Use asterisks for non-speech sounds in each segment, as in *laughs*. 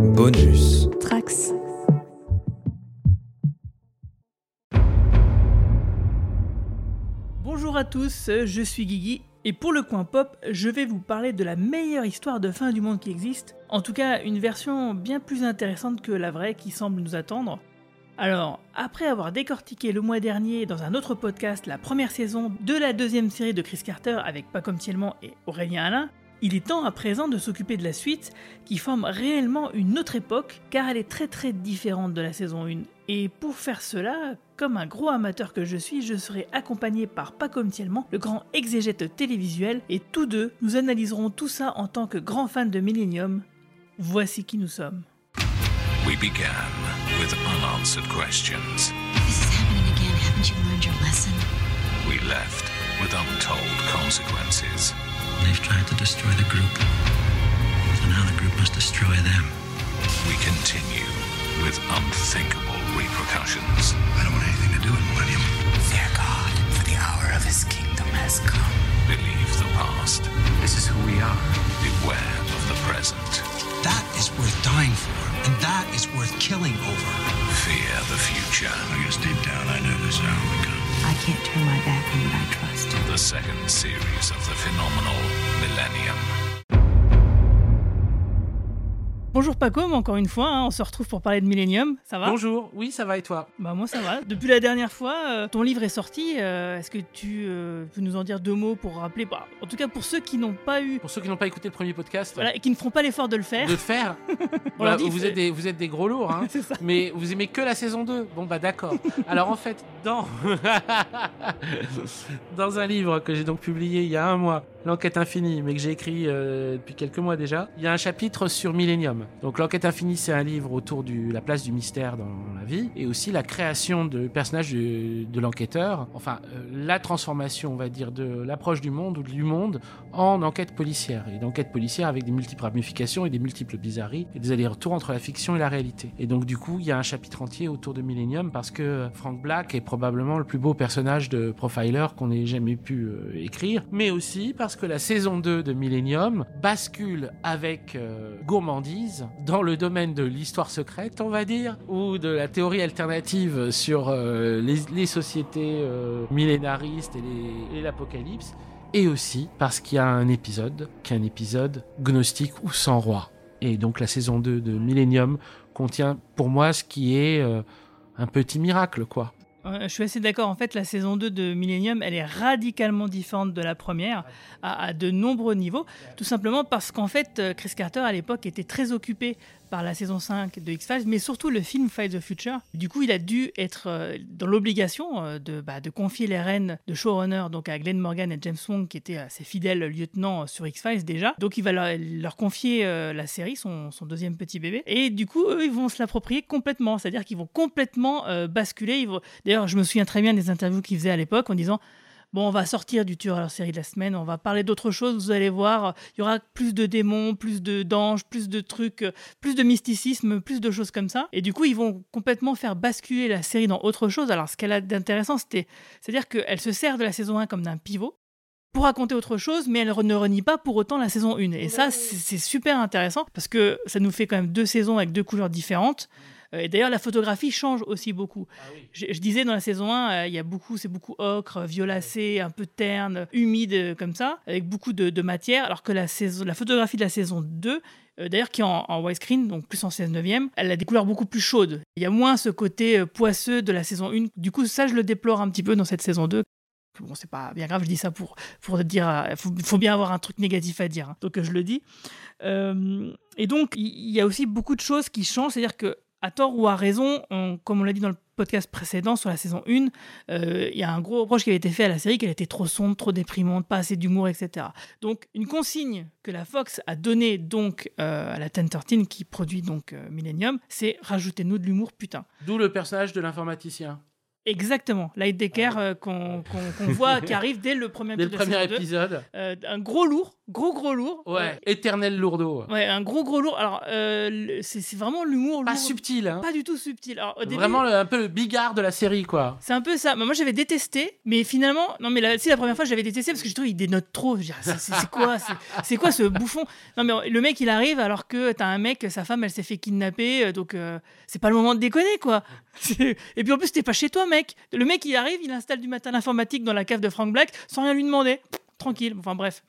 Bonus. Trax. Bonjour à tous, je suis Guigui et pour le coin pop, je vais vous parler de la meilleure histoire de fin du monde qui existe. En tout cas, une version bien plus intéressante que la vraie qui semble nous attendre. Alors, après avoir décortiqué le mois dernier dans un autre podcast la première saison de la deuxième série de Chris Carter avec Pacom Thielman et Aurélien Alain, il est temps à présent de s'occuper de la suite qui forme réellement une autre époque car elle est très très différente de la saison 1. Et pour faire cela, comme un gros amateur que je suis, je serai accompagné par Pacom Thielman, le grand exégète télévisuel, et tous deux, nous analyserons tout ça en tant que grands fans de Millennium. Voici qui nous sommes. We began with unanswered questions. This is happening again. Haven't you learned your lesson? We left with untold consequences. They've tried to destroy the group. So now the group must destroy them. We continue with unthinkable repercussions. I don't want anything to do with Millennium. Fear God, for the hour of his kingdom has come. Believe the past. This is who we are. Beware of the present. That is worth dying for, and that is worth killing over. Fear the future. I guess deep down I know this hour would come. I can't turn my back on what I trust. The second series of the phenomenal Millennium. Bonjour Pacom, encore une fois, hein, on se retrouve pour parler de Millennium, ça va? Bonjour, oui, ça va et toi? Bah moi ça va. Depuis la dernière fois, euh, ton livre est sorti. euh, Est-ce que tu euh, peux nous en dire deux mots pour rappeler bah, En tout cas pour ceux qui n'ont pas eu, Pour ceux qui n'ont pas écouté le premier podcast, voilà, et qui ne feront pas l'effort de le faire. de le faire, *laughs* voilà, dit, vous, êtes des, vous êtes des gros lourds, hein, *laughs* ça. mais vous aimez que la saison 2. Bon, bah d'accord. Alors en fait, dans, *laughs* dans un livre que j'ai donc publié il y a un mois, L'enquête infinie, mais que j'ai écrit euh, depuis quelques mois déjà, il y a un chapitre sur Millennium. Donc l'enquête infinie, c'est un livre autour de la place du mystère dans la vie, et aussi la création de personnages de, de l'enquêteur, enfin euh, la transformation, on va dire, de l'approche du monde ou du monde en enquête policière. Et d'enquête policière avec des multiples ramifications et des multiples bizarreries, et des allers-retours entre la fiction et la réalité. Et donc du coup, il y a un chapitre entier autour de Millennium, parce que Frank Black est probablement le plus beau personnage de profiler qu'on ait jamais pu euh, écrire, mais aussi parce que la saison 2 de Millennium bascule avec euh, gourmandise dans le domaine de l'histoire secrète, on va dire, ou de la théorie alternative sur euh, les, sociétés euh, millénaristes et l'apocalypse, et aussi parce qu'il y a un épisode qui est un épisode gnostique ou sans roi. Et donc la saison 2 de Millennium contient pour moi ce qui est un petit miracle, quoi. Je suis assez d'accord. En fait, la saison 2 de Millennium, elle est radicalement différente de la première à, à de nombreux niveaux. Tout simplement parce qu'en fait, euh, Chris Carter, à l'époque, était très occupé par la saison 5 de X-Files, mais surtout le film Fight the Future. Du coup, il a dû être euh, dans l'obligation euh, de, bah, de confier les rênes de showrunner donc à Glenn Morgan et James Wong, qui étaient euh, ses fidèles lieutenants sur X-Files déjà. Donc, il va leur, confier la série, son, deuxième petit bébé. Et du coup, eux, ils vont se l'approprier complètement. C'est-à-dire qu'ils vont complètement basculer. D'ailleurs, je me souviens très bien des interviews qu'ils faisaient à l'époque en disant Bon, on va sortir du tueur à leur série de la semaine, on va parler d'autre chose, vous allez voir, il y aura plus de démons, plus de d'anges, plus de trucs, plus de mysticisme, plus de choses comme ça. Et du coup, ils vont complètement faire basculer la série dans autre chose. Alors, ce qu'elle a d'intéressant, c'était, c'est-à-dire qu'elle se sert de la saison 1 comme d'un pivot pour raconter autre chose, mais elle ne renie pas pour autant la saison 1. Et ça, c'est c'est super intéressant parce que ça nous fait quand même deux saisons avec deux couleurs différentes. Euh, Et d'ailleurs, la photographie change aussi beaucoup. Je, je disais dans la saison 1, euh, il y a beaucoup, c'est beaucoup ocre, violacé, un peu terne, humide euh, comme ça, avec beaucoup de, de matière, alors que la, saison, la photographie de la saison 2, euh, d'ailleurs qui est en, en widescreen, donc plus en 16 neuvième, elle a des couleurs beaucoup plus chaudes. Il y a moins ce côté poisseux de la saison 1. Du coup, ça, je le déplore un petit peu dans cette saison 2. Bon, c'est pas bien grave, je dis ça pour, pour te dire, il faut, faut bien avoir un truc négatif à dire, hein. donc je le dis. Euh, et donc, il il y a aussi beaucoup de choses qui changent, c'est-à-dire que à tort ou à raison, on- comme on l'a dit dans le podcast précédent sur la saison 1, euh, il y a un gros reproche qui avait été fait à la série, qu'elle était trop sombre, trop déprimante, pas assez d'humour, etc. Donc une consigne que la Fox a donnée donc euh, à la 1013 qui produit donc euh, Millennium, c'est rajoutez-nous de l'humour, putain. D'où le personnage de l'informaticien. Exactement, Light Decker euh, qu'on voit *laughs* qui arrive dès le premier Dès le premier saison 2. épisode. Un gros lourd, gros gros lourd. Ouais, éternel lourdeau. Ouais, un gros gros lourd. Alors, euh, c'est c'est vraiment l'humour. Pas lourd, subtil, hein. Pas du tout subtil. Alors, au début, Vraiment le- un peu le bigard de la série, quoi. C'est un peu ça. Moi, j'avais détesté, mais finalement, non, mais la, si la première fois, j'avais détesté parce que je trouve il dénote trop. C'est quoi, c'est- quoi ce bouffon? Non, mais le mec, il arrive alors que t'as un mec, sa femme, elle s'est fait kidnapper, euh, donc euh, c'est pas le moment de déconner, quoi. C'est- Et puis en plus, t'es pas chez toi, mec. Le mec, il arrive, il installe du matin informatique dans la cave de Frank Black sans rien lui demander, tranquille. Enfin bref.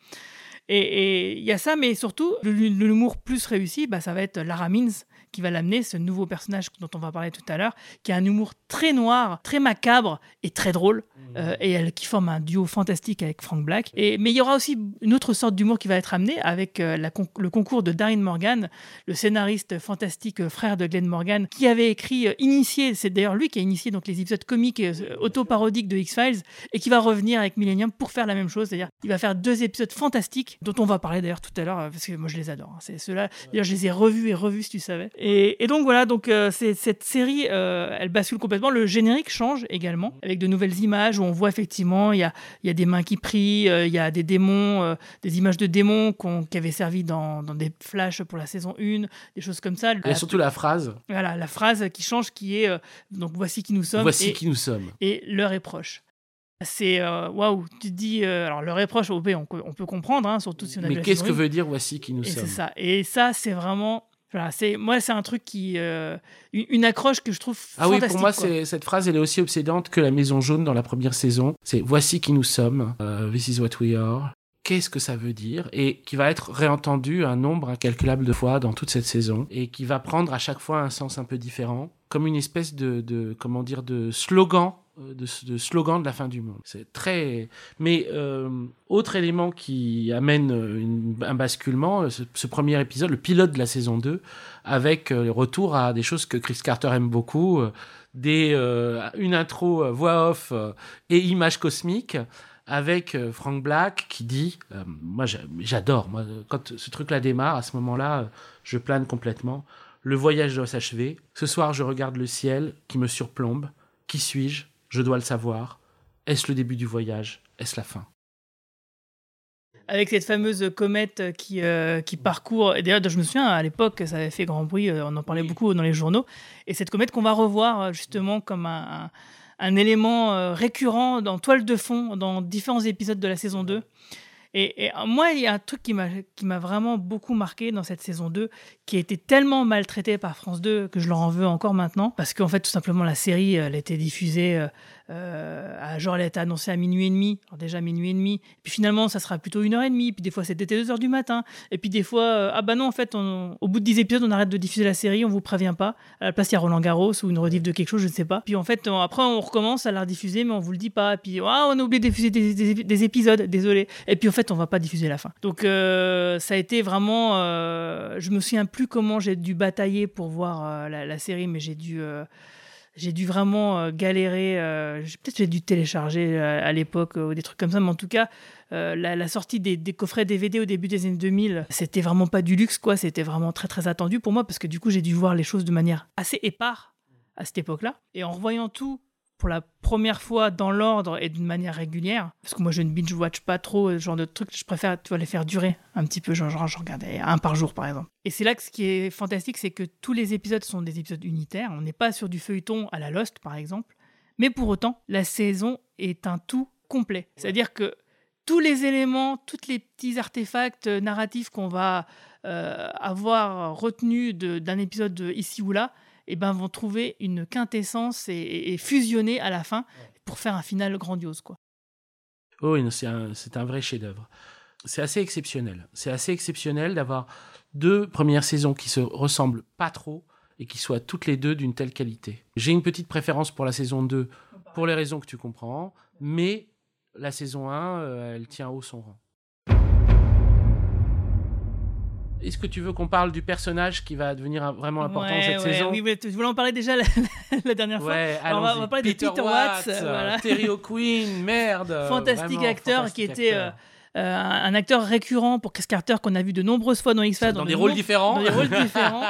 Et- il y a ça, mais surtout, l'humour plus réussi, bah, ça va être Lara Means qui va l'amener, ce nouveau personnage dont on va parler tout à l'heure, qui a un humour très noir, très macabre et très drôle, euh, et elle qui forme un duo fantastique avec Frank Black. Et, mais il y aura aussi une autre sorte d'humour qui va être amené avec euh, la con- le concours de Darren Morgan, le scénariste fantastique euh, frère de Glenn Morgan, qui avait écrit, initié, c'est d'ailleurs lui qui a initié donc les épisodes comiques euh, auto-parodiques de X-Files, et qui va revenir avec Millennium pour faire la même chose, c'est-à-dire il va faire deux épisodes fantastiques dont on va parler d'ailleurs tout à l'heure, parce que moi je les adore. hein. C'est ceux-là, d'ailleurs je les ai revus et revus si tu savais. Et, et donc voilà, donc euh, cette série, euh, elle bascule complètement. Le générique change également, avec de nouvelles images où on voit effectivement, il y a, il y a des mains qui prient, euh, il y a des démons, des images de démons qui avaient servi dans, dans des flashs pour la saison 1, des choses comme ça. Et surtout la phrase Voilà, la phrase qui change qui est donc voici qui nous sommes Voici et, qui nous sommes. et l'heure est proche. C'est waouh, tu te dis euh, alors l'heure est proche, OP, on, peut- on peut comprendre, hein, surtout si on a Mais qu'est-ce que veut dire voici qui nous Et sommes? c'est ça. Et ça, c'est vraiment. Voilà, c'est moi, c'est un truc qui euh, une, une accroche que je trouve Ah oui, pour moi, c'est, cette phrase, elle est aussi obsédante que la Maison Jaune dans la première saison. C'est voici qui nous sommes, euh, this is what we are. Qu'est-ce que ça veut dire? Et qui va être réentendu un nombre incalculable de fois dans toute cette saison et qui va prendre à chaque fois un sens un peu différent, comme une espèce de, de comment dire, de slogan, de, de slogan de la fin du monde. C'est très. Mais euh, autre élément qui amène euh, un basculement, euh, ce, premier épisode, le pilote de la saison 2, avec euh, le retour à des choses que Chris Carter aime beaucoup, euh, des, euh, une intro euh, voix off euh, et images cosmiques avec euh, Frank Black qui dit, euh, moi j'a- j'adore, moi euh, quand ce truc-là démarre, à ce moment-là, euh, je plane complètement. Le voyage doit s'achever. Ce soir, je regarde le ciel qui me surplombe. Qui suis-je? Je dois le savoir. Est-ce le début du voyage? Est-ce la fin? Avec cette fameuse comète qui, euh, qui parcourt. Et d'ailleurs, je me souviens, à l'époque, ça avait fait grand bruit, euh, on en parlait beaucoup dans les journaux. Et cette comète qu'on va revoir euh, justement comme un, un- un élément récurrent dans toile de fond dans différents épisodes de la saison 2. Et, euh, moi, il y a un truc qui m'a vraiment beaucoup marqué dans cette saison 2, qui a été tellement maltraité par France 2 que je leur en veux encore maintenant. Parce qu'en fait, tout simplement, la série, elle était diffusée, euh, euh, à, genre, elle a été annoncée à minuit et demi. Alors déjà, minuit et demi. Puis finalement, ça sera plutôt une heure et demie. Puis des fois, c'était deux heures du matin. Et puis des fois, euh, ah bah non, en fait, au bout de 10 épisodes, on arrête de diffuser la série, on vous prévient pas. À la place, il y a Roland Garros ou une rediff de quelque chose, je ne sais pas. Puis en fait, on- après, on recommence à la rediffuser, mais on vous le dit pas. Et puis, ah, on a oublié de diffuser des, des- des épisodes, désolé. Et puis en fait, on va pas diffuser la fin. Donc euh, ça a été vraiment. euh, je me souviens plus comment j'ai dû batailler pour voir euh, la série, mais j'ai dû. J'ai dû vraiment euh, galérer. euh, Peut-être j'ai dû télécharger euh, à l'époque ou des trucs comme ça, mais en tout cas, la, la sortie des, des coffrets DVD au début des années 2000, c'était vraiment pas du luxe, quoi. C'était vraiment très très attendu pour moi parce que du coup, j'ai dû voir les choses de manière assez épars à cette époque-là. Et en revoyant tout pour la première fois dans l'ordre et d'une manière régulière, parce que moi je ne binge-watch pas trop ce genre de trucs, je préfère tu vois, les faire durer un petit peu, genre, genre je regardais un par jour par exemple. Et c'est là que ce qui est fantastique, c'est que tous les épisodes sont des épisodes unitaires, on n'est pas sur du feuilleton à la Lost par exemple, mais pour autant, la saison est un tout complet. C'est-à-dire que tous les éléments, tous les petits artefacts euh, narratifs qu'on va euh, avoir retenus d'un épisode de ici ou là, eh ben, vont trouver une quintessence et, et- et fusionner à la fin pour faire un final grandiose. Quoi. Oh oui, non, c'est un, c'est un vrai chef-d'œuvre. C'est assez exceptionnel. C'est assez exceptionnel d'avoir deux premières saisons qui se ressemblent pas trop et qui soient toutes les deux d'une telle qualité. J'ai une petite préférence pour la saison 2 pour les raisons que tu comprends, mais la saison 1, euh, elle tient haut son rang. Est-ce que tu veux qu'on parle du personnage qui va devenir un- vraiment important Ouais, cette ouais, saison Oui, tu voulais en parler déjà la, *laughs* la dernière fois. Ouais, Alors, on va- allons-y. on va parler de Peter, Peter Watts, Watts, voilà. Terry O'Quinn, merde. *laughs* fantastique acteur fantastique qui était acteur. euh, un un acteur récurrent pour Chris Carter qu'on a vu de nombreuses fois dans X-Files. Dans de des rôles différents. dans des rôles *laughs* différents.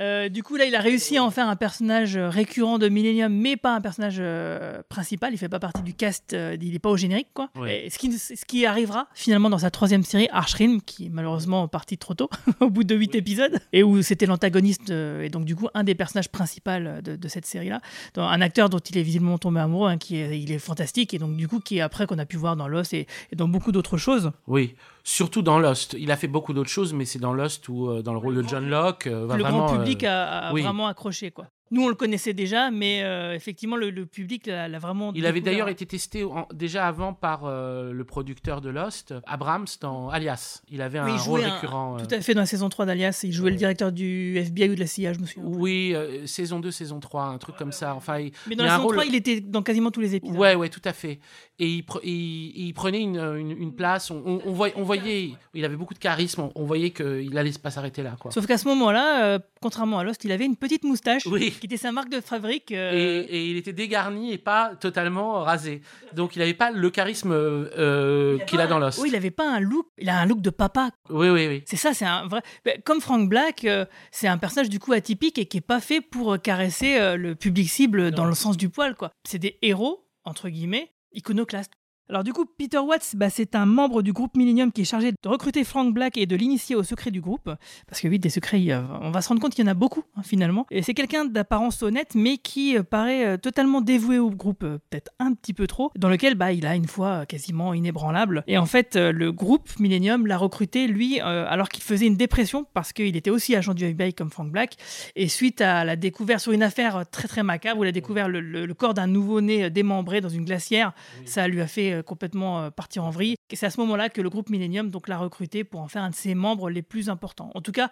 Euh, du coup, là, il a réussi à en faire un personnage euh, récurrent de Millennium, mais pas un personnage euh, principal. Il fait pas partie du cast, euh, il est pas au générique, quoi. Ouais. Et ce, qui, ce qui arrivera finalement dans sa troisième série, Archrim, qui est malheureusement parti trop tôt, *laughs* au bout de huit épisodes, et où c'était l'antagoniste, euh, et donc du coup, un des personnages principaux de, de cette série-là. Un acteur dont il est visiblement tombé amoureux, hein, qui est, il est fantastique, et donc du coup, qui est après qu'on a pu voir dans Lost et, et dans beaucoup d'autres choses. Oui, surtout dans Lost. Il a fait beaucoup d'autres choses, mais c'est dans Lost où, euh, dans le rôle de John Locke, euh, le vraiment, grand public euh, a, a oui. vraiment accroché, quoi. Nous, on le connaissait déjà, mais euh, effectivement, le, le public l'a vraiment. Il avait d'ailleurs été testé en- déjà avant par euh, le producteur de Lost, Abrams, dans Alias. Il avait Oui, un il rôle un- récurrent. euh, Tout à fait, dans la saison 3 d'Alias, il jouait le directeur du FBI ou de la CIA, je me souviens. Oui, saison 2, saison 3, un truc comme ça. Enfin, il, Mais dans il la saison rôle- 3, il était dans quasiment tous les épisodes. Ouais, ouais, tout à fait. Et il, pre- il- il prenait une, une- une place. On, on- on voyait, on voyait- il avait beaucoup de charisme. On, on voyait qu'il allait pas s'arrêter là, quoi. Sauf qu'à ce moment-là, euh, contrairement à Lost, il avait une petite moustache Oui. Qui était sa marque de fabrique. Et, euh, et il était dégarni et pas totalement rasé. Donc il n'avait pas le charisme euh, qu'il a dans Lost. Oui, il avait pas un look. Il a un look de papa. Oui, oui, oui. C'est ça, c'est un vrai. Ben, Comme Frank Black, euh, c'est un personnage du coup atypique et qui est pas fait pour euh, caresser euh, le public cible dans le sens du poil, quoi. C'est des héros entre guillemets iconoclastes. Alors du coup, Peter Watts, bah, c'est un membre du groupe Millennium qui est chargé de recruter Frank Black et de l'initier au secret du groupe. Parce que oui, des secrets, on va se rendre compte qu'il y en a beaucoup hein, finalement. Et c'est quelqu'un d'apparence honnête, mais qui euh, paraît euh, totalement dévoué au groupe, euh, peut-être un petit peu trop, dans lequel bah, il a une foi quasiment inébranlable. Et en fait, le groupe Millennium l'a recruté, lui, euh, alors qu'il faisait une dépression, parce qu'il était aussi agent du FBI comme Frank Black. Et suite à la découverte sur une affaire très très macabre, où il a découvert le, le- le corps d'un nouveau-né démembré dans une glacière, ça lui a fait euh, complètement euh, partir en vrille. Et c'est à ce moment-là que le groupe Millennium donc l'a recruté pour en faire un de ses membres les plus importants. En tout cas,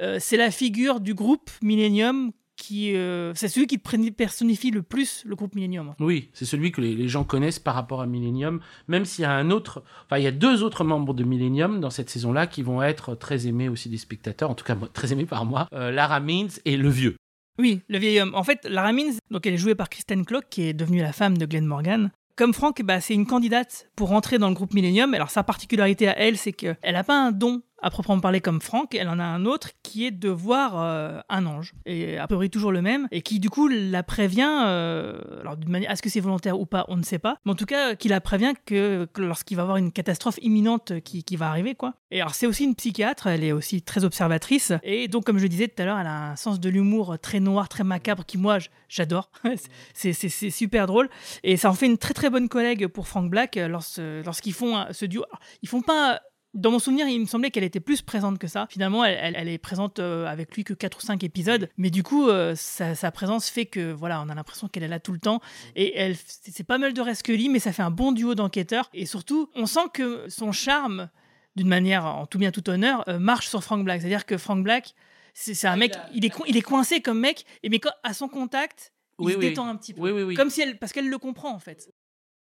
euh, c'est la figure du groupe Millennium qui, euh, c'est celui qui personnifie le plus le groupe Millennium. Oui, c'est celui que les, les gens connaissent par rapport à Millennium, même s'il y a un autre, enfin il y a deux autres membres de Millennium dans cette saison-là qui vont être très aimés aussi des spectateurs, en tout cas très aimés par moi, euh, Lara Means et le vieux. Oui, le vieil homme. En fait, Lara Means, donc elle est jouée par Kristen Clock, qui est devenue la femme de Glenn Morgan. Comme Frank, bah, c'est une candidate pour rentrer dans le groupe Millennium. Alors sa particularité à elle, c'est qu'elle n'a pas un don à proprement parler comme Frank, elle en a un autre qui est de voir euh, un ange, et a priori toujours le même, et qui du coup la prévient, euh, alors d'une manière, est-ce que c'est volontaire ou pas, on ne sait pas, mais en tout cas qui la prévient que, lorsqu'il va y avoir une catastrophe imminente qui, va arriver, quoi. Et alors c'est aussi une psychiatre, elle est aussi très observatrice, et donc comme je disais tout à l'heure, elle a un sens de l'humour très noir, très macabre, qui moi j'adore, *laughs* c'est super drôle, et ça en fait une très très bonne collègue pour Frank Black euh, lors- lorsqu'ils font ce duo. Alors, Ils font pas dans mon souvenir, il me semblait qu'elle était plus présente que ça. Finalement, elle, elle- elle est présente euh, avec lui que 4 ou 5 épisodes. Mais du coup, euh, sa, sa présence fait que, voilà, on a l'impression qu'elle est là tout le temps. Et elle, c'est pas Mulder et Scully, mais ça fait un bon duo d'enquêteurs. Et surtout, on sent que son charme, d'une manière en tout bien tout honneur, euh, marche sur Frank Black. C'est-à-dire que Frank Black, c'est un mec, il est, il est coincé comme mec, et mais quand, à son contact, il Oui, se oui. détend un petit peu. Oui, oui, oui. Comme si elle, parce qu'elle le comprend en fait.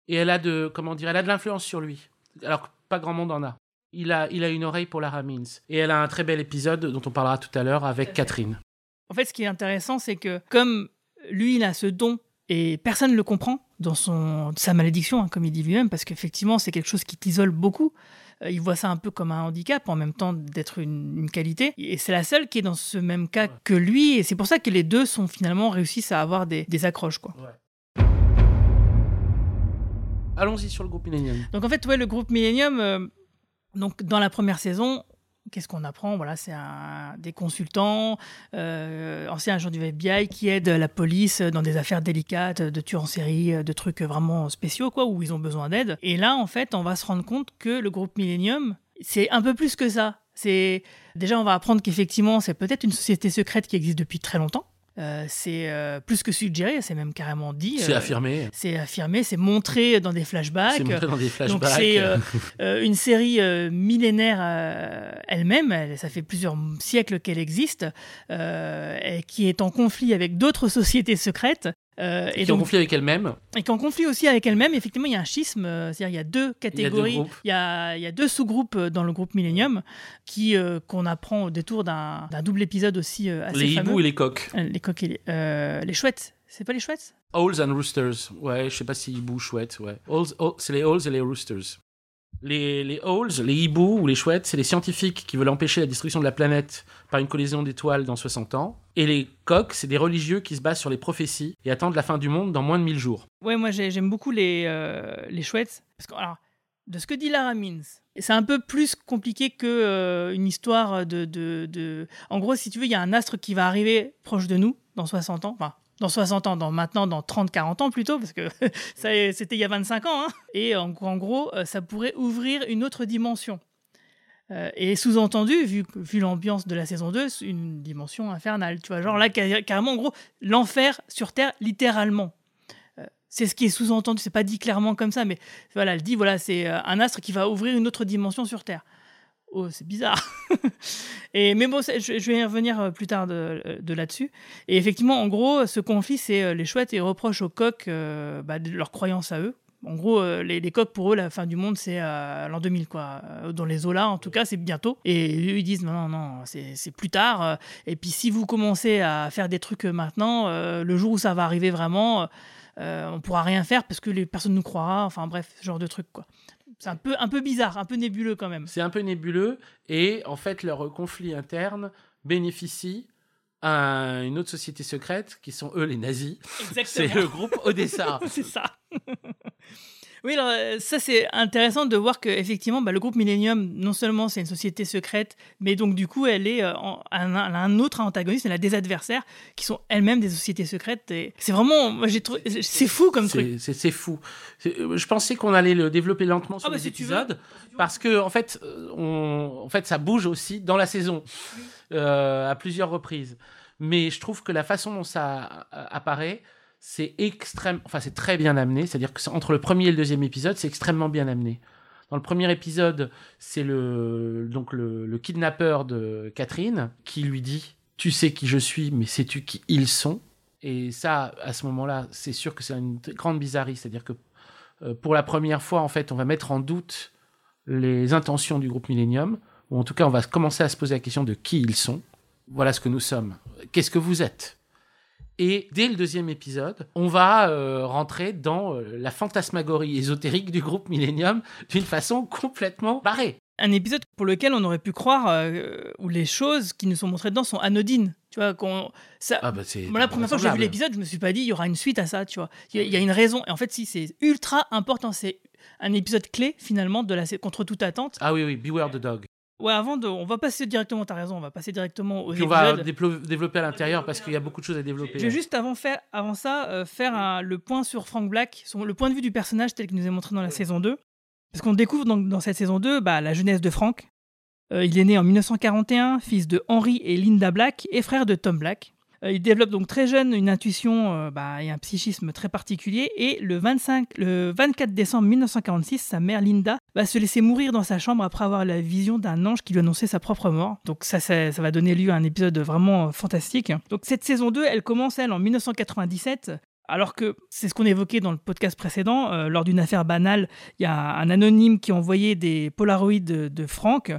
Et elle a de, comment dire, elle a de l'influence sur lui, alors que pas grand monde en a. Il a, il a une oreille pour Lara Means. Et elle a un très bel épisode dont on parlera tout à l'heure avec Catherine. En fait, ce qui est intéressant, c'est que comme lui, il a ce don et personne ne le comprend dans son, sa malédiction, hein, comme il dit lui-même, parce qu'effectivement, c'est quelque chose qui t'isole beaucoup. Euh, il voit ça un peu comme un handicap, en même temps d'être une, une qualité. Et c'est la seule qui est dans ce même cas que lui. Et c'est pour ça que les deux sont finalement réussissent à avoir des, des accroches. Quoi. Allons-y sur le groupe Millennium. Donc en fait, ouais, le groupe Millennium, euh, donc dans la première saison, qu'est-ce qu'on apprend? Voilà, c'est des consultants, euh, anciens agents du FBI qui aident la police dans des affaires délicates, de tueurs en série, de trucs vraiment spéciaux, quoi, où ils ont besoin d'aide. Et là, en fait, on va se rendre compte que le groupe Millennium, c'est un peu plus que ça. C'est déjà, on va apprendre qu'effectivement, c'est peut-être une société secrète qui existe depuis très longtemps. Euh, c'est euh, plus que suggéré, c'est même carrément dit. C'est euh, affirmé. C'est affirmé, c'est montré dans des flashbacks. C'est montré dans des flashbacks. Donc c'est une série millénaire elle-même, elle- ça fait plusieurs siècles qu'elle existe, euh, et qui est en conflit avec d'autres *laughs* sociétés secrètes. Euh, qui et en donc conflit avec elle-même. et qui en conflit aussi avec elle-même. Effectivement, il y a un schisme, euh, c'est-à-dire il y a deux catégories, il y a, il y a deux sous-groupes euh, dans le groupe Millennium qui euh, qu'on apprend au détour d'un double épisode aussi assez Les fameux. hiboux et les coqs. Les coqs et les, les chouettes. C'est pas les chouettes? Owls and roosters. Ouais, je sais pas si hiboux, chouette, ouais. Oh, c'est les owls et les roosters. Les, les les hiboux ou les chouettes, c'est les scientifiques qui veulent empêcher la destruction de la planète par une collision d'étoiles dans 60 ans. Et les coqs, c'est des religieux qui se basent sur les prophéties et attendent la fin du monde dans moins de 1000 jours. Ouais, moi j'ai- j'aime beaucoup les, euh, les chouettes. Parce que, alors, de ce que dit Lara Means, c'est un peu plus compliqué que euh, une histoire de, En gros, si tu veux, il y a un astre qui va arriver proche de nous dans 60 ans. Dans 60 ans, dans, maintenant dans 30-40 ans plutôt, parce que *laughs* c'était il y a 25 ans. hein. Et en, gros, euh, ça pourrait ouvrir une autre dimension. Euh, et sous-entendu, vu, vu l'ambiance de la saison 2, c'est une dimension infernale. Tu vois, genre là, car- carrément, en gros, l'enfer sur Terre, littéralement. Euh, c'est ce qui est sous-entendu, c'est pas dit clairement comme ça, mais voilà, elle dit voilà, c'est un astre qui va ouvrir une autre dimension sur Terre. Oh, c'est bizarre. *laughs* et mais bon, je, vais y revenir euh, plus tard de, de là-dessus. Et effectivement, en gros, ce conflit, c'est euh, les chouettes et reprochent aux coqs euh, bah, de leur croyance à eux. En gros, euh, les, les coqs, pour eux, la fin du monde, c'est euh, l'an 2000, quoi. Euh, Dans les eaux-là, en tout cas, c'est bientôt. Et eux, ils disent, non, non, non, c'est plus tard. euh, Et puis, si vous commencez à faire des trucs euh, maintenant, euh, le jour où ça va arriver vraiment, euh, on pourra rien faire parce que les personnes nous croira. Enfin, bref, ce genre de truc, quoi. C'est un peu, un peu bizarre, un peu nébuleux quand même. C'est un peu nébuleux et en fait leur conflit interne bénéficie à une autre société secrète qui sont eux les nazis. C'est le groupe Odessa. *laughs* c'est ça. Oui, alors euh, ça c'est intéressant de voir que effectivement, bah, le groupe Millennium, non seulement c'est une société secrète, mais donc du coup, elle est euh, en- un, un autre antagoniste, elle a des adversaires qui sont elles-mêmes des sociétés secrètes. Et c'est vraiment, moi j'ai trouvé, c'est fou comme truc. C'est- fou. Euh, Je pensais qu'on allait le développer lentement sur Ah bah, les si épisodes parce que en fait, on, en fait, ça bouge aussi dans la saison euh, à plusieurs reprises. Mais je trouve que la façon dont ça apparaît, c'est extrême. Enfin, c'est très bien amené. C'est-à-dire que entre le premier et le deuxième épisode, c'est extrêmement bien amené. Dans le premier épisode, c'est le donc le, kidnappeur de Catherine qui lui dit "Tu sais qui je suis, mais sais-tu qui ils sont? Et ça, à ce moment-là, c'est sûr que c'est une grande bizarrerie. C'est-à-dire que euh, pour la première fois, en fait, on va mettre en doute les intentions du groupe Millennium, ou en tout cas, on va commencer à se poser la question de qui ils sont. Voilà ce que nous sommes. Qu'est-ce que vous êtes? Et dès le deuxième épisode, on va euh, rentrer dans euh, la fantasmagorie ésotérique du groupe Millennium d'une façon complètement barrée. Un épisode pour lequel on aurait pu croire euh, où les choses qui nous sont montrées dedans sont anodines. Tu vois, qu'on, ça, Ah bah c'est Moi, la première fois que j'ai vu l'épisode, je me suis pas dit il y aura une suite à ça, tu vois. Il y, a- il y a une raison. Et en fait, si, c'est ultra important. C'est un épisode clé, finalement, de la, contre toute attente. Ah oui, oui, Beware the Dog. Ouais, avant de. On va passer directement, t'as raison, on va passer directement aux Puis on va développer à l'intérieur parce qu'il y a beaucoup de choses à développer. Je vais juste avant, faire, avant ça euh, faire un- le point sur Frank Black, son- le point de vue du personnage tel qu'il nous est montré dans la saison 2. Parce qu'on découvre donc dans cette saison 2 bah, la jeunesse de Frank. Euh, il est né en 1941, fils de Henry et Linda Black et frère de Tom Black. Euh, il développe donc très jeune une intuition euh, bah, et un psychisme très particulier. Et le, 25, le 24 décembre 1946, sa mère Linda va se laisser mourir dans sa chambre après avoir la vision d'un ange qui lui annonçait sa propre mort. Donc ça, ça, ça va donner lieu à un épisode vraiment fantastique. Donc cette saison 2, elle commence, elle, en 1997. Alors que c'est ce qu'on évoquait dans le podcast précédent, euh, lors d'une affaire banale, il y a un anonyme qui envoyait des polaroids de, de Franck,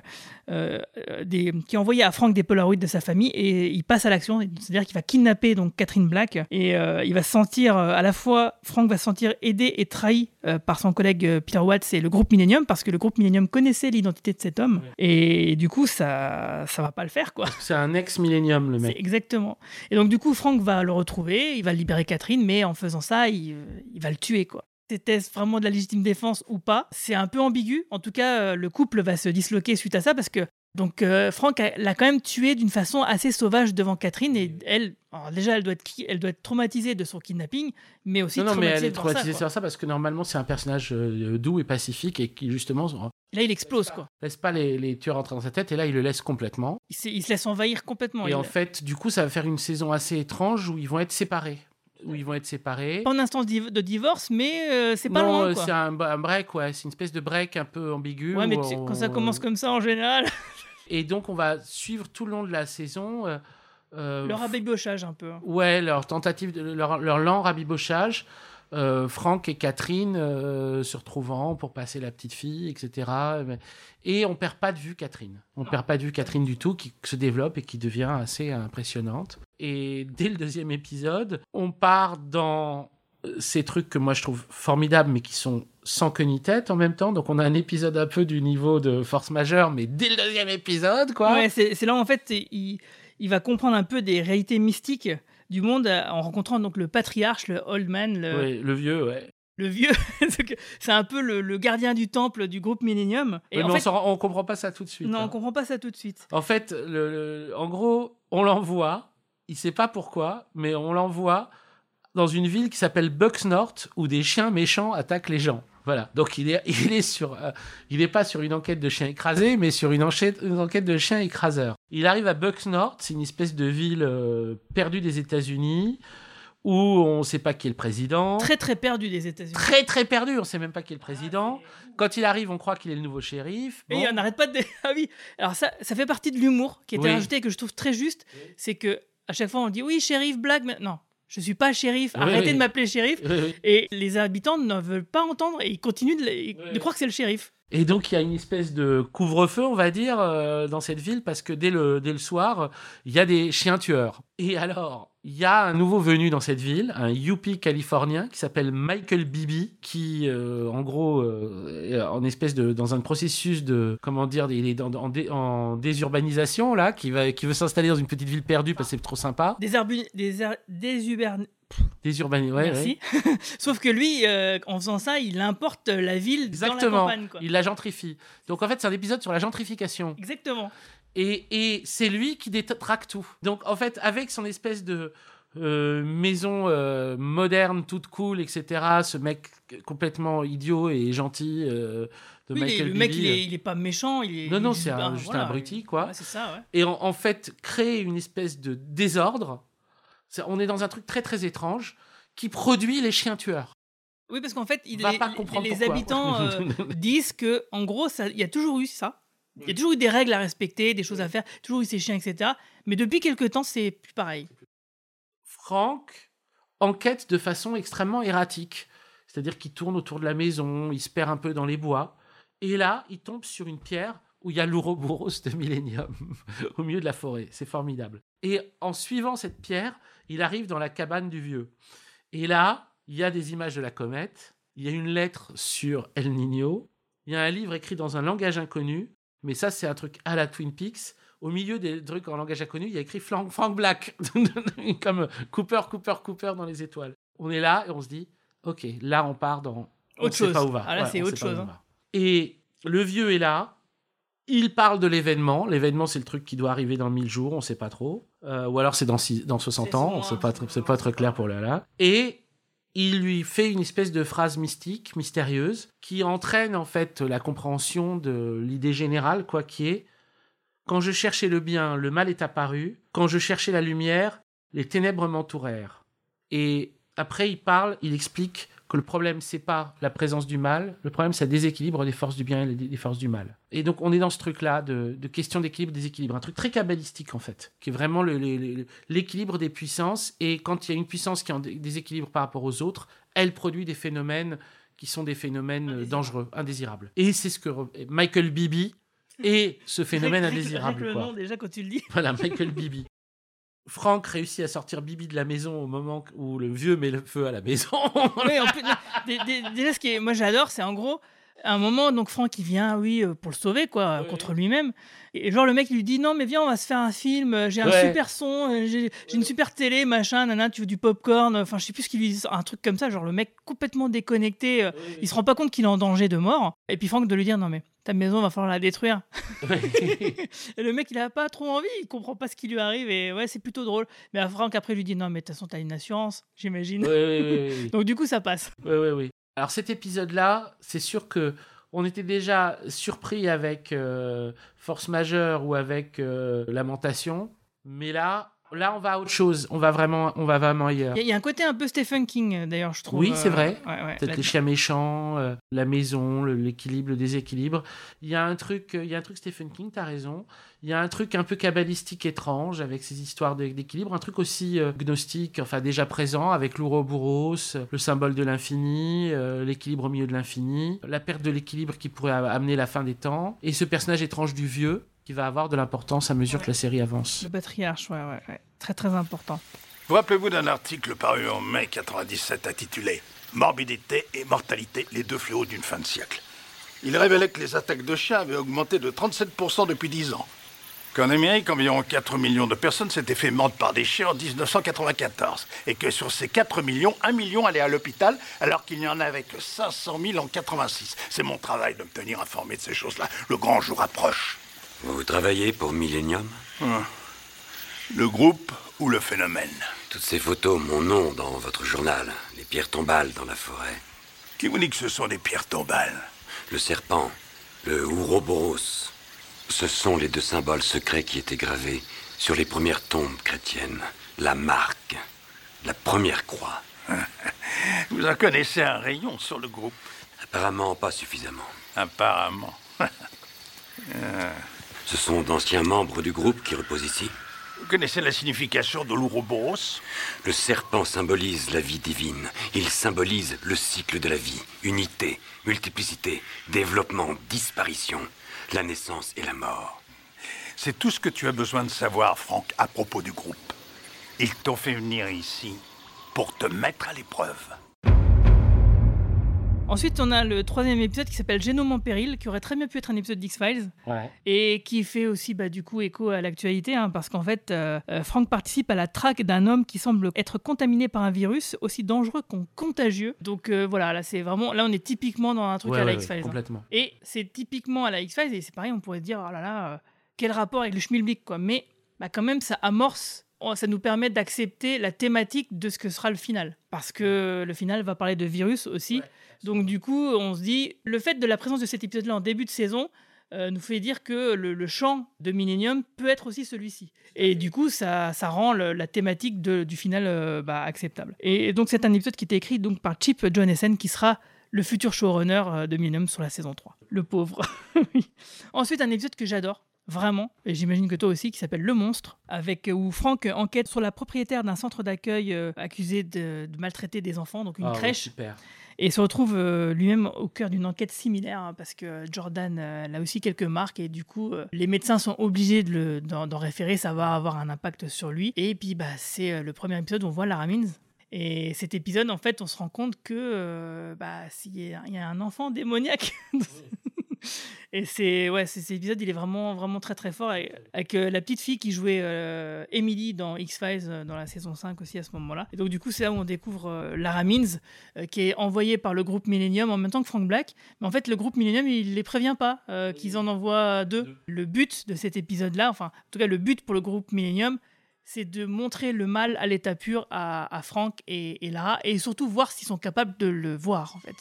euh, euh, des, qui envoyait à Franck des polaroids de sa famille et il passe à l'action, c'est-à-dire qu'il va kidnapper donc Catherine Black et euh, il va se sentir à la fois, Franck va se sentir aidé et trahi par son collègue Peter Watts et le groupe Millennium parce que le groupe Millennium connaissait l'identité de cet homme et du coup ça ça va pas le faire quoi. C'est un ex-millénium, le mec. exactement. Et donc du coup, Frank va le retrouver, il va libérer Catherine, mais en faisant ça, il, euh, il va le tuer, quoi. C'était vraiment de la légitime défense ou pas C'est un peu ambigu. En tout cas, euh, le couple va se disloquer suite à ça parce que donc euh, Frank a- l'a quand même tué d'une façon assez sauvage devant Catherine et elle, déjà, elle doit être, qui- elle doit être traumatisée de son kidnapping, mais aussi Non, non, mais elle est traumatisée ça, sur ça parce que normalement c'est un personnage euh, doux et pacifique et qui justement Là, il explose, quoi. laisse pas les, les tueurs entrer dans sa tête et là il le laisse complètement. Il, se- il se laisse envahir complètement. et Il- en fait, du coup, ça va faire une saison assez étrange où ils vont être séparés. Où ils vont être séparés. pas en instance de divorce, mais euh, c'est pas non, loin, euh, quoi. c'est un, un break, ouais, c'est une espèce de break un peu ambigu. Ouais, mais tu on- quand ça commence comme ça, en général, *laughs* Et donc on va suivre tout le long de la saison. euh, euh, leur rabibochage un peu. hein. Ouais, leur tentative, de, leur, leur lent rabibochage. Euh, Franck et Catherine euh, se retrouvant pour passer la petite fille, etc. Et on perd pas de vue Catherine. On perd pas de vue Catherine du tout, qui se développe et qui devient assez impressionnante. Et dès le deuxième épisode, on part dans ces trucs que moi je trouve formidables, mais qui sont sans queue ni tête en même temps. Donc on a un épisode un peu du niveau de force majeure, mais dès le deuxième épisode, quoi. Ouais, c'est là en fait il, il va comprendre un peu des réalités mystiques du monde euh, en rencontrant donc le patriarche, le old man, le, Ouais, le vieux, ouais. le vieux. *laughs* C'est un peu le, le gardien du temple du groupe Millennium. Et en mais on, fait, on comprend pas ça tout de suite. non, hein. on comprend pas ça tout de suite. En fait, le- en gros, on l'envoie. Il sait pas pourquoi, mais on l'envoie dans une ville qui s'appelle Bucksnorth où des chiens méchants attaquent les gens. Voilà. Donc il est, *laughs* il est sur, euh, il est pas sur une enquête de chiens écrasés, mais sur une, enquête, une enquête de chiens écraseurs. Il arrive à Bucksnorth, c'est une espèce de ville euh, perdue des États-Unis où on sait pas qui est le président. Très très perdu des États-Unis. très très perdu, on sait même pas qui est le président. Quand il arrive, on croit qu'il est le nouveau shérif. Et Bon. on n'arrête pas de. *laughs* Ah oui. Alors ça, ça fait partie de l'humour qui était Oui. rajouté et que je trouve très juste. C'est que à chaque fois on dit oui shérif blague, mais non, je suis pas shérif. Oui, Arrêtez oui. de m'appeler shérif. Oui. Et les habitants ne veulent pas entendre et ils continuent de, croire que c'est le shérif. Et donc il y a une espèce de couvre-feu, on va dire, euh, dans cette ville, parce que dès le, dès le soir, il y a des chiens tueurs. Et alors, il y a un nouveau venu dans cette ville, un Yuppie californien qui s'appelle Michael Bibi, qui, euh, en gros, euh, est en espèce de dans un processus de comment dire, il est en, dé- en désurbanisation là, qui va qui veut s'installer dans une petite ville perdue parce que c'est trop sympa. Des des, uber- ouais. Merci. *laughs* Sauf que lui, euh, en faisant ça, il importe la ville dans la Exactement. campagne. Quoi. Il la gentrifie. Donc en fait, c'est un épisode sur la gentrification. Exactement. Et, et c'est lui qui détraque tout. Donc, en fait, avec son espèce de euh, maison euh, moderne, toute cool, etc., ce mec complètement idiot et gentil euh, de Oui, Michael le mec, il est, il est pas méchant. Il est, Non, non, c'est un- juste voilà, un abruti, quoi. ouais, c'est ça, ouais. et en, en fait créer une espèce de désordre. On est dans un truc très très étrange qui produit les chiens tueurs. Oui, parce qu'en fait, il, les, pas comprendre les habitants *laughs* disent que, en gros, il y a toujours eu ça. Il y a toujours eu des règles à respecter, des choses à faire, toujours eu ces chiens, etc. Mais depuis quelques temps, c'est plus pareil. Franck enquête de façon extrêmement erratique. C'est-à-dire qu'il tourne autour de la maison, il se perd un peu dans les bois. Et là, il tombe sur une pierre où il y a l'Ouroboros de Millennium, *laughs* au milieu de la forêt. C'est formidable. Et en suivant cette pierre, il arrive dans la cabane du vieux. Et là, il y a des images de la comète, il y a une lettre sur El Niño, il y a un livre écrit dans un langage inconnu, mais ça, c'est un truc à la Twin Peaks. Au milieu des trucs en langage inconnu, il y a écrit Frank, Frank Black, *laughs* comme Cooper, Cooper, Cooper dans les étoiles. On est là et on se dit, ok, là on part dans on Autre sait chose. pas où va. Ah, là, Ouais, c'est autre pas chose, où hein. va. Et le vieux est là. Il parle de l'événement. L'événement, c'est le truc qui doit arriver dans 1000 jours, on sait pas trop. Euh, ou alors c'est dans, six- dans 60 C'est ans, un- pas, c'est pas très clair pour là là. Et il lui fait une espèce de phrase mystique, mystérieuse, qui entraîne en fait la compréhension de l'idée générale, quoi qui est quand je cherchais le bien, le mal est apparu. Quand je cherchais la lumière, les ténèbres m'entourèrent. Et après, il parle, il explique que le problème, c'est pas la présence du mal, le problème, c'est le déséquilibre des forces du bien et des forces du mal. Et donc, on est dans ce truc-là de, de question d'équilibre, déséquilibre, un truc très kabbalistique en fait, qui est vraiment l'équilibre des puissances. Et quand il y a une puissance qui est en dé- déséquilibre par rapport aux autres, elle produit des phénomènes qui sont des phénomènes dangereux, indésirables. Et c'est ce que Michael Bibi est ce phénomène indésirable. le quoi. nom, déjà, quand tu le dis. Voilà, Michael Bibi. Franck réussit à sortir Bibi de la maison au moment où le vieux met le feu à la maison. *laughs* Oui, en plus, dé- dé- déjà, ce qui est, moi j'adore, c'est en gros, à un moment, donc Franck il vient, oui, euh, pour le sauver, quoi, Oui. contre lui-même. Et genre, le mec il lui dit, non, mais viens, on va se faire un film, euh, j'ai un Ouais. super son, euh, j'ai une super télé, machin, nana, tu veux du popcorn, enfin, je sais plus ce qu'il lui dit, un truc comme ça, genre le mec complètement déconnecté, il se rend pas compte qu'il est en danger de mort. Et puis Franck de lui dire, non, mais ta maison va falloir la détruire. *laughs* Et le mec il a pas trop envie, il comprend pas ce qui lui arrive, et ouais, c'est plutôt drôle. Mais à Franck après lui dit, non, mais de toute façon, t'as une assurance, j'imagine. Oui, oui, oui, oui. Donc du coup, ça passe. Oui, oui, oui. Alors cet épisode-là, c'est sûr que on était déjà surpris avec euh, Force Majeure ou avec euh, Lamentation, mais là, là, on va à autre chose. On va vraiment, on va vraiment ailleurs. Il y, a- il y a un côté un peu Stephen King, euh, d'ailleurs, je trouve. Oui, c'est vrai. ouais, ouais, Peut-être les chiens méchants, euh, la maison, l'équilibre, le déséquilibre. Il y a un truc, euh, il y a un truc Stephen King, t'as raison. Il y a un truc un peu kabbalistique étrange avec ces histoires d'équilibre, un truc aussi euh, gnostique, enfin déjà présent avec l'ouroboros, le symbole de l'infini, euh, l'équilibre au milieu de l'infini, la perte de l'équilibre qui pourrait amener la fin des temps, et ce personnage étrange du vieux qui va avoir de l'importance à mesure que la série avance. Le patriarche, ouais, ouais, ouais. Très, très important. Vous rappelez-vous d'un article paru en mai 97 intitulé Morbidité et mortalité, les deux fléaux d'une fin de siècle. Il révélait que les attaques de chiens avaient augmenté de 37% depuis 10 ans. Qu'en Amérique, environ 4 millions de personnes s'étaient fait mordre par des chiens en 1994. Et que sur ces 4 millions, 1 million allaient à l'hôpital alors qu'il n'y en avait que 500 000 en 86. C'est mon travail de me tenir informé de ces choses-là. Le grand jour approche. Vous travaillez pour Millennium Hum. Le groupe ou le phénomène Toutes ces photos, mon nom dans votre journal, les pierres tombales dans la forêt, Qui vous dit que ce sont des pierres tombales le serpent, le Ouroboros. Ce sont les deux symboles secrets qui étaient gravés sur les premières tombes chrétiennes. La marque, la première croix. *laughs* Vous en connaissez un rayon sur le groupe? Apparemment pas suffisamment. Apparemment. *laughs* Ce sont d'anciens membres du groupe qui reposent ici. Vous connaissez la signification de l'Ouroboros? Le serpent symbolise la vie divine. Il symbolise le cycle de la vie. Unité, multiplicité, développement, disparition, la naissance et la mort. C'est tout ce que tu as besoin de savoir, Franck, à propos du groupe. Ils t'ont fait venir ici pour te mettre à l'épreuve. Ensuite, on a le troisième épisode qui s'appelle Génome en péril, qui aurait très bien pu être un épisode d'X-Files. Ouais. et qui fait aussi bah, du coup écho à l'actualité, hein, parce qu'en fait, euh, euh, Frank participe à la traque d'un homme qui semble être contaminé par un virus aussi dangereux qu'en contagieux. Donc euh, voilà, là c'est vraiment, là on est typiquement dans un truc Ouais, à la ouais, X-Files. hein. Et c'est typiquement à la X-Files, et c'est pareil, on pourrait se dire, oh là là, euh, quel rapport avec le schmilblick, quoi. Mais bah, quand même, ça amorce, ça nous permet d'accepter la thématique de ce que sera le final. Parce que le final va parler de virus aussi. Donc du coup, on se dit, le fait de la présence de cet épisode-là en début de saison euh, nous fait dire que le, le champ de Millennium peut être aussi celui-ci. Et du coup, ça, ça rend le- la thématique de- du final euh, bah, acceptable. Et, donc c'est un épisode qui était écrit donc, par Chip Johannessen, qui sera le futur showrunner euh, de Millennium sur la saison 3. Le pauvre. *laughs* Oui. Ensuite, un épisode que j'adore. Vraiment, et j'imagine que toi aussi, qui s'appelle Le Monstre, avec euh, où Franck enquête sur la propriétaire d'un centre d'accueil euh, accusé de, de maltraiter des enfants, donc une Ah ouais, crèche, super. et se retrouve euh, lui-même au cœur d'une enquête similaire, hein, parce que Jordan euh, elle a aussi quelques marques, et du coup, les médecins sont obligés d'en référer, ça va avoir un impact sur lui. Et puis, bah, c'est le premier épisode où on voit Lara Means. Et cet épisode, en fait, on se rend compte que euh, bah, s'il y a un enfant démoniaque. *laughs* Et c'est ouais, cet épisode, il est vraiment vraiment très très fort avec, avec, euh, la petite fille qui jouait euh, Emily dans X Files euh, dans la saison 5 aussi à ce moment-là. Et donc du coup, c'est là où on découvre Lara Means qui est envoyée par le groupe Millennium en même temps que Frank Black. Mais en fait, le groupe Millennium, il les prévient pas qu'ils en envoient deux. Le but de cet épisode-là, enfin, en tout cas, le but pour le groupe Millennium, c'est de montrer le mal à l'état pur à, à Frank et, Lara, et surtout voir s'ils sont capables de le voir, en fait,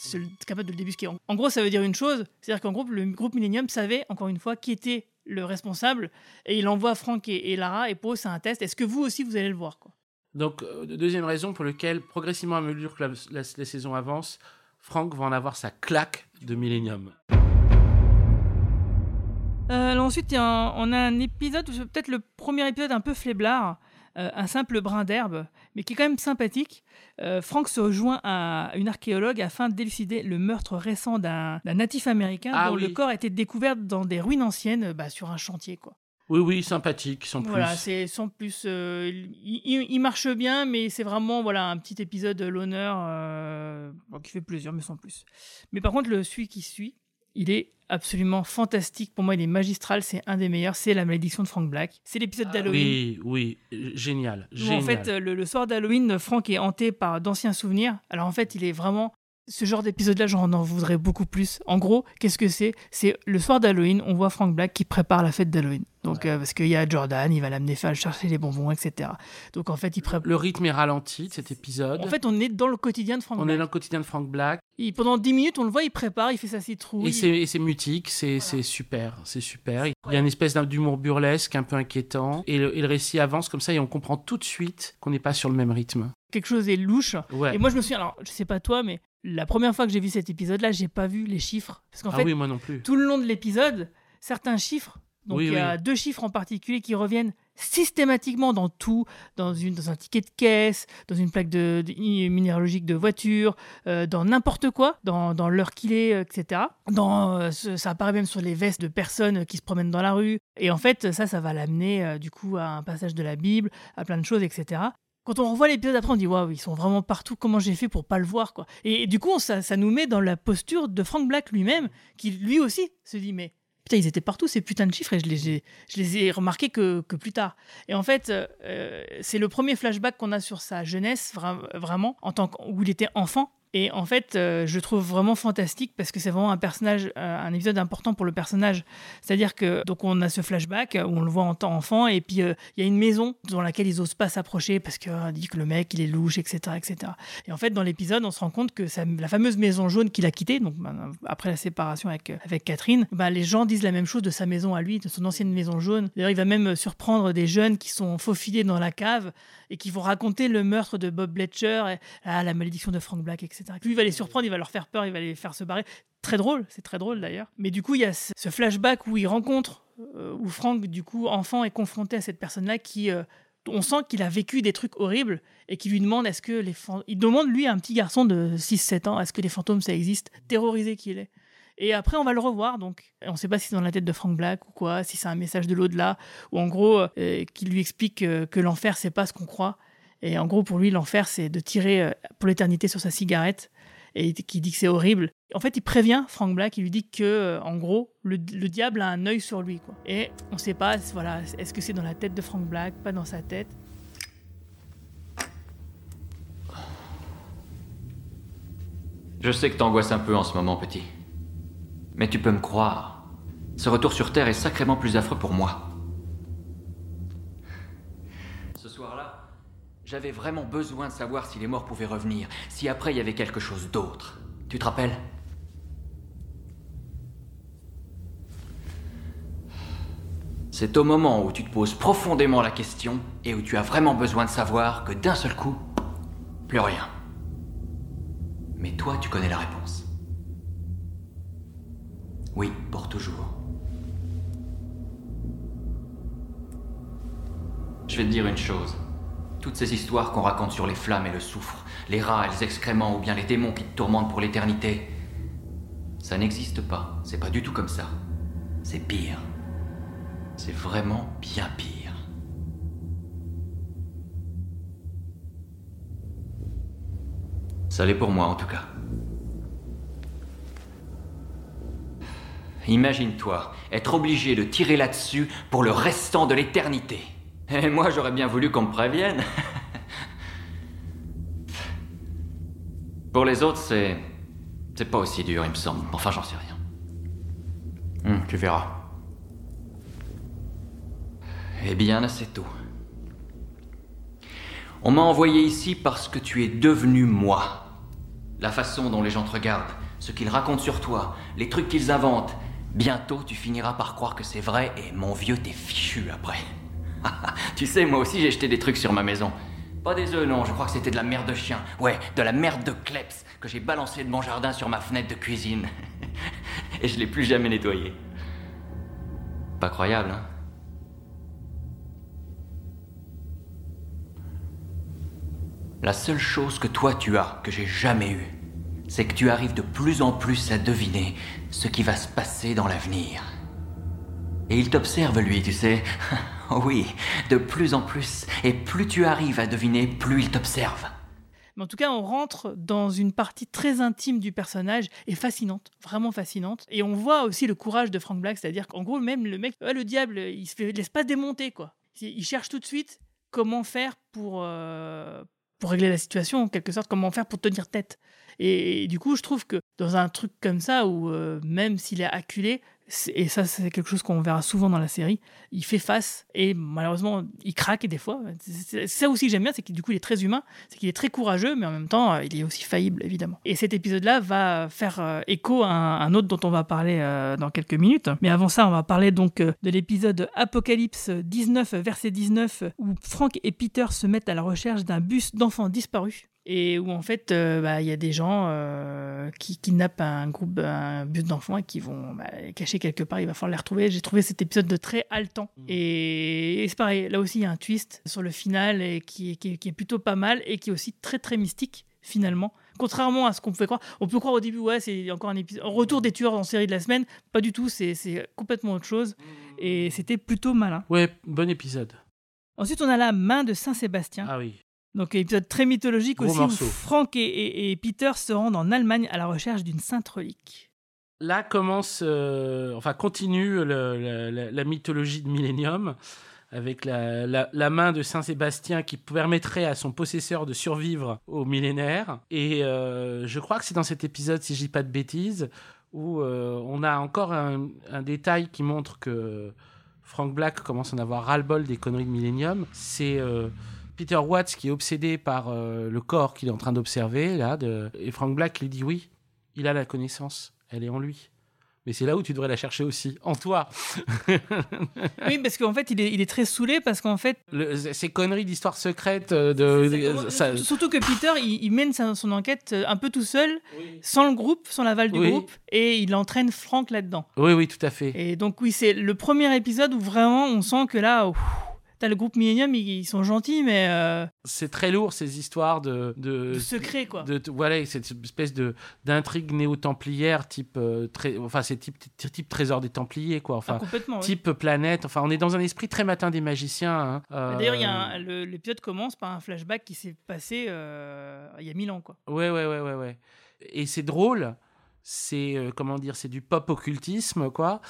capables de le débusquer. En, gros, ça veut dire une chose, c'est-à-dire qu'en groupe, le groupe Millennium savait, encore une fois, qui était le responsable, et il envoie Frank et, Lara, et pour eux, c'est un test. Est-ce que vous aussi, vous allez le voir Donc, euh, deuxième raison pour laquelle, progressivement à mesure que la, la- saison avance, Frank va en avoir sa claque de Millennium. Euh, alors ensuite, il y a un- on a un épisode, peut-être le premier épisode un peu faiblard, euh, un simple brin d'herbe, mais qui est quand même sympathique. Euh, Frank se rejoint à une archéologue afin d'élucider le meurtre récent d'un d'un natif américain Ah dont oui. le corps a été découvert dans des ruines anciennes euh, bah, sur un chantier. Quoi. Oui, oui, sympathique, sans plus. Voilà, c'est sans plus. euh, il, il- il marche bien, mais c'est vraiment voilà un petit épisode de l'honneur euh, bon, qui fait plaisir, mais sans plus. Mais par contre, le celui qui suit, il est absolument fantastique. Pour moi, il est magistral. C'est un des meilleurs. C'est la malédiction de Frank Black. C'est l'épisode d'Halloween. Oui, oui, génial. Où, génial. en fait, le, le soir d'Halloween, Frank est hanté par d'anciens souvenirs. Alors en fait, il est vraiment. Ce genre d'épisode-là, j'en en voudrais beaucoup plus. En gros, qu'est-ce que c'est? C'est le soir d'Halloween, on voit Frank Black qui prépare la fête d'Halloween. Donc, euh, parce qu'il y a Jordan, il va l'amener faire chercher les bonbons, etc. Donc en fait, il prépare. Le rythme est ralenti de cet épisode. En fait, on est dans le quotidien de Frank on est Black. dans le quotidien de Frank Black. Pendant 10 minutes, on le voit, il prépare, il fait sa citrouille. Et c'est, mutique, c'est, super, c'est super. Il y a une espèce d'humour burlesque, un peu inquiétant. Et le, et le récit avance comme ça et on comprend tout de suite qu'on n'est pas sur le même rythme. Quelque chose est louche. Ouais. Et moi, je me souviens, alors, je sais pas toi, mais la première fois que j'ai vu cet épisode-là, j'ai pas vu les chiffres. Parce qu'en ah fait, oui, moi non plus. tout le long de l'épisode, certains chiffres, donc Oui, il y a oui. deux chiffres en particulier qui reviennent systématiquement dans tout, dans, une, dans un ticket de caisse, dans une plaque de, de- minéralogique de voiture, euh, dans n'importe quoi, dans, dans l'heure qu'il est, euh, etc. Dans, euh, ça apparaît même sur les vestes de personnes qui se promènent dans la rue. Et en fait, ça, ça va l'amener euh, du coup à un passage de la Bible, à plein de choses, etc. quand on revoit l'épisode après, on dit waouh, ils sont vraiment partout. Comment j'ai fait pour pas le voir quoi? Et, et du coup, ça, ça nous met dans la posture de Frank Black lui-même, qui lui aussi se dit mais putain, ils étaient partout ces putains de chiffres et je les ai, je les ai remarqués que, que plus tard. Et en fait, euh, c'est le premier flashback qu'on a sur sa jeunesse, vra- vraiment, en tant où il était enfant. Et en fait, euh, je trouve vraiment fantastique parce que c'est vraiment un personnage, euh, un épisode important pour le personnage. C'est-à-dire que donc on a ce flashback où on le voit en tant enfant et puis euh, il y a une maison dans laquelle ils osent pas s'approcher parce qu'on dit que le mec il est louche, etc., etc. Et en fait, dans l'épisode, on se rend compte que la fameuse maison jaune qu'il a quittée, donc ben, après la séparation avec euh, avec Catherine, ben, les gens disent la même chose de sa maison à lui, de son ancienne maison jaune. D'ailleurs, il va même euh, surprendre des jeunes qui sont faufilés dans la cave et qui vont raconter le meurtre de Bob Bletcher, et, ah, la malédiction de Frank Black, etc. Lui, il va les surprendre, il va leur faire peur, il va les faire se barrer. Très drôle, c'est très drôle d'ailleurs. Mais du coup, il y a ce flashback où il rencontre, euh, où Frank, du coup, enfant, est confronté à cette personne-là qui. euh, on sent qu'il a vécu des trucs horribles et qui lui demande est-ce que les il demande lui à un petit garçon de 6-7 ans est-ce que les fantômes ça existe? Terrorisé qu'il est et après on va le revoir donc on ne sait pas si c'est dans la tête de Frank Black ou quoi si c'est un message de l'au-delà ou en gros euh, qui lui explique euh, que l'enfer c'est pas ce qu'on croit et en gros pour lui l'enfer c'est de tirer euh, pour l'éternité sur sa cigarette et qui dit que c'est horrible. En fait, il prévient Frank Black, il lui dit que, euh, en gros, le, le diable a un œil sur lui. Et on sait pas, voilà, est-ce que c'est dans la tête de Frank Black, pas dans sa tête. Je sais que t'angoisses un peu en ce moment, petit. Mais tu peux me croire. Ce retour sur Terre est sacrément plus affreux pour moi. J'avais vraiment besoin de savoir si les morts pouvaient revenir, si après il y avait quelque chose d'autre. Tu te rappelles? C'est au moment où tu te poses profondément la question et où tu as vraiment besoin de savoir que d'un seul coup, plus rien. Mais toi, tu connais la réponse. Oui, pour toujours. Je vais te dire une chose. Toutes ces histoires qu'on raconte sur les flammes et le soufre, les rats les excréments ou bien les démons qui te tourmentent pour l'éternité, ça n'existe pas. C'est pas du tout comme ça. C'est pire. C'est vraiment bien pire. Ça l'est pour moi en tout cas. Imagine-toi être obligé de tirer là-dessus pour le restant de l'éternité. Et moi j'aurais bien voulu qu'on me prévienne. pour les autres, c'est. C'est pas aussi dur, il me semble. Enfin, j'en sais rien. Hum, tu verras. Eh bien, c'est tout. On m'a envoyé ici parce que tu es devenu moi. La façon dont les gens te regardent, ce qu'ils racontent sur toi, les trucs qu'ils inventent. Bientôt, tu finiras par croire que c'est vrai et mon vieux, t'es fichu après. *laughs* tu sais, moi aussi, j'ai jeté des trucs sur ma maison. Pas des œufs, non, je crois que c'était de la merde de chien. Ouais, de la merde de kleps que j'ai balancé de mon jardin sur ma fenêtre de cuisine. *laughs* et je l'ai plus jamais nettoyé. Pas croyable, hein La seule chose que toi tu as, que j'ai jamais eue, c'est que tu arrives de plus en plus à deviner ce qui va se passer dans l'avenir. Et il t'observe, lui, tu sais. *laughs* Oh oui, de plus en plus. Et plus tu arrives à deviner, plus il t'observe. Mais en tout cas, on rentre dans une partie très intime du personnage et fascinante, vraiment fascinante. Et on voit aussi le courage de Frank Black, c'est-à-dire qu'en gros, même le mec, le diable, il se fait, laisse pas démonter, quoi. Il cherche tout de suite comment faire pour, euh, pour régler la situation, en quelque sorte, comment faire pour tenir tête. Et, du coup, je trouve que dans un truc comme ça, où euh, même s'il est acculé, et ça c'est quelque chose qu'on verra souvent dans la série, il fait face et malheureusement il craque des fois. C'est ça aussi que j'aime bien, c'est que du coup il est très humain, c'est qu'il est très courageux, mais en même temps euh, il est aussi faillible évidemment. Et cet épisode-là va faire euh, écho à un, autre dont on va parler euh, dans quelques minutes. Mais avant ça, on va parler donc de l'épisode Apocalypse 19, verset 19, où Frank et Peter se mettent à la recherche d'un bus d'enfants disparus et où en fait euh, bah, il y a des gens euh, qui kidnappent un groupe, un bus d'enfants et qui vont bah, les cacher quelque part. Il va falloir les retrouver. J'ai trouvé cet épisode de très haletant. Et, et c'est pareil, là aussi il y a un twist sur le final et qui, est- qui est- qui est plutôt pas mal et qui est aussi très très mystique finalement. Contrairement à ce qu'on pouvait croire, on peut croire au début, ouais, c'est encore un épisode, retour des tueurs en série de la semaine. Pas du tout, c'est c'est complètement autre chose. Et c'était plutôt malin. Ouais, bon épisode. Ensuite, on a la main de Saint-Sébastien. Ah oui. Donc épisode très mythologique Gros aussi morceau. où Frank et, et- et Peter se rendent en Allemagne à la recherche d'une sainte relique. Là commence, euh, enfin continue le- la, la- la mythologie de Millennium avec la, la- la main de Saint Sébastien qui permettrait à son possesseur de survivre au millénaire. Et euh, je crois que c'est dans cet épisode, si je dis pas de bêtises, où euh, on a encore un, un détail qui montre que Frank Black commence à en avoir ras-le-bol des conneries de Millennium. C'est euh, Peter Watts qui est obsédé par euh, le corps qu'il est en train d'observer là, de... et Frank Black lui dit oui, il a la connaissance, elle est en lui. Mais c'est là où tu devrais la chercher aussi, en toi. *laughs* Oui, parce qu'en fait, il est, il est très saoulé parce qu'en fait, Le- ces conneries d'histoire secrète, euh, de, de- ça- surtout que Peter, il, il mène sa- son enquête euh, un peu tout seul, sans le groupe, sans l'aval du Oui. groupe, et il entraîne Frank là-dedans. Oui, oui, tout à fait. Et donc oui, c'est le premier épisode où vraiment on sent que là, ouf, t'as le groupe Millennium, ils, ils sont gentils, mais euh, C'est très lourd ces histoires de, de, de secret quoi. de- de- voilà, cette espèce d'intrigue néo-templière type, euh, très, enfin c'est type, type, trésor des Templiers quoi, Ah, complètement. oui. type planète. Enfin, on est dans un esprit très matin des magiciens. hein. Euh, D'ailleurs, l'épisode commence par un flashback qui s'est passé euh, il y a mille ans quoi. Ouais, ouais, ouais, ouais, ouais. Et c'est drôle. C'est euh, comment dire, c'est du pop occultisme, quoi.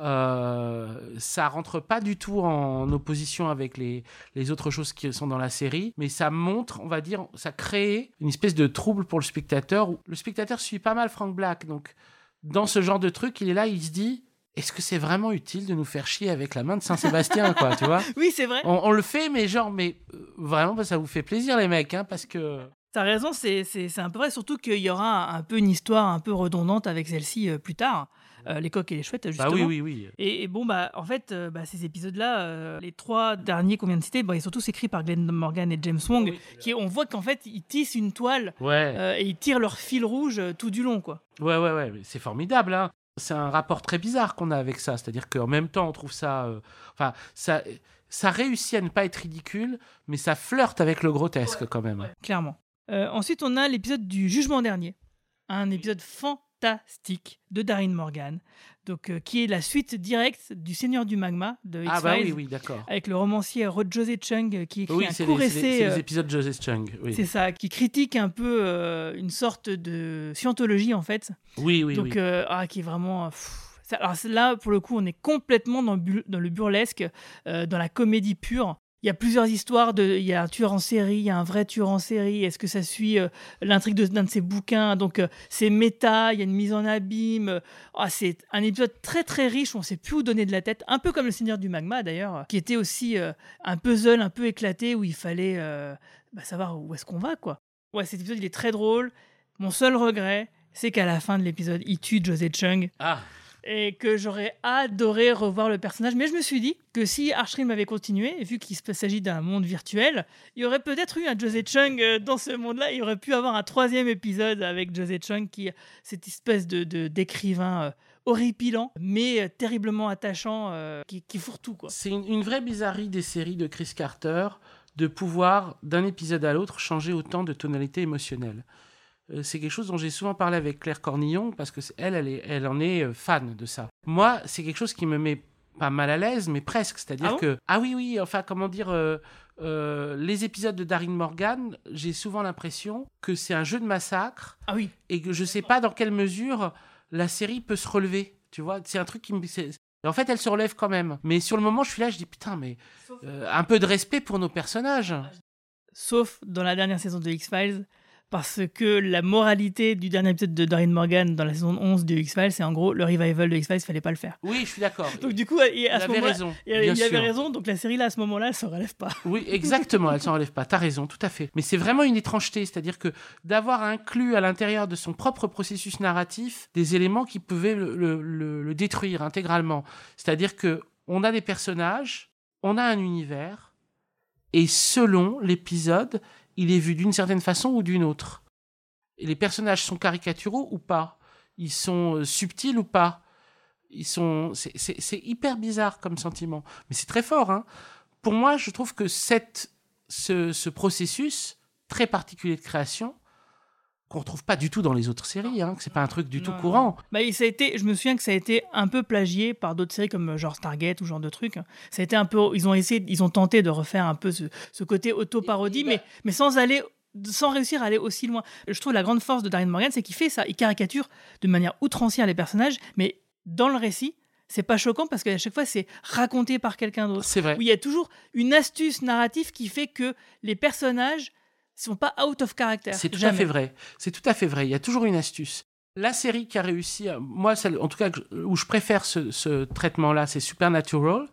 Euh, ça rentre pas du tout en opposition avec les, les autres choses qui sont dans la série, mais ça montre, on va dire, ça crée une espèce de trouble pour le spectateur. Le spectateur suit pas mal Frank Black, donc dans ce genre de truc, il est là, il se dit. Est-ce que c'est vraiment utile de nous faire chier avec la main de Saint-Sébastien, quoi, tu vois? *laughs* Oui, c'est vrai. on, on le fait, mais genre, mais euh, vraiment, bah, ça vous fait plaisir, les mecs, hein, parce que. T'as raison, c'est c'est- c'est un peu vrai, surtout qu'il y aura un, un peu une histoire un peu redondante avec celle-ci euh, plus tard. Euh, les coques et les chouettes, Bah justement. oui, oui, oui. Et, et bon, bah, en fait, euh, bah, ces épisodes-là, les trois derniers qu'on vient de citer, bah, ils sont tous écrits par Glenn Morgan et James Wong, qui, on voit qu'en fait, ils tissent une toile Ouais. et ils tirent leur fil rouge tout du long, quoi. Ouais, ouais, ouais, c'est formidable. Hein. C'est un rapport très bizarre qu'on a avec ça. C'est-à-dire qu'en même temps, on trouve ça. Enfin, ça, ça réussit à ne pas être ridicule, mais ça flirte avec le grotesque quand même. Clairement. Euh, ensuite, on a l'épisode du jugement dernier, un épisode fantastique de Darin Morgan, donc euh, qui est la suite directe du Seigneur du Magma de X-Files, Ah, bah oui, oui, d'accord. avec le romancier Rod José Chung euh, qui écrit Oui, un court les, essai. c'est les épisodes de Joseph Chung. Oui, C'est ça, qui critique un peu une sorte de scientologie en fait. oui, oui. Donc, oui. ah, qui est vraiment. pff, alors là, pour le coup, on est complètement dans, le bu- dans le burlesque, euh, dans la comédie pure. Il y a plusieurs histoires. De, il y a un tueur en série, il y a un vrai tueur en série. Est-ce que ça suit euh, l'intrigue de- d'un de ses bouquins? Donc, euh, c'est méta, il y a une mise en abîme. euh, ah, c'est un épisode très très riche, on ne sait plus où donner de la tête. Un peu comme le Seigneur du Magma d'ailleurs, qui était aussi un puzzle un peu éclaté où il fallait bah, savoir où est-ce qu'on va. quoi. Ouais, cet épisode, il est très drôle. Mon seul regret, c'est qu'à la fin de l'épisode, il tue José Chung Ah, et que j'aurais adoré revoir le personnage. Mais je me suis dit que si Archrim avait continué, vu qu'il s'agit d'un monde virtuel, il y aurait peut-être eu un José Chung euh, dans ce monde-là. Il aurait pu avoir un troisième épisode avec José Chung, qui cette espèce de d'écrivain euh, horripilant, mais euh, terriblement attachant, qui, fourre tout. C'est une, une vraie bizarrerie des séries de Chris Carter de pouvoir, d'un épisode à l'autre, changer autant de tonalité émotionnelle. Euh, c'est quelque chose dont j'ai souvent parlé avec Claire Cornillon, parce que elle, elle, est- elle en est euh, fan de ça. Moi, c'est quelque chose qui me met pas mal à l'aise, mais presque. C'est-à-dire Ah bon? que... Ah oui, oui, enfin, comment dire... euh, euh, les épisodes de Darin Morgan, j'ai souvent l'impression que c'est un jeu de massacre Ah oui, et que je sais pas dans quelle mesure la série peut se relever. Tu vois, c'est un truc qui me. En fait, elle se relève quand même. Mais sur le moment, je suis là, je dis putain, mais euh, un peu de respect pour nos personnages. sauf dans la dernière saison de X-Files, parce que la moralité du dernier épisode de Doreen Morgan dans la saison 11 de X-Files, c'est en gros le revival de X-Files, fallait pas le faire. Oui, je suis d'accord. Donc du coup, à il ce avait raison. il, il avait sûr. raison, donc la série là, à ce moment-là, elle se relève pas. Oui, exactement, elle s'en relève pas. T'as raison, tout à fait. Mais c'est vraiment une étrangeté, c'est-à-dire que d'avoir inclus à l'intérieur de son propre processus narratif des éléments qui pouvaient le, le- le- le détruire intégralement. C'est-à-dire que on a des personnages, on a un univers, et selon l'épisode, il est vu d'une certaine façon ou d'une autre. Et les personnages sont caricaturaux ou pas? Ils sont euh, subtils ou pas? Ils sont. C'est hyper bizarre comme sentiment, mais c'est très fort, hein pour moi, je trouve que cette, ce, ce processus très particulier de création qu'on retrouve pas du tout dans les autres séries, hein, que c'est pas un truc du tout Non, courant. Bah, et ça a été, je me souviens que ça a été un peu plagié par d'autres séries comme euh, genre Stargate ou ce genre de trucs. Ça a été un peu, ils ont essayé, ils ont tenté de refaire un peu ce, ce côté auto-parodie, mais, mais sans aller, sans réussir à aller aussi loin. Je trouve la grande force de Darren Morgan, c'est qu'il fait ça, il caricature de manière outrancière les personnages, mais dans le récit. C'est pas choquant parce qu'à chaque fois c'est raconté par quelqu'un d'autre. C'est vrai. Où il y a toujours une astuce narrative qui fait que les personnages sont pas out of character. C'est tout à fait vrai. C'est tout à fait vrai. Il y a toujours une astuce. La série qui a réussi, moi, celle, en tout cas, où je préfère ce, ce traitement-là, c'est Supernatural.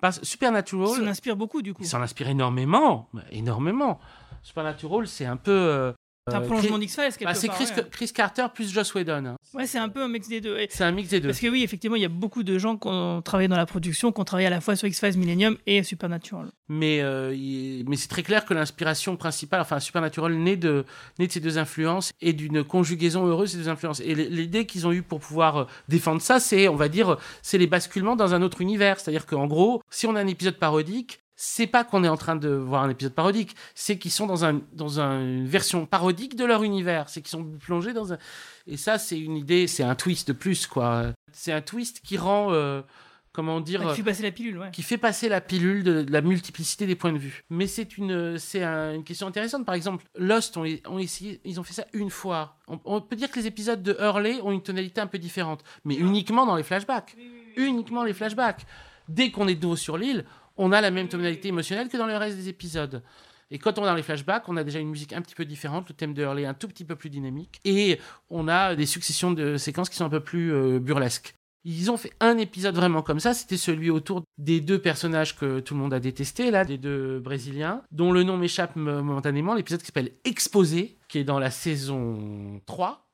Parce, Supernatural, Ça m'inspire beaucoup du coup. il s'en inspire énormément, énormément. Supernatural, c'est un peu. euh, C'est un euh, prolongement Chris- d'X-Files quelque bah, c'est Chris, ouais. Chris Carter plus Joss Whedon. hein. Ouais, c'est un peu un mix des deux. C'est un mix des deux. Parce que oui, effectivement, il y a beaucoup de gens qui ont travaillé dans la production, qui ont travaillé à la fois sur X-Files Millennium et Supernatural. Mais, euh, il- mais c'est très clair que l'inspiration principale, enfin Supernatural, naît de, naît de ces deux influences et d'une conjugaison heureuse de ces deux influences. Et l'idée qu'ils ont eue pour pouvoir euh, défendre ça, c'est, on va dire, c'est les basculements dans un autre univers. C'est-à-dire qu'en gros, si on a un épisode parodique, c'est pas qu'on est en train de voir un épisode parodique, c'est qu'ils sont dans, un, dans un- une version parodique de leur univers. C'est qu'ils sont plongés dans un. Et ça, c'est une idée, c'est un twist de plus, quoi. C'est un twist qui rend. euh, comment dire. Qui fait passer la pilule, ouais. qui fait passer la pilule de, de la multiplicité des points de vue. Mais c'est une, c'est un- une question intéressante. Par exemple, Lost, on, on essayé, ils ont fait ça une fois. On, on peut dire que les épisodes de Hurley ont une tonalité un peu différente, mais uniquement dans les flashbacks. Uniquement les flashbacks. Dès qu'on est de nouveau sur l'île, on a la même tonalité émotionnelle que dans le reste des épisodes. Et quand on est dans les flashbacks, on a déjà une musique un petit peu différente, le thème de Hurley est un tout petit peu plus dynamique, et on a des successions de séquences qui sont un peu plus euh, burlesques. Ils ont fait un épisode vraiment comme ça, c'était celui autour des deux personnages que tout le monde a détestés, là, des deux Brésiliens, dont le nom m'échappe momentanément, l'épisode qui s'appelle Exposé, qui est dans la saison 3,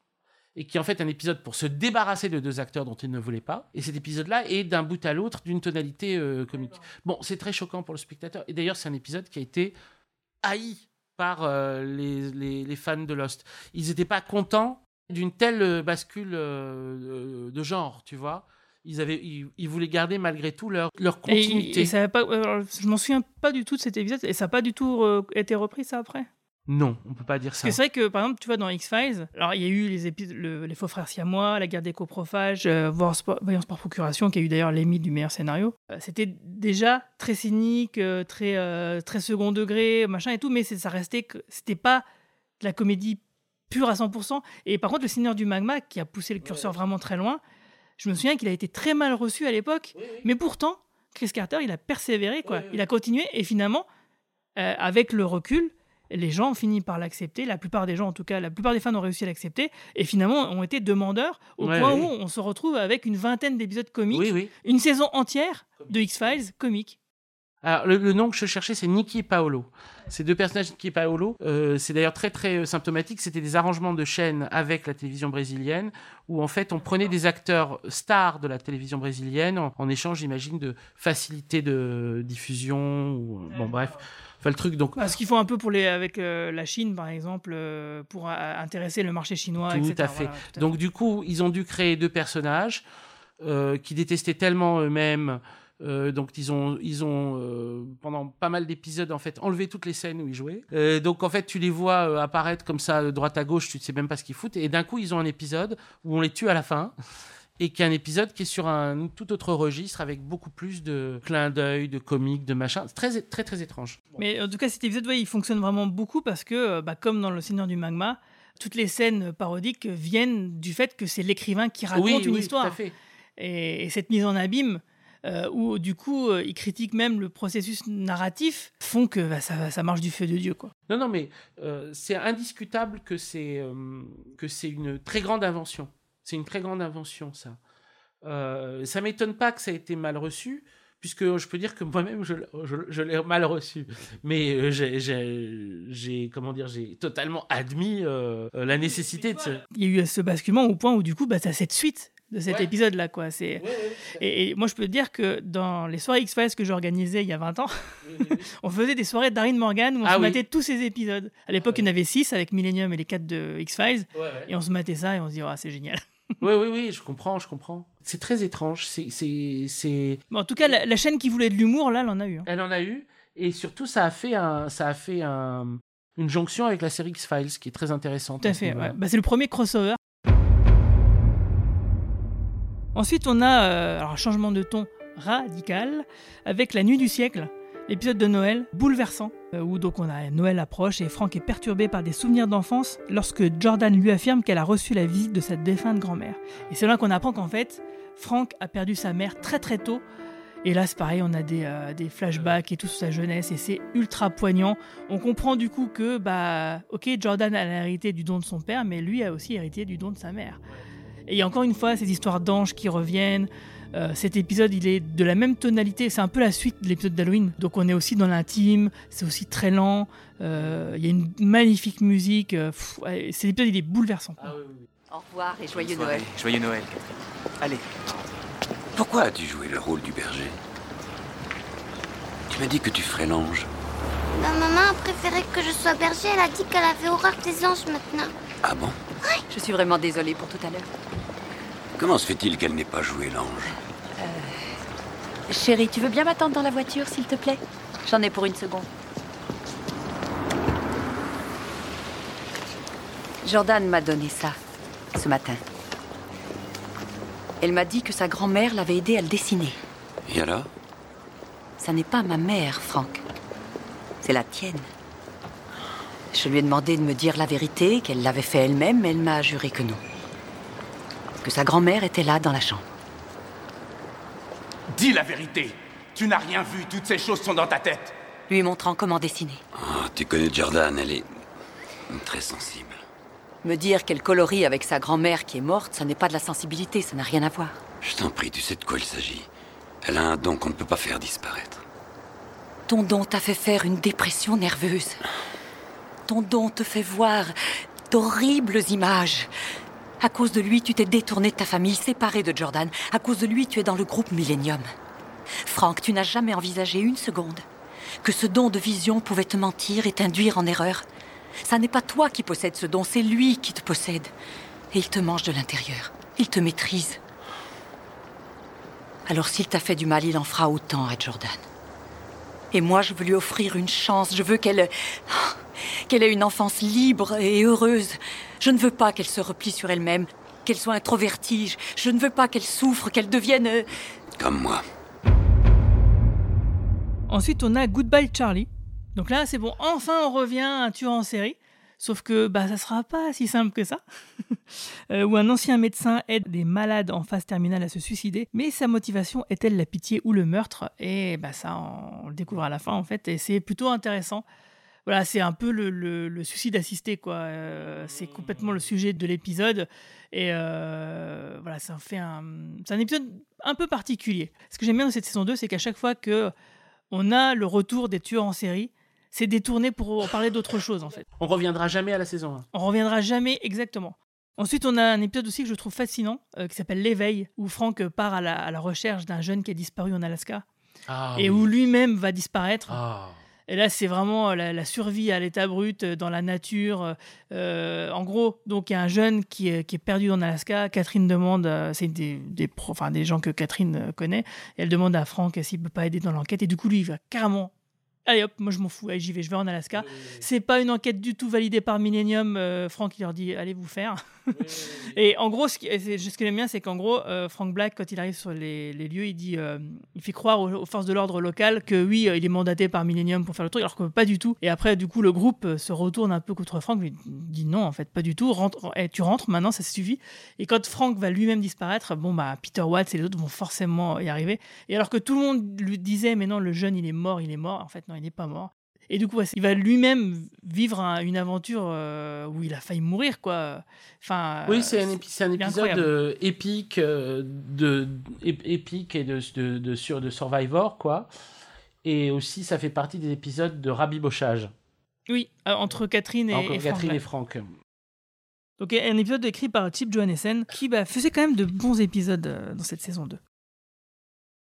et qui est en fait un épisode pour se débarrasser de deux acteurs dont ils ne voulaient pas. Et cet épisode-là est d'un bout à l'autre d'une tonalité euh, comique. Bon, c'est très choquant pour le spectateur, et d'ailleurs c'est un épisode qui a été haï par euh, les, les- les fans de Lost. Ils n'étaient pas contents d'une telle euh, bascule euh, de, genre, tu vois. Ils, avaient, ils, ils voulaient garder malgré tout leur, continuité. et ça a pas, alors, je m'en souviens pas du tout de cet épisode, et ça n'a pas du tout été repris ça après? Non, on peut pas dire Parce ça. que c'est vrai que, par exemple, tu vois, dans X-Files, alors il y a eu les, épis- le- les faux frères siamois, la guerre des coprophages, euh, Voyance par- procuration, qui a eu d'ailleurs l'Emmy du meilleur scénario. Euh, C'était déjà très cynique, euh, très, euh, très second degré, machin et tout, mais c'est- ça restait que c'était pas de la comédie pure à 100%. Et par contre, le Seigneur du Magma, qui a poussé le curseur vraiment très loin, je me souviens qu'il a été très mal reçu à l'époque, mais pourtant, Chris Carter, il a persévéré, quoi. Il a continué, et finalement, euh, avec le recul, les gens ont fini par l'accepter. La plupart des gens, en tout cas, la plupart des fans ont réussi à l'accepter. Et finalement, ont été demandeurs au Ouais, point où on se retrouve avec une vingtaine d'épisodes comiques. Oui, oui. Une saison entière de X-Files comique. Alors, le, le nom que je cherchais, c'est Nicky et Paolo. Ces deux personnages, Nicky et Paolo, euh, c'est d'ailleurs très très euh, symptomatique. C'était des arrangements de chaîne avec la télévision brésilienne, où en fait on prenait des acteurs stars de la télévision brésilienne en, en échange, j'imagine, de facilité de diffusion. Ou, bon, bref. Enfin, le truc, donc. Bah, ce qu'ils font un peu pour les, avec euh, la Chine, par exemple, euh, pour euh, intéresser le marché chinois, Tout etc. à fait. Voilà, tout à Donc du coup, ils ont dû créer deux personnages euh, qui détestaient tellement eux-mêmes. euh, donc ils ont, ils ont euh, pendant pas mal d'épisodes en fait enlevé toutes les scènes où ils jouaient. Euh, donc en fait tu les vois apparaître comme ça de droite à gauche, tu ne sais même pas ce qu'ils foutent. Et d'un coup ils ont un épisode où on les tue à la fin. Et qui est un épisode qui est sur un tout autre registre avec beaucoup plus de clins d'œil, de comiques, de machin. C'est très, très, très étrange. Mais en tout cas, cet épisode, ouais, il fonctionne vraiment beaucoup parce que, euh, bah, comme dans Le Seigneur du Magma, toutes les scènes parodiques viennent du fait que c'est l'écrivain qui raconte oui, une oui, histoire. Tout à fait. Et, et cette mise en abîme, euh, où du coup, euh, il critique même le processus narratif, font que bah, ça, ça marche du feu de Dieu. Quoi. Non, non, mais euh, c'est indiscutable que c'est que c'est une très grande invention. C'est une très grande invention, ça. Euh, ça m'étonne pas que ça ait été mal reçu, puisque je peux dire que moi-même, je, je, je l'ai mal reçu. Mais euh, j'ai- comment dire, j'ai totalement admis euh, la nécessité de ce... Il y a eu ce basculement au point où du coup, bah, tu as cette suite de cet Ouais. épisode-là. quoi. C'est... Et, et moi, je peux te dire que dans les soirées X-Files que j'organisais il y a 20 ans, *laughs* on faisait des soirées Darin Morgan où on Ah se oui. matait tous ces épisodes. À l'époque, il y en avait 6 avec Millennium et les 4 de X-Files. Et on se matait ça et on se dit, oh, c'est génial. Oui, oui, oui, je comprends, je comprends. C'est très étrange. C'est, c'est, c'est... Bon, en tout cas, la, la chaîne qui voulait de l'humour, là, elle en a eu. hein. Elle en a eu, et surtout, ça a fait un, ça a fait un, Une jonction avec la série X-Files qui est très intéressante. Tout à ce fait. ouais. Bah, c'est le premier crossover. Ensuite, on a euh, alors, un changement de ton radical avec La Nuit du siècle, l'épisode de Noël bouleversant, euh, où donc on a Noël approche et Frank est perturbé par des souvenirs d'enfance lorsque Jordan lui affirme qu'elle a reçu la visite de sa défunte grand-mère. Et c'est là qu'on apprend qu'en fait, Frank a perdu sa mère très très tôt. Et là, c'est pareil, on a des, euh, des flashbacks et tout sur sa jeunesse, et c'est ultra poignant. On comprend du coup que, bah, ok, Jordan a hérité du don de son père, mais lui a aussi hérité du don de sa mère. Et il y a encore une fois ces histoires d'anges qui reviennent. Euh, cet épisode, il est de la même tonalité. C'est un peu la suite de l'épisode d'Halloween. Donc on est aussi dans l'intime. C'est aussi très lent. Euh, Il y a une magnifique musique. Euh, pff, cet épisode, il est bouleversant. quoi. Au revoir et joyeux. Noël. Joyeux Noël, Catherine. Allez. Pourquoi as-tu joué le rôle du berger? Tu m'as dit que tu ferais l'ange. Ma maman a préféré que je sois berger. Elle a dit qu'elle avait horreur des anges maintenant. Ah bon? Je suis vraiment désolée pour tout à l'heure. Comment se fait-il qu'elle n'ait pas joué l'ange? Chérie, tu veux bien m'attendre dans la voiture, s'il te plaît? J'en ai pour une seconde. Jordan m'a donné ça ce matin. Elle m'a dit que sa grand-mère l'avait aidé à le dessiner. Et alors? Ça n'est pas ma mère, Franck. C'est la tienne. Je lui ai demandé de me dire la vérité, qu'elle l'avait fait elle-même, mais elle m'a juré que non. Que sa grand-mère était là dans la chambre. Dis la vérité. Tu n'as rien vu, toutes ces choses sont dans ta tête. Lui montrant comment dessiner. Ah, Tu connais Jordan, elle est très sensible. Me dire qu'elle colorie avec sa grand-mère qui est morte, ça n'est pas de la sensibilité, ça n'a rien à voir. Je t'en prie, tu sais de quoi il s'agit. Elle a un don qu'on ne peut pas faire disparaître. Ton don t'a fait faire une dépression nerveuse. Ton don te fait voir d'horribles images. À cause de lui, tu t'es détourné de ta famille, séparé de Jordan. À cause de lui, tu es dans le groupe Millennium. Franck, tu n'as jamais envisagé une seconde que ce don de vision pouvait te mentir et t'induire en erreur. Ça n'est pas toi qui possèdes ce don, c'est lui qui te possède. Et il te mange de l'intérieur. Il te maîtrise. Alors s'il t'a fait du mal, il en fera autant à Jordan. Et moi, je veux lui offrir une chance. Je veux qu'elle. qu'elle ait une enfance libre et heureuse. Je ne veux pas qu'elle se replie sur elle-même, qu'elle soit introvertie. Je ne veux pas qu'elle souffre, qu'elle devienne. euh, Comme moi. Ensuite, on a Goodbye Charlie. Donc là, c'est bon, enfin on revient à un tueur en série. Sauf que bah, ça sera pas si simple que ça. *laughs* Euh, où un ancien médecin aide des malades en phase terminale à se suicider. Mais sa motivation est-elle la pitié ou le meurtre Et bah, ça, on le découvre à la fin en fait. Et c'est plutôt intéressant. Voilà, c'est un peu le, le- suicide assisté, quoi. Euh, c'est complètement le sujet de l'épisode. Et euh, voilà, ça fait un. C'est un épisode un peu particulier. Ce que j'aime bien dans cette saison 2, c'est qu'à chaque fois que on a le retour des tueurs en série, c'est détourné pour parler d'autre chose, en fait. On reviendra jamais à la saison 1. On reviendra jamais exactement. Ensuite, on a un épisode aussi que je trouve fascinant, euh, qui s'appelle L'éveil, où Frank part à la, à la recherche d'un jeune qui a disparu en Alaska, Ah, et oui. où lui-même va disparaître. Ah. Et là, c'est vraiment la, la survie à l'état brut, euh, dans la nature. Euh, en gros, donc il y a un jeune qui est, qui est perdu en Alaska. Catherine demande, euh, c'est des, des, enfin, des gens que Catherine euh, connaît, et elle demande à Franck s'il peut pas aider dans l'enquête. Et du coup, lui, il va carrément. Allez hop, moi je m'en fous, allez, j'y vais, je vais en Alaska. C'est pas une enquête du tout validée par Millennium. euh, Franck, il leur dit, allez vous faire. Et en gros, ce, qui, ce que j'aime bien, c'est qu'en gros, euh, Frank Black, quand il arrive sur les, lieux, il dit, euh, il fait croire aux, forces de l'ordre locales que oui, euh, il est mandaté par Millennium pour faire le truc, alors que pas du tout. Et après, du coup, le groupe se retourne un peu contre Frank, lui dit non, en fait, pas du tout. Eh, tu rentres maintenant, ça suffit. Et quand Frank va lui-même disparaître, bon bah Peter Watts et les autres vont forcément y arriver. Et alors que tout le monde lui disait, mais non, le jeune, il est mort, il est mort. En fait, non, il n'est pas mort. Et du coup, ouais, il va lui-même vivre un- une aventure euh, où il a failli mourir, quoi. Enfin, Oui, c'est un, épi- épisode euh, épique, euh, de, ép- épique et de, de, de, sur, de Survivor, quoi. Et aussi, ça fait partie des épisodes de rabibochage. Oui, entre Catherine et, Entre et Catherine et Franck. Donc un épisode écrit par Chip Johannessen qui bah, faisait quand même de bons épisodes dans cette saison 2.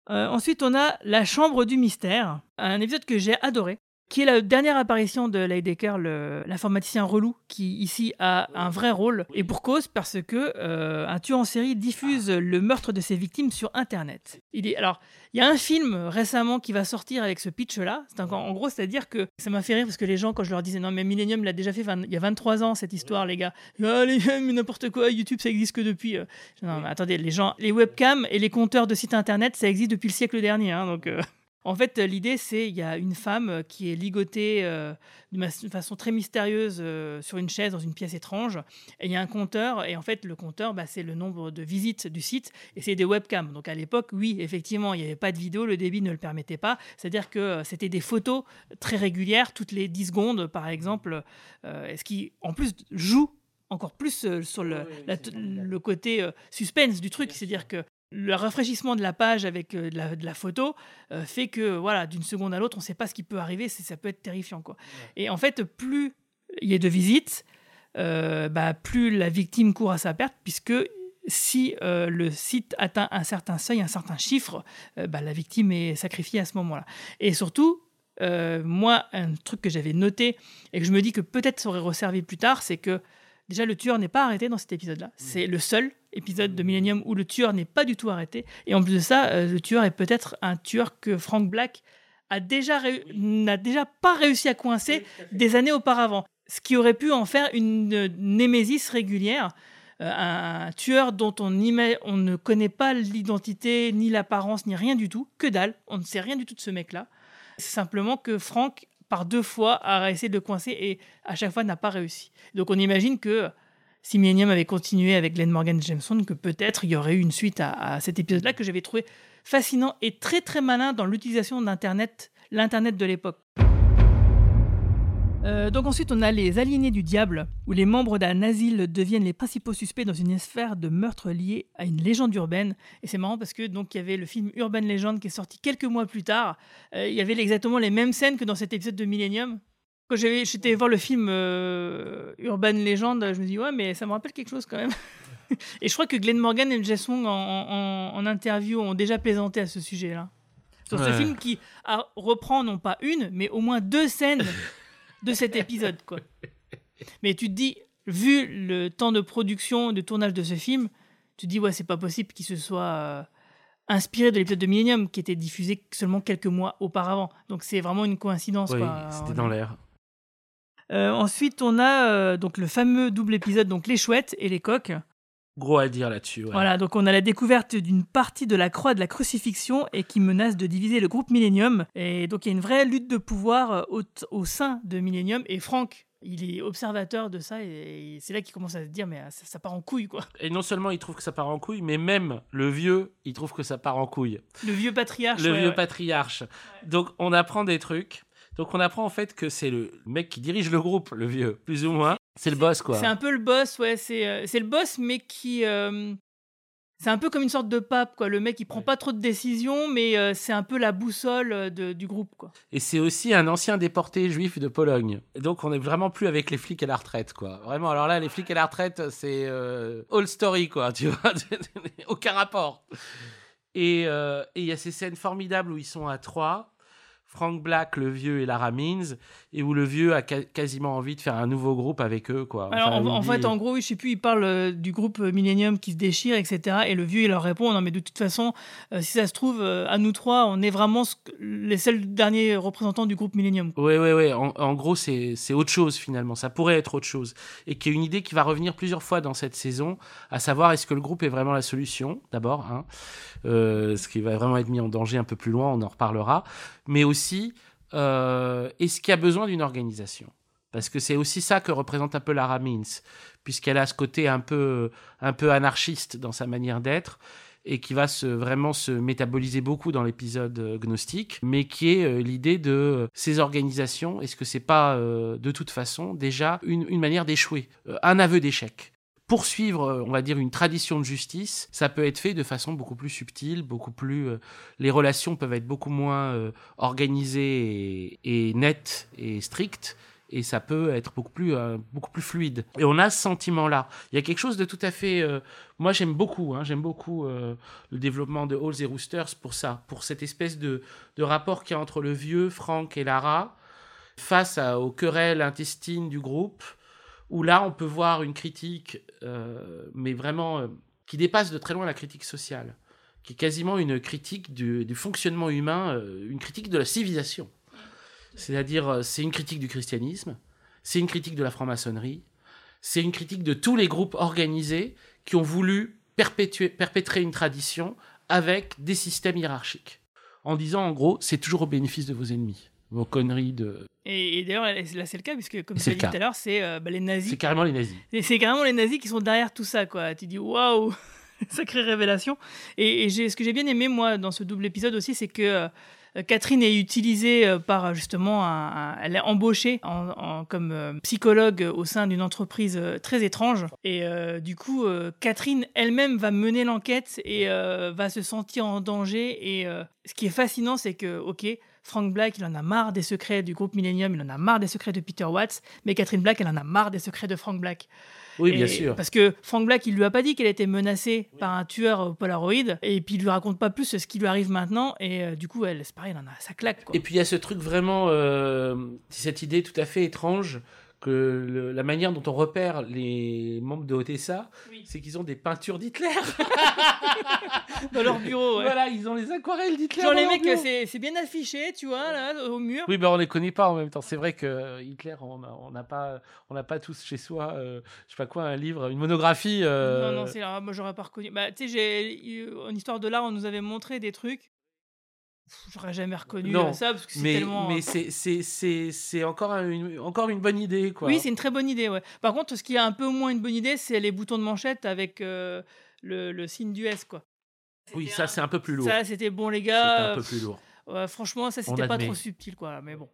Euh, ensuite, on a La Chambre du Mystère, un épisode que j'ai adoré. Qui est la dernière apparition de Leidecker, le- l'informaticien relou, qui ici a un vrai rôle, et pour cause parce que euh, un tueur en série diffuse le meurtre de ses victimes sur Internet. Il alors, il y a un film récemment qui va sortir avec ce pitch-là. Un- en gros, c'est-à-dire que ça m'a fait rire parce que les gens, quand je leur disais non mais Millennium l'a déjà fait il y a 23 ans cette histoire, les gars. Ah, les mais n'importe quoi, YouTube ça existe que depuis. euh. Non mais attendez, les gens, les webcams et les compteurs de sites internet ça existe depuis le siècle dernier, hein, donc. euh, En fait, euh, l'idée, c'est il y a une femme euh, qui est ligotée euh, d'une façon très mystérieuse euh, sur une chaise dans une pièce étrange. Et il y a un compteur, et en fait, le compteur, bah, c'est le nombre de visites du site, et c'est des webcams. Donc à l'époque, oui, effectivement, il n'y avait pas de vidéo, le débit ne le permettait pas. C'est-à-dire que c'était des photos très régulières, toutes les 10 secondes, par exemple, euh, et ce qui, en plus, joue encore plus sur le, la- le côté suspense du truc. C'est-à-dire que le rafraîchissement de la page avec euh, de, la, de la photo euh, fait que voilà d'une seconde à l'autre on ne sait pas ce qui peut arriver c'est- ça peut être terrifiant quoi. Et en fait plus il y a de visites euh, bah, plus la victime court à sa perte puisque si euh, le site atteint un certain seuil un certain chiffre bah, la victime est sacrifiée à ce moment là et surtout moi un truc que j'avais noté et que je me dis que peut-être ça aurait resservi plus tard c'est que Déjà, le tueur n'est pas arrêté dans cet épisode-là. C'est le seul épisode de Millennium où le tueur n'est pas du tout arrêté. Et en plus de ça, euh, le tueur est peut-être un tueur que Frank Black a déjà n'a déjà pas réussi à coincer des années auparavant. Ce qui aurait pu en faire une euh, némésis régulière. Euh, un, un tueur dont on, ima- on ne connaît pas l'identité, ni l'apparence, ni rien du tout. Que dalle. On ne sait rien du tout de ce mec-là. C'est simplement que Frank, par deux fois, a essayé de le coincer et à chaque fois n'a pas réussi. Donc on imagine que si Millennium avait continué avec Glenn Morgan Jameson, que peut-être il y aurait eu une suite à, cet épisode-là que j'avais trouvé fascinant et très très malin dans l'utilisation d'Internet, l'Internet de l'époque. Euh, donc ensuite, on a les aliénés du diable, où les membres d'un asile deviennent les principaux suspects dans une affaire de meurtre liée à une légende urbaine. Et c'est marrant parce que donc il y avait le film Urban Legend qui est sorti quelques mois plus tard. Euh, il y avait exactement les mêmes scènes que dans cet épisode de Millennium. Quand j'étais voir le film euh, Urban Legend, je me dis ouais, mais ça me rappelle quelque chose quand même. *laughs* et je crois que Glenn Morgan et Jess Wong en, en- en interview ont déjà plaisanté à ce sujet-là. Sur ce Ouais. film qui a- reprend non pas une, mais au moins deux scènes de cet épisode. Quoi. Mais tu te dis, vu le temps de production, de tournage de ce film, tu te dis, ouais, c'est pas possible qu'il se soit euh, inspiré de l'épisode de Millennium qui était diffusé seulement quelques mois auparavant. Donc c'est vraiment une coïncidence. Oui, c'était dans l'air. Euh, ensuite, on a euh, donc le fameux double épisode, donc les chouettes et les coqs. Gros à dire là-dessus. ouais. Voilà, donc on a la découverte d'une partie de la croix de la crucifixion et qui menace de diviser le groupe Millennium. Et donc il y a une vraie lutte de pouvoir euh, au, au sein de Millennium. Et Franck, il est observateur de ça et, c'est là qu'il commence à se dire mais ça, ça part en couille quoi. Et non seulement il trouve que ça part en couille, mais même le vieux, il trouve que ça part en couille. Le vieux patriarche. le ouais, vieux ouais. patriarche. Donc on apprend des trucs. Donc on apprend en fait que c'est le mec qui dirige le groupe, le vieux, plus ou moins. C'est le boss quoi. C'est un peu le boss, ouais, c'est euh, le boss, mais qui. euh, c'est un peu comme une sorte de pape, quoi. Le mec, il prend pas trop de décisions, mais euh, c'est un peu la boussole de- du groupe, quoi. Et c'est aussi un ancien déporté juif de Pologne. Et donc on est vraiment plus avec les flics à la retraite quoi. Vraiment alors là les flics à la retraite c'est all story quoi, tu vois, *laughs* aucun rapport. Et et il y a ces scènes formidables où ils sont à trois. Frank Black, le vieux et Lara Means, et où le vieux a quasiment envie de faire un nouveau groupe avec eux, quoi. Alors, en, fait, en gros, oui, je sais plus, il parle euh, du groupe euh, Millennium qui se déchire, etc. Et le vieux, il leur répond Non, mais de toute façon, euh, si ça se trouve, euh, à nous trois, on est vraiment ce les seuls derniers représentants du groupe Millennium. Ouais, ouais, ouais. En, en gros, c'est autre chose finalement. Ça pourrait être autre chose. Et qui est une idée qui va revenir plusieurs fois dans cette saison, à savoir est-ce que le groupe est vraiment la solution, d'abord, hein, ce qui va vraiment être mis en danger un peu plus loin, on en reparlera. Mais aussi, euh, est-ce qu'il y a besoin d'une organisation? Parce que c'est aussi ça que représente un peu Lara Means, puisqu'elle a ce côté un peu, un peu anarchiste dans sa manière d'être et qui va vraiment se métaboliser beaucoup dans l'épisode euh, gnostique, mais qui est euh, l'idée de ces organisations, est-ce que c'est pas de toute façon déjà une, manière d'échouer, un aveu d'échec? Poursuivre, euh, on va dire, une tradition de justice, ça peut être fait de façon beaucoup plus subtile, beaucoup plus... euh, les relations peuvent être beaucoup moins euh, organisées et, et nettes et strictes, et ça peut être beaucoup plus, beaucoup plus fluide. Et on a ce sentiment-là. Il y a quelque chose de tout à fait... moi, j'aime beaucoup, hein, j'aime beaucoup le développement de Halls et Roosters pour ça, pour cette espèce de, de rapport qu'il y a entre le vieux, Frank et Lara, face aux querelles intestines du groupe, où là, on peut voir une critique, mais vraiment, euh, qui dépasse de très loin la critique sociale, qui est quasiment une critique du, fonctionnement humain, euh, une critique de la civilisation. C'est-à-dire, euh, c'est une critique du christianisme, c'est une critique de la franc-maçonnerie, c'est une critique de tous les groupes organisés qui ont voulu perpétuer, perpétrer une tradition avec des systèmes hiérarchiques. En disant, en gros, c'est toujours au bénéfice de vos ennemis. Vos conneries de... Et, et d'ailleurs, là, c'est le cas, puisque comme tu l'as dit tout à l'heure, c'est euh, bah, les nazis. C'est carrément les nazis. Et c'est carrément les nazis qui sont derrière tout ça, quoi. Tu dis waouh, *laughs* sacrée révélation. Et, et j'ai- ce que j'ai bien aimé moi dans ce double épisode aussi, c'est que euh, Catherine est utilisée euh, par justement, un, un- elle est embauchée en, en- comme psychologue au sein d'une entreprise très étrange. Et du coup, Catherine elle-même va mener l'enquête et va se sentir en danger. Et ce qui est fascinant, c'est que ok. Frank Black, il en a marre des secrets du groupe Millennium, il en a marre des secrets de Peter Watts, mais Catherine Black, elle en a marre des secrets de Frank Black. Oui, bien sûr. Parce que Frank Black, il lui a pas dit qu'elle était menacée par un tueur au Polaroid, et puis il lui raconte pas plus ce qui lui arrive maintenant, et euh, du coup, elle, c'est pareil, elle en a, ça claque. Quoi. Et puis il y a ce truc vraiment, euh, cette idée tout à fait étrange que le- la manière dont on repère les membres de Odessa, c'est qu'ils ont des peintures d'Hitler. *laughs* Dans leur bureau, ouais. Voilà, ils ont les aquarelles d'Hitler. Genre dans les mecs, c'est, bien affiché, tu vois, là, au mur. Oui, ben on les connaît pas en même temps. C'est vrai que Hitler, on n'a on pas, on n'a pas tous chez soi, euh, je sais pas quoi, un livre, une monographie. euh, Non, non, c'est là, moi j'aurais pas reconnu. Bah, tu sais, en histoire de l'art, on nous avait montré des trucs. J'aurais jamais reconnu non, euh, ça, parce que c'est mais, tellement. mais c'est, c'est, c'est, c'est encore un- une, encore une bonne idée, quoi. Oui, c'est une très bonne idée, ouais. Par contre, ce qui est un peu moins une bonne idée, c'est les boutons de manchette avec euh, le, le signe du S, quoi. Oui, ça c'est un peu plus lourd. Ça, c'était bon, les C'est gars. un peu euh, plus lourd. Ouais, franchement, ça, On c'était pas admet. trop subtil, quoi. Mais bon.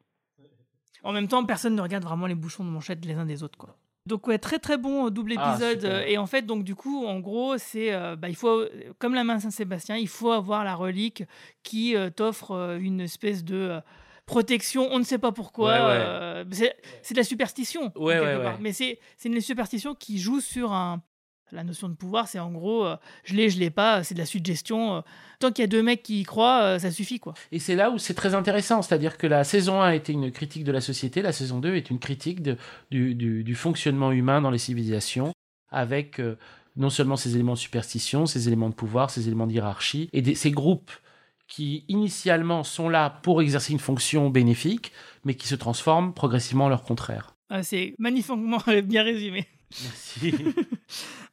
En même temps, personne ne regarde vraiment les bouchons de manchette les uns des autres, quoi. Donc ouais, très très bon euh, double Ah, épisode. euh, et en fait, donc du coup, en gros, c'est euh, bah, il faut, comme la main Saint-Sébastien, il faut avoir la relique qui euh, t'offre euh, une espèce de protection. On ne sait pas pourquoi. Ouais, ouais. c'est de la superstition. Ouais, part. Mais c'est c'est une superstition qui joue sur un la notion de pouvoir, c'est en gros, euh, je l'ai, je l'ai pas, c'est de la suggestion. euh, tant qu'il y a deux mecs qui y croient, euh, ça suffit, quoi. Et c'est là où c'est très intéressant, c'est-à-dire que la saison 1 était une critique de la société, la saison 2 est une critique de- du, du- du fonctionnement humain dans les civilisations, avec non seulement ces éléments de superstition, ces éléments de pouvoir, ces éléments de hiérarchie, et des- ces groupes qui initialement sont là pour exercer une fonction bénéfique, mais qui se transforment progressivement en leur contraire. Ah, c'est magnifiquement *laughs* bien résumé. Merci. *laughs*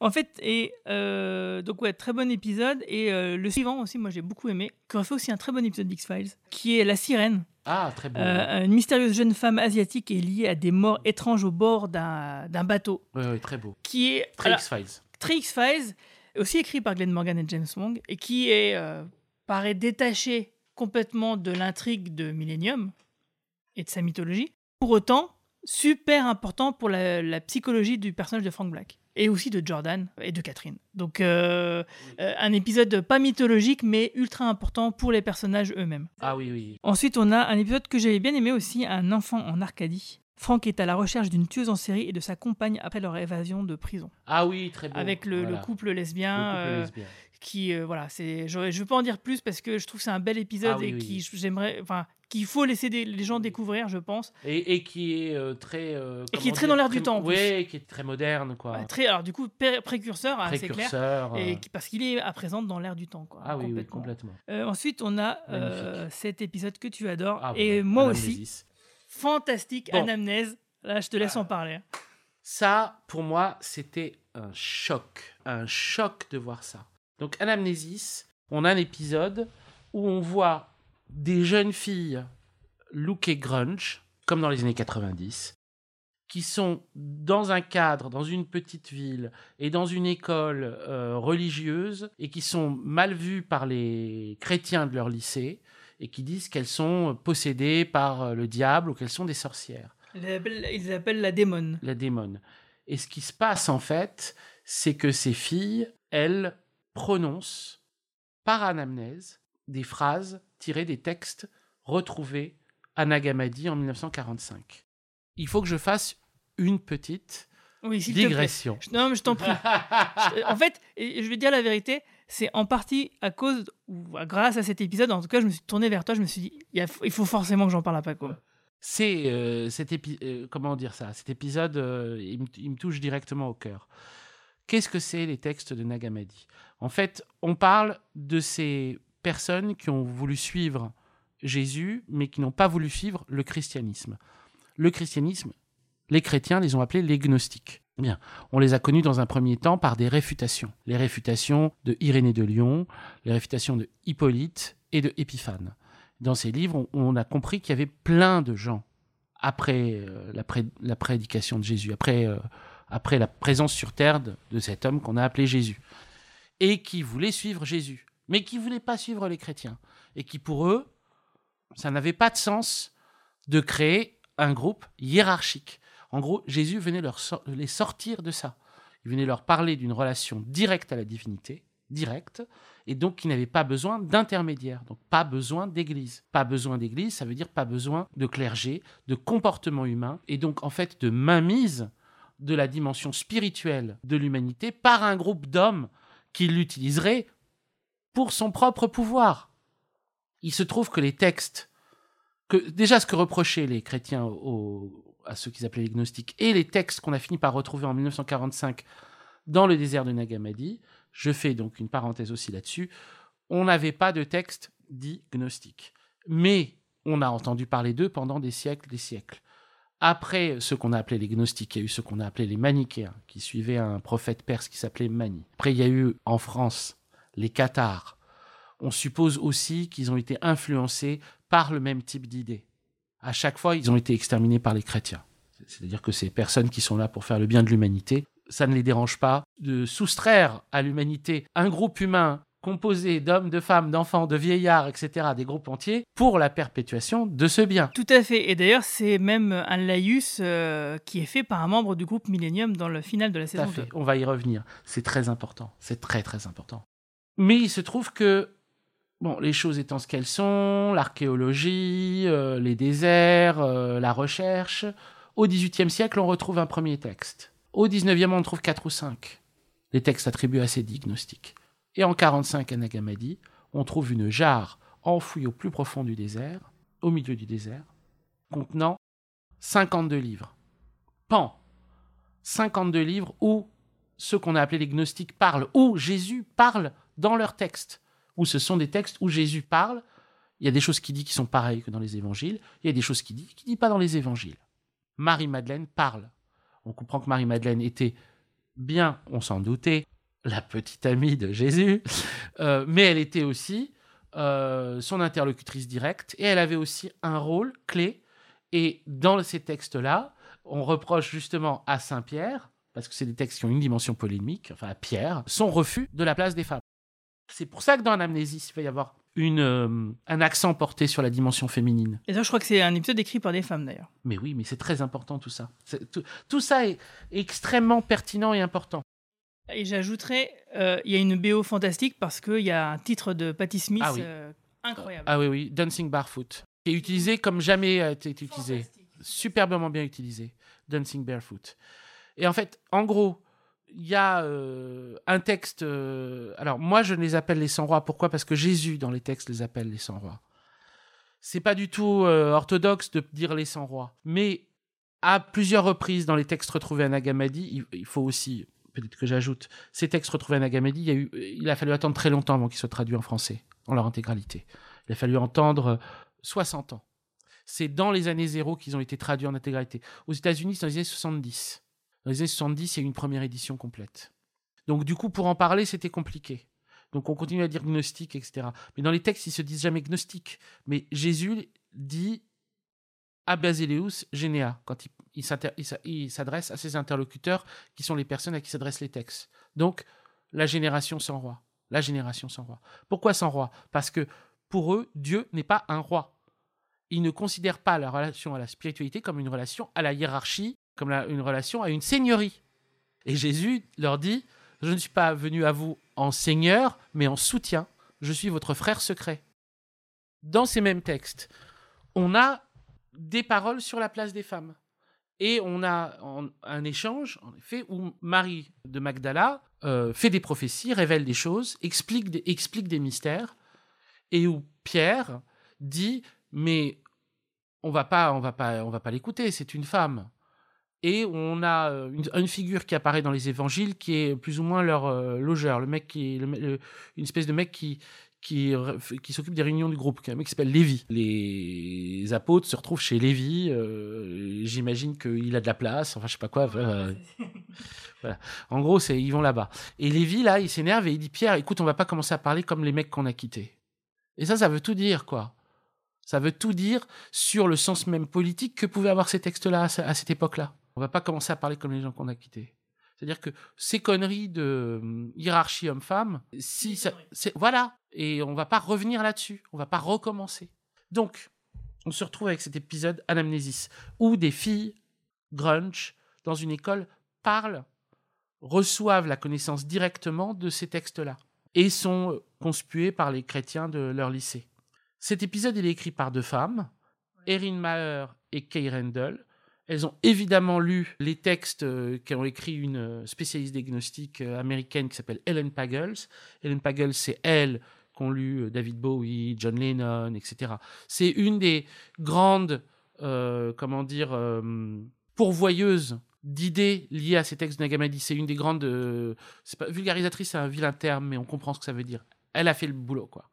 En fait, et euh, donc ouais, très bon épisode. Et euh, le suivant aussi, moi j'ai beaucoup aimé, qui aurait fait aussi un très bon épisode d'X-Files, qui est La Sirène. Ah, très beau. Euh, une mystérieuse jeune femme asiatique est liée à des morts étranges au bord d'un bateau. Oui, oui, très beau. Qui est. Très X-Files. Très X-Files, aussi écrit par Glenn Morgan et James Wong, et qui est, paraît détaché complètement de l'intrigue de Millennium et de sa mythologie. Pour autant, super important pour la, la psychologie du personnage de Frank Black. Et aussi de Jordan et de Catherine. Donc, euh, euh, un épisode pas mythologique, mais ultra important pour les personnages eux-mêmes. Ah oui, oui. Ensuite, on a un épisode que j'avais bien aimé aussi, Un enfant en Arcadie. Frank est à la recherche d'une tueuse en série et de sa compagne après leur évasion de prison. Ah oui, très beau. Avec le, couple lesbien. Le couple euh, lesbien. Qui, euh, voilà, c'est. Je, je veux pas en dire plus parce que je trouve que c'est un bel épisode Ah oui, et oui, qui, j'aimerais. Enfin, qu'il faut laisser des- les gens découvrir, je pense. Et, et qui est euh, très. Et qui est très dire, dans l'air du temps. Oui, qui est très moderne, quoi. Très, alors, du coup, pré- précurseur, hein, c'est clair. Précurseur, Et qui- parce qu'il est à présent dans l'air du temps, quoi. Ah oui, oui, complètement. Ensuite, on a cet épisode que tu adores. Ah, et moi aussi. Fantastique, Bon. Anamnèse. Là, je te laisse en parler. hein. Ça, pour moi, c'était un choc. Un choc de voir ça. Donc, Anamnésis, on a un épisode où on voit des jeunes filles lookées grunge, comme dans les années 90, qui sont dans un cadre, dans une petite ville et dans une école euh, religieuse et qui sont mal vues par les chrétiens de leur lycée et qui disent qu'elles sont possédées par euh, le diable ou qu'elles sont des sorcières Ils l'appellent la démone. la démone. Et ce qui se passe en fait, c'est que ces filles, elles prononcent par anamnèse des phrases tirées des textes retrouvés à Nagamadi en 1945. Il faut que je fasse une petite Oui, s'il te plaît. digression. Non, mais je t'en prie. *laughs* En fait, je vais dire la vérité, c'est en partie à cause ou grâce à cet épisode. En tout cas, je me suis tourné vers toi. Je me suis dit, il, faut forcément que j'en parle à Paco. C'est euh, cet épi- euh, comment dire ça? Cet épisode, euh, il, me, il me touche directement au cœur. Qu'est-ce que c'est les textes de Nag Hammadi En fait, on parle de ces personnes qui ont voulu suivre Jésus, mais qui n'ont pas voulu suivre le christianisme. Le christianisme, les chrétiens les ont appelés les gnostiques. On les a connus dans un premier temps par des réfutations. Les réfutations de Irénée de Lyon, les réfutations de Hippolyte et de Épiphane. Dans ces livres, on, a compris qu'il y avait plein de gens après euh, la, pré- la prédication de Jésus, après, euh, après la présence sur terre de, de cet homme qu'on a appelé Jésus, et qui voulaient suivre Jésus, mais qui ne voulaient pas suivre les chrétiens, et qui pour eux, ça n'avait pas de sens de créer un groupe hiérarchique. En gros, Jésus venait leur les sortir de ça. Il venait leur parler d'une relation directe à la divinité, directe, et donc qui n'avait pas besoin d'intermédiaire, donc pas besoin d'église. Pas besoin d'église, ça veut dire pas besoin de clergé, de comportement humain, et donc en fait de mainmise de la dimension spirituelle de l'humanité par un groupe d'hommes qui l'utiliserait pour son propre pouvoir. Il se trouve que les textes, que déjà ce que reprochaient les chrétiens au- à ceux qu'ils appelaient les gnostiques, et les textes qu'on a fini par retrouver en 1945 dans le désert de Nag Hammadi, je fais donc une parenthèse aussi là-dessus, on n'avait pas de texte dit gnostique. Mais on a entendu parler d'eux pendant des siècles, des siècles. Après ce qu'on a appelé les gnostiques, il y a eu ce qu'on a appelé les manichéens, qui suivaient un prophète perse qui s'appelait Mani. Après, il y a eu en France les cathares. On suppose aussi qu'ils ont été influencés par le même type d'idées. À chaque fois, ils ont été exterminés par les chrétiens. C'est-à-dire que ces personnes qui sont là pour faire le bien de l'humanité, ça ne les dérange pas de soustraire à l'humanité un groupe humain composé d'hommes, de femmes, d'enfants, de vieillards, etc., des groupes entiers, pour la perpétuation de ce bien. Tout à fait. Et d'ailleurs, c'est même un laïus euh, qui est fait par un membre du groupe Millennium dans le final de la Tout à saison fait. 2. On va y revenir. C'est très important. C'est très très important. Mais il se trouve que, bon, les choses étant ce qu'elles sont, l'archéologie, euh, les déserts, euh, la recherche, au XVIIIe siècle, on retrouve un premier texte. Au XIXe, on trouve quatre ou cinq. Les textes attribués à ces dix gnostiques. Et en 45 à Nag Hammadi, on trouve une jarre enfouie au plus profond du désert, au milieu du désert, contenant 52 livres. Pan 52 livres où ceux qu'on a appelés les gnostiques parlent, où Jésus parle dans leurs textes, où ce sont des textes où Jésus parle. Il y a des choses qui dit qui sont pareilles que dans les évangiles, il y a des choses qui dit qui dit pas dans les évangiles. Marie-Madeleine parle. On comprend que Marie-Madeleine était bien, on s'en doutait, la petite amie de Jésus, euh, mais elle était aussi euh, son interlocutrice directe et elle avait aussi un rôle clé. Et dans ces textes-là, on reproche justement à Saint Pierre, parce que c'est des textes qui ont une dimension polémique, enfin à Pierre, son refus de la place des femmes. C'est pour ça que dans Anamnésis, il va y avoir une, euh, un accent porté sur la dimension féminine. Et ça, je crois que c'est un épisode écrit par des femmes d'ailleurs. Mais oui, mais c'est très important tout ça. Tout, tout ça est extrêmement pertinent et important. Et j'ajouterais, euh, il y a une BO fantastique parce qu'il y a un titre de Patti Smith Ah oui. euh, incroyable. Ah oui, oui, Dancing Barefoot. Qui est utilisé comme jamais a été utilisé. Superbement bien utilisé. Dancing Barefoot. Et en fait, en gros, il y a euh, un texte. euh, alors, moi, je les appelle les 100 rois. Pourquoi? Parce que Jésus, dans les textes, les appelle les 100 rois. C'est pas du tout euh, orthodoxe de dire les 100 rois. Mais à plusieurs reprises, dans les textes retrouvés à Nagamadi, il, il faut aussi, peut-être que j'ajoute, ces textes retrouvés à Nagamadi, il, a il a fallu attendre très longtemps avant qu'ils soient traduits en français, en leur intégralité. Il a fallu entendre euh, 60 ans. C'est dans les années zéro qu'ils ont été traduits en intégralité. Aux États-Unis, c'est dans les années 70. Dans les années 70, il y a une première édition complète. Donc, du coup, pour en parler, c'était compliqué. Donc, on continue à dire gnostique, etc. Mais dans les textes, ils se disent jamais gnostique. Mais Jésus dit à Basileus Généa, quand il, il s'adresse à ses interlocuteurs, qui sont les personnes à qui s'adressent les textes. Donc, la génération sans roi. La génération sans roi. Pourquoi sans roi? Parce que pour eux, Dieu n'est pas un roi. Ils ne considèrent pas la relation à la spiritualité comme une relation à la hiérarchie, comme une relation à une seigneurie. Et Jésus leur dit, je ne suis pas venu à vous en seigneur, mais en soutien. Je suis votre frère secret. Dans ces mêmes textes, on a des paroles sur la place des femmes. Et on a un échange, en effet, où Marie de Magdala euh, fait des prophéties, révèle des choses, explique des, explique des mystères, et où Pierre dit, mais on va pas, on va pas, on va pas l'écouter. C'est une femme. Et on a euh, une, une figure qui apparaît dans les évangiles qui est plus ou moins leur euh, logeur, le mec qui, le- le- une espèce de mec qui qui, qui s'occupe des réunions du groupe, qui est un mec qui s'appelle Lévi. Les apôtres se retrouvent chez Lévi. euh, J'imagine qu'il a de la place. Enfin, je sais pas quoi. voilà. *laughs* Voilà. En gros, c'est ils vont là-bas. Et Lévi là, il s'énerve et il dit Pierre, écoute, on va pas commencer à parler comme les mecs qu'on a quittés. Et ça, ça veut tout dire, quoi. Ça veut tout dire sur le sens même politique que pouvaient avoir ces textes-là à cette époque-là. On va pas commencer à parler comme les gens qu'on a quittés. C'est-à-dire que ces conneries de hum, hiérarchie homme-femme, si ça, c'est- voilà, et on va pas revenir là-dessus, on va pas recommencer. Donc, on se retrouve avec cet épisode Anamnésis, où des filles grunge dans une école parlent, reçoivent la connaissance directement de ces textes-là et sont euh, conspuées par les chrétiens de leur lycée. Cet épisode, il est écrit par deux femmes, Erin Maher et Kay Randall. Elles ont évidemment lu les textes euh, qu'ont écrit une euh, spécialiste des gnostiques euh, américaine qui s'appelle Ellen Pagels. Ellen Pagels, c'est elle qu'ont lu David Bowie, John Lennon, etc. C'est une des grandes, comment dire, pourvoyeuses d'idées liées à ces textes de Nagamadi. C'est une des grandes, euh, c'est pas vulgarisatrice, c'est un vilain terme, mais on comprend ce que ça veut dire. Elle a fait le boulot, quoi.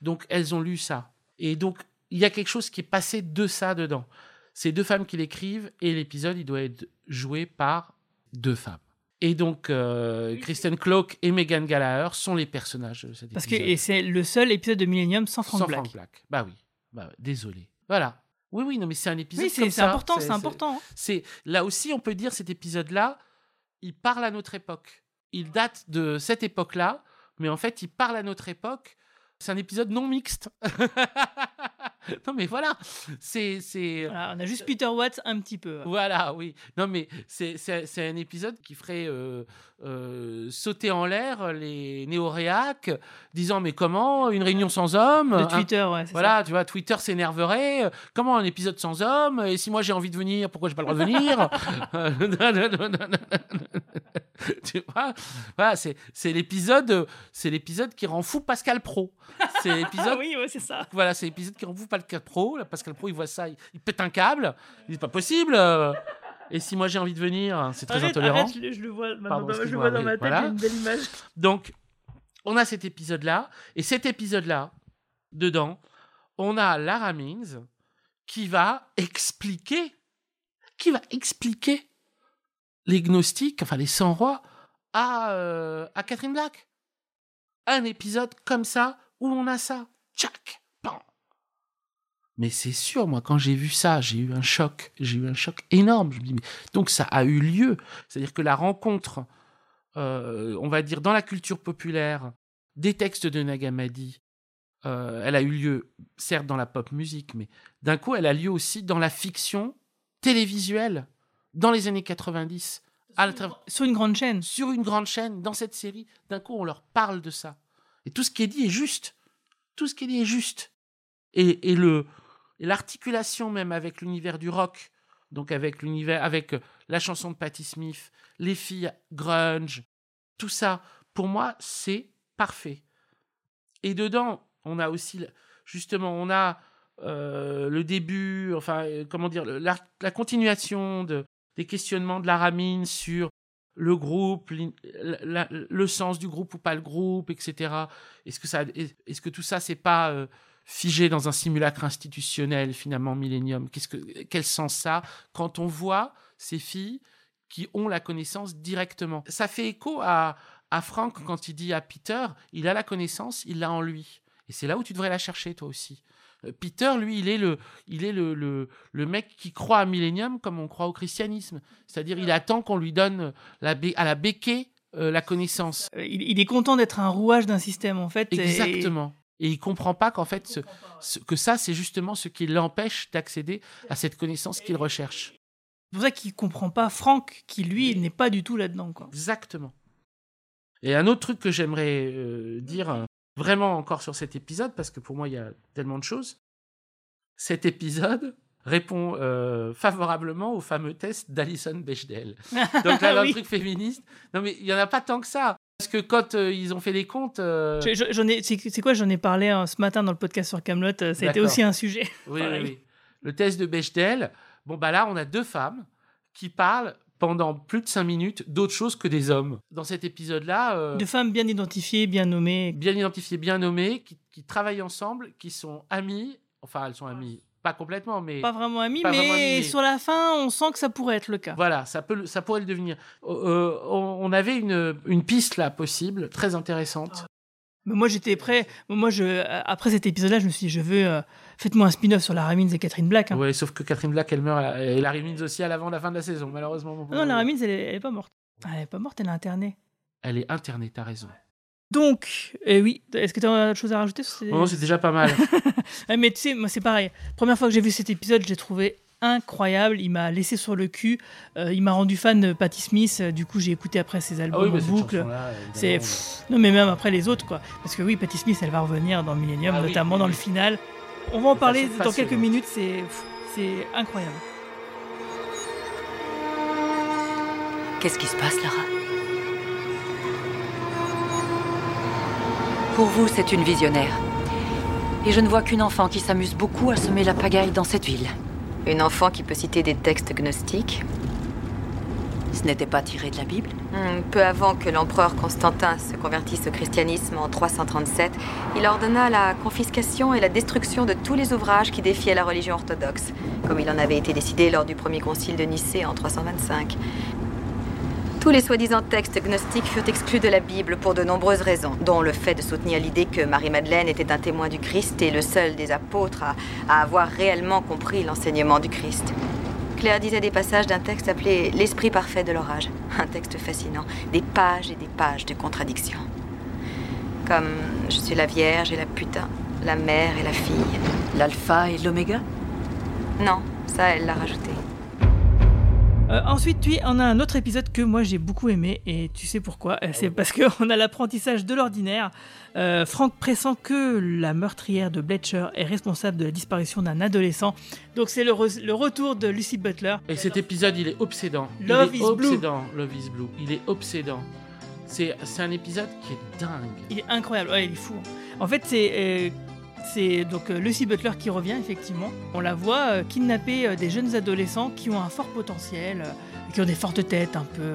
Donc elles ont lu ça. Et donc il y a quelque chose qui est passé de ça dedans. C'est deux femmes qui l'écrivent et l'épisode il doit être joué par deux femmes. Et donc euh, Kristen Cloak et Megan Gallagher sont les personnages de cet Parce que épisode. c'est le seul épisode de Millennium sans Frank Sans Black. Frank Black. Bah oui. Bah, désolé. Voilà. Oui, oui, non, mais c'est un épisode Oui, c'est- important, c'est important. C'est là aussi, on peut dire cet épisode-là, il parle à notre époque. Il date de cette époque-là, mais en fait, il parle à notre époque. C'est un épisode non mixte. *laughs* *laughs* non, mais voilà, c'est. Voilà, on a juste Peter Watts un petit peu. Voilà, oui. Non, mais c'est- un épisode qui ferait euh, euh, sauter en l'air les néoréacs, disant Mais comment Une réunion sans hommes Le hein? Twitter, ouais, c'est Voilà, tu vois, Twitter s'énerverait. Comment un épisode sans hommes Et si moi j'ai envie de venir, pourquoi j'ai pas le droit de venir Tu vois? Voilà, c'est l'épisode c'est l'épisode qui rend fou Pascal Pro. C'est *laughs* l'épisode Ah oui, ouais, c'est ça. voilà, c'est l'épisode qui rend fou Pascal Pro. Là, Pascal Pro, il voit ça, il, il pète un câble. Il dit pas possible. euh. Et si moi j'ai envie de venir, c'est très Arrête, intolérant. arrête, je, le- je le vois, maintenant, Pardon, je le excuse-moi, vois dans oui, ma tête, voilà. j'ai une belle image. Donc, on a cet épisode-là. Et cet épisode-là, dedans, on a Lara Mings qui va expliquer, qui va expliquer les gnostiques, enfin les 100 rois, à, euh, à Catherine Black. Un épisode comme ça où on a ça. Tchac. Mais c'est sûr, moi, quand j'ai vu ça, j'ai eu un choc. J'ai eu un choc énorme. Je me dis, mais donc ça a eu lieu. C'est-à-dire que la rencontre, euh, on va dire, dans la culture populaire, des textes de Nagamadi, euh, elle a eu lieu, certes, dans la pop musique, mais d'un coup, elle a lieu aussi dans la fiction télévisuelle, dans les années 90. à la tra- Sur une grande chaîne. Sur une grande chaîne, dans cette série, d'un coup, on leur parle de ça. Et tout ce qui est dit est juste. Tout ce qui est dit est juste. Et, et le l'articulation même avec l'univers du rock, donc avec l'univers, avec euh, la chanson de Patti Smith, les filles grunge, tout ça, pour moi, c'est parfait. Et dedans, on a aussi, justement, on a euh, le début, enfin, euh, comment dire, la, continuation de, des questionnements de la Ramine sur le groupe, le sens du groupe ou pas le groupe, etc. Est-ce que, est-ce que tout ça, c'est pas figé dans un simulacre institutionnel, finalement, Millennium Qu'est-ce que, Quel sens ça quand on voit ces filles qui ont la connaissance directement? Ça fait écho à, à Frank quand il dit à Peter, il a la connaissance, il l'a en lui. Et c'est là où tu devrais la chercher, toi aussi. Euh, Peter, lui, il est le, il est le, le, le mec qui croit à Millennium comme on croit au christianisme. C'est-à-dire, il attend qu'on lui donne la, à la béquée euh, la connaissance. Euh, Il, il est content d'être un rouage d'un système, en fait. Exactement. Et il comprend pas qu'en fait, ce- ce- que ça, c'est justement ce qui l'empêche d'accéder à cette connaissance qu'il recherche. C'est pour ça qu'il comprend pas Franck, qui lui n'est pas du tout là-dedans. Quoi. Exactement. Et un autre truc que j'aimerais euh, dire euh, vraiment encore sur cet épisode, parce que pour moi, il y a tellement de choses. Cet épisode répond euh, favorablement au fameux test d'Alison Bechdel. *laughs* Donc là, Oui. le truc féministe, non mais il y en a pas tant que ça. Parce que quand euh, ils ont fait les comptes, euh, Je- je- J'en ai, c'est quoi J'en ai parlé euh, ce matin dans le podcast sur Camelot. Ça a été aussi un sujet. *laughs* Oui, oui, oui. le test de Bechdel. Bon, bah là, on a deux femmes qui parlent pendant plus de cinq minutes d'autre chose que des hommes. Dans cet épisode-là... euh, De femmes bien identifiées, bien nommées. bien identifiées, bien nommées, qui, qui travaillent ensemble, qui sont amies. Enfin, elles sont amies, pas complètement, mais... Pas vraiment Pas mais, vraiment amies, mais- sur la fin, on sent que ça pourrait être le cas. Voilà, ça, peut, ça pourrait le devenir. Euh, on, on avait une, une piste là possible, très intéressante. Mais moi, j'étais prêt. Moi, je, après cet épisode-là, je me suis dit, je veux. euh, Faites-moi un spin-off sur Lara Mims et Catherine Black. hein. Ouais, sauf que Catherine Black, elle meurt, à- et Larry Means aussi à l'avant la fin de la saison, malheureusement. mon Non. Lara Mims, elle elle est pas morte. Elle est pas morte, elle est internée. Elle est internée, t'as raison. Donc, eh oui, est-ce que tu as autre chose à rajouter sur ces- Non, c'est déjà pas mal. Ah, *laughs* mais tu sais, moi c'est pareil. Première fois que j'ai vu cet épisode, je l'ai trouvé incroyable. Il m'a laissé sur le cul. Euh, il m'a rendu fan de Patti Smith. Euh, Du coup, j'ai écouté après ses albums Ah oui, en boucle. C'est non, mais même après les autres, quoi. Parce que oui, Patti Smith, elle va revenir dans Millennium, Ah notamment oui, dans oui. le final. On va en parler dans quelques minutes. C'est c'est incroyable. Qu'est-ce qui se passe, Lara? Pour vous, c'est une visionnaire. Et je ne vois qu'une enfant qui s'amuse beaucoup à semer la pagaille dans cette ville. Une enfant qui peut citer des textes gnostiques? Ce n'était pas tiré de la Bible Hmm, Peu avant que l'empereur Constantin se convertisse au christianisme en 337, il ordonna la confiscation et la destruction de tous les ouvrages qui défiaient la religion orthodoxe, comme il en avait été décidé lors du premier concile de Nicée en 325. Tous les soi-disant textes gnostiques furent exclus de la Bible pour de nombreuses raisons, dont le fait de soutenir l'idée que Marie-Madeleine était un témoin du Christ et le seul des apôtres à, à avoir réellement compris l'enseignement du Christ. Claire disait des passages d'un texte appelé L'Esprit parfait de l'orage. Un texte fascinant. Des pages et des pages de contradictions. Comme Je suis la Vierge et la putain, la mère et la fille. L'alpha et l'oméga? Non, ça, elle l'a rajouté. Euh, ensuite, on a un autre épisode que moi j'ai beaucoup aimé et tu sais pourquoi Euh, C'est parce qu'on a l'apprentissage de l'ordinaire. Euh, Franck pressent que la meurtrière de Bletcher est responsable de la disparition d'un adolescent. Donc c'est le, re- le retour de Lucy Butler. Et cet épisode, il est obsédant. Love il is est blue. obsédant, Love is Blue. Il est obsédant. C'est c'est un épisode qui est dingue. Il est incroyable, ouais, il est fou. En fait, c'est euh, c'est donc euh, Lucy Butler qui revient effectivement. On la voit euh, kidnapper euh, des jeunes adolescents qui ont un fort potentiel, qui ont des fortes têtes un peu.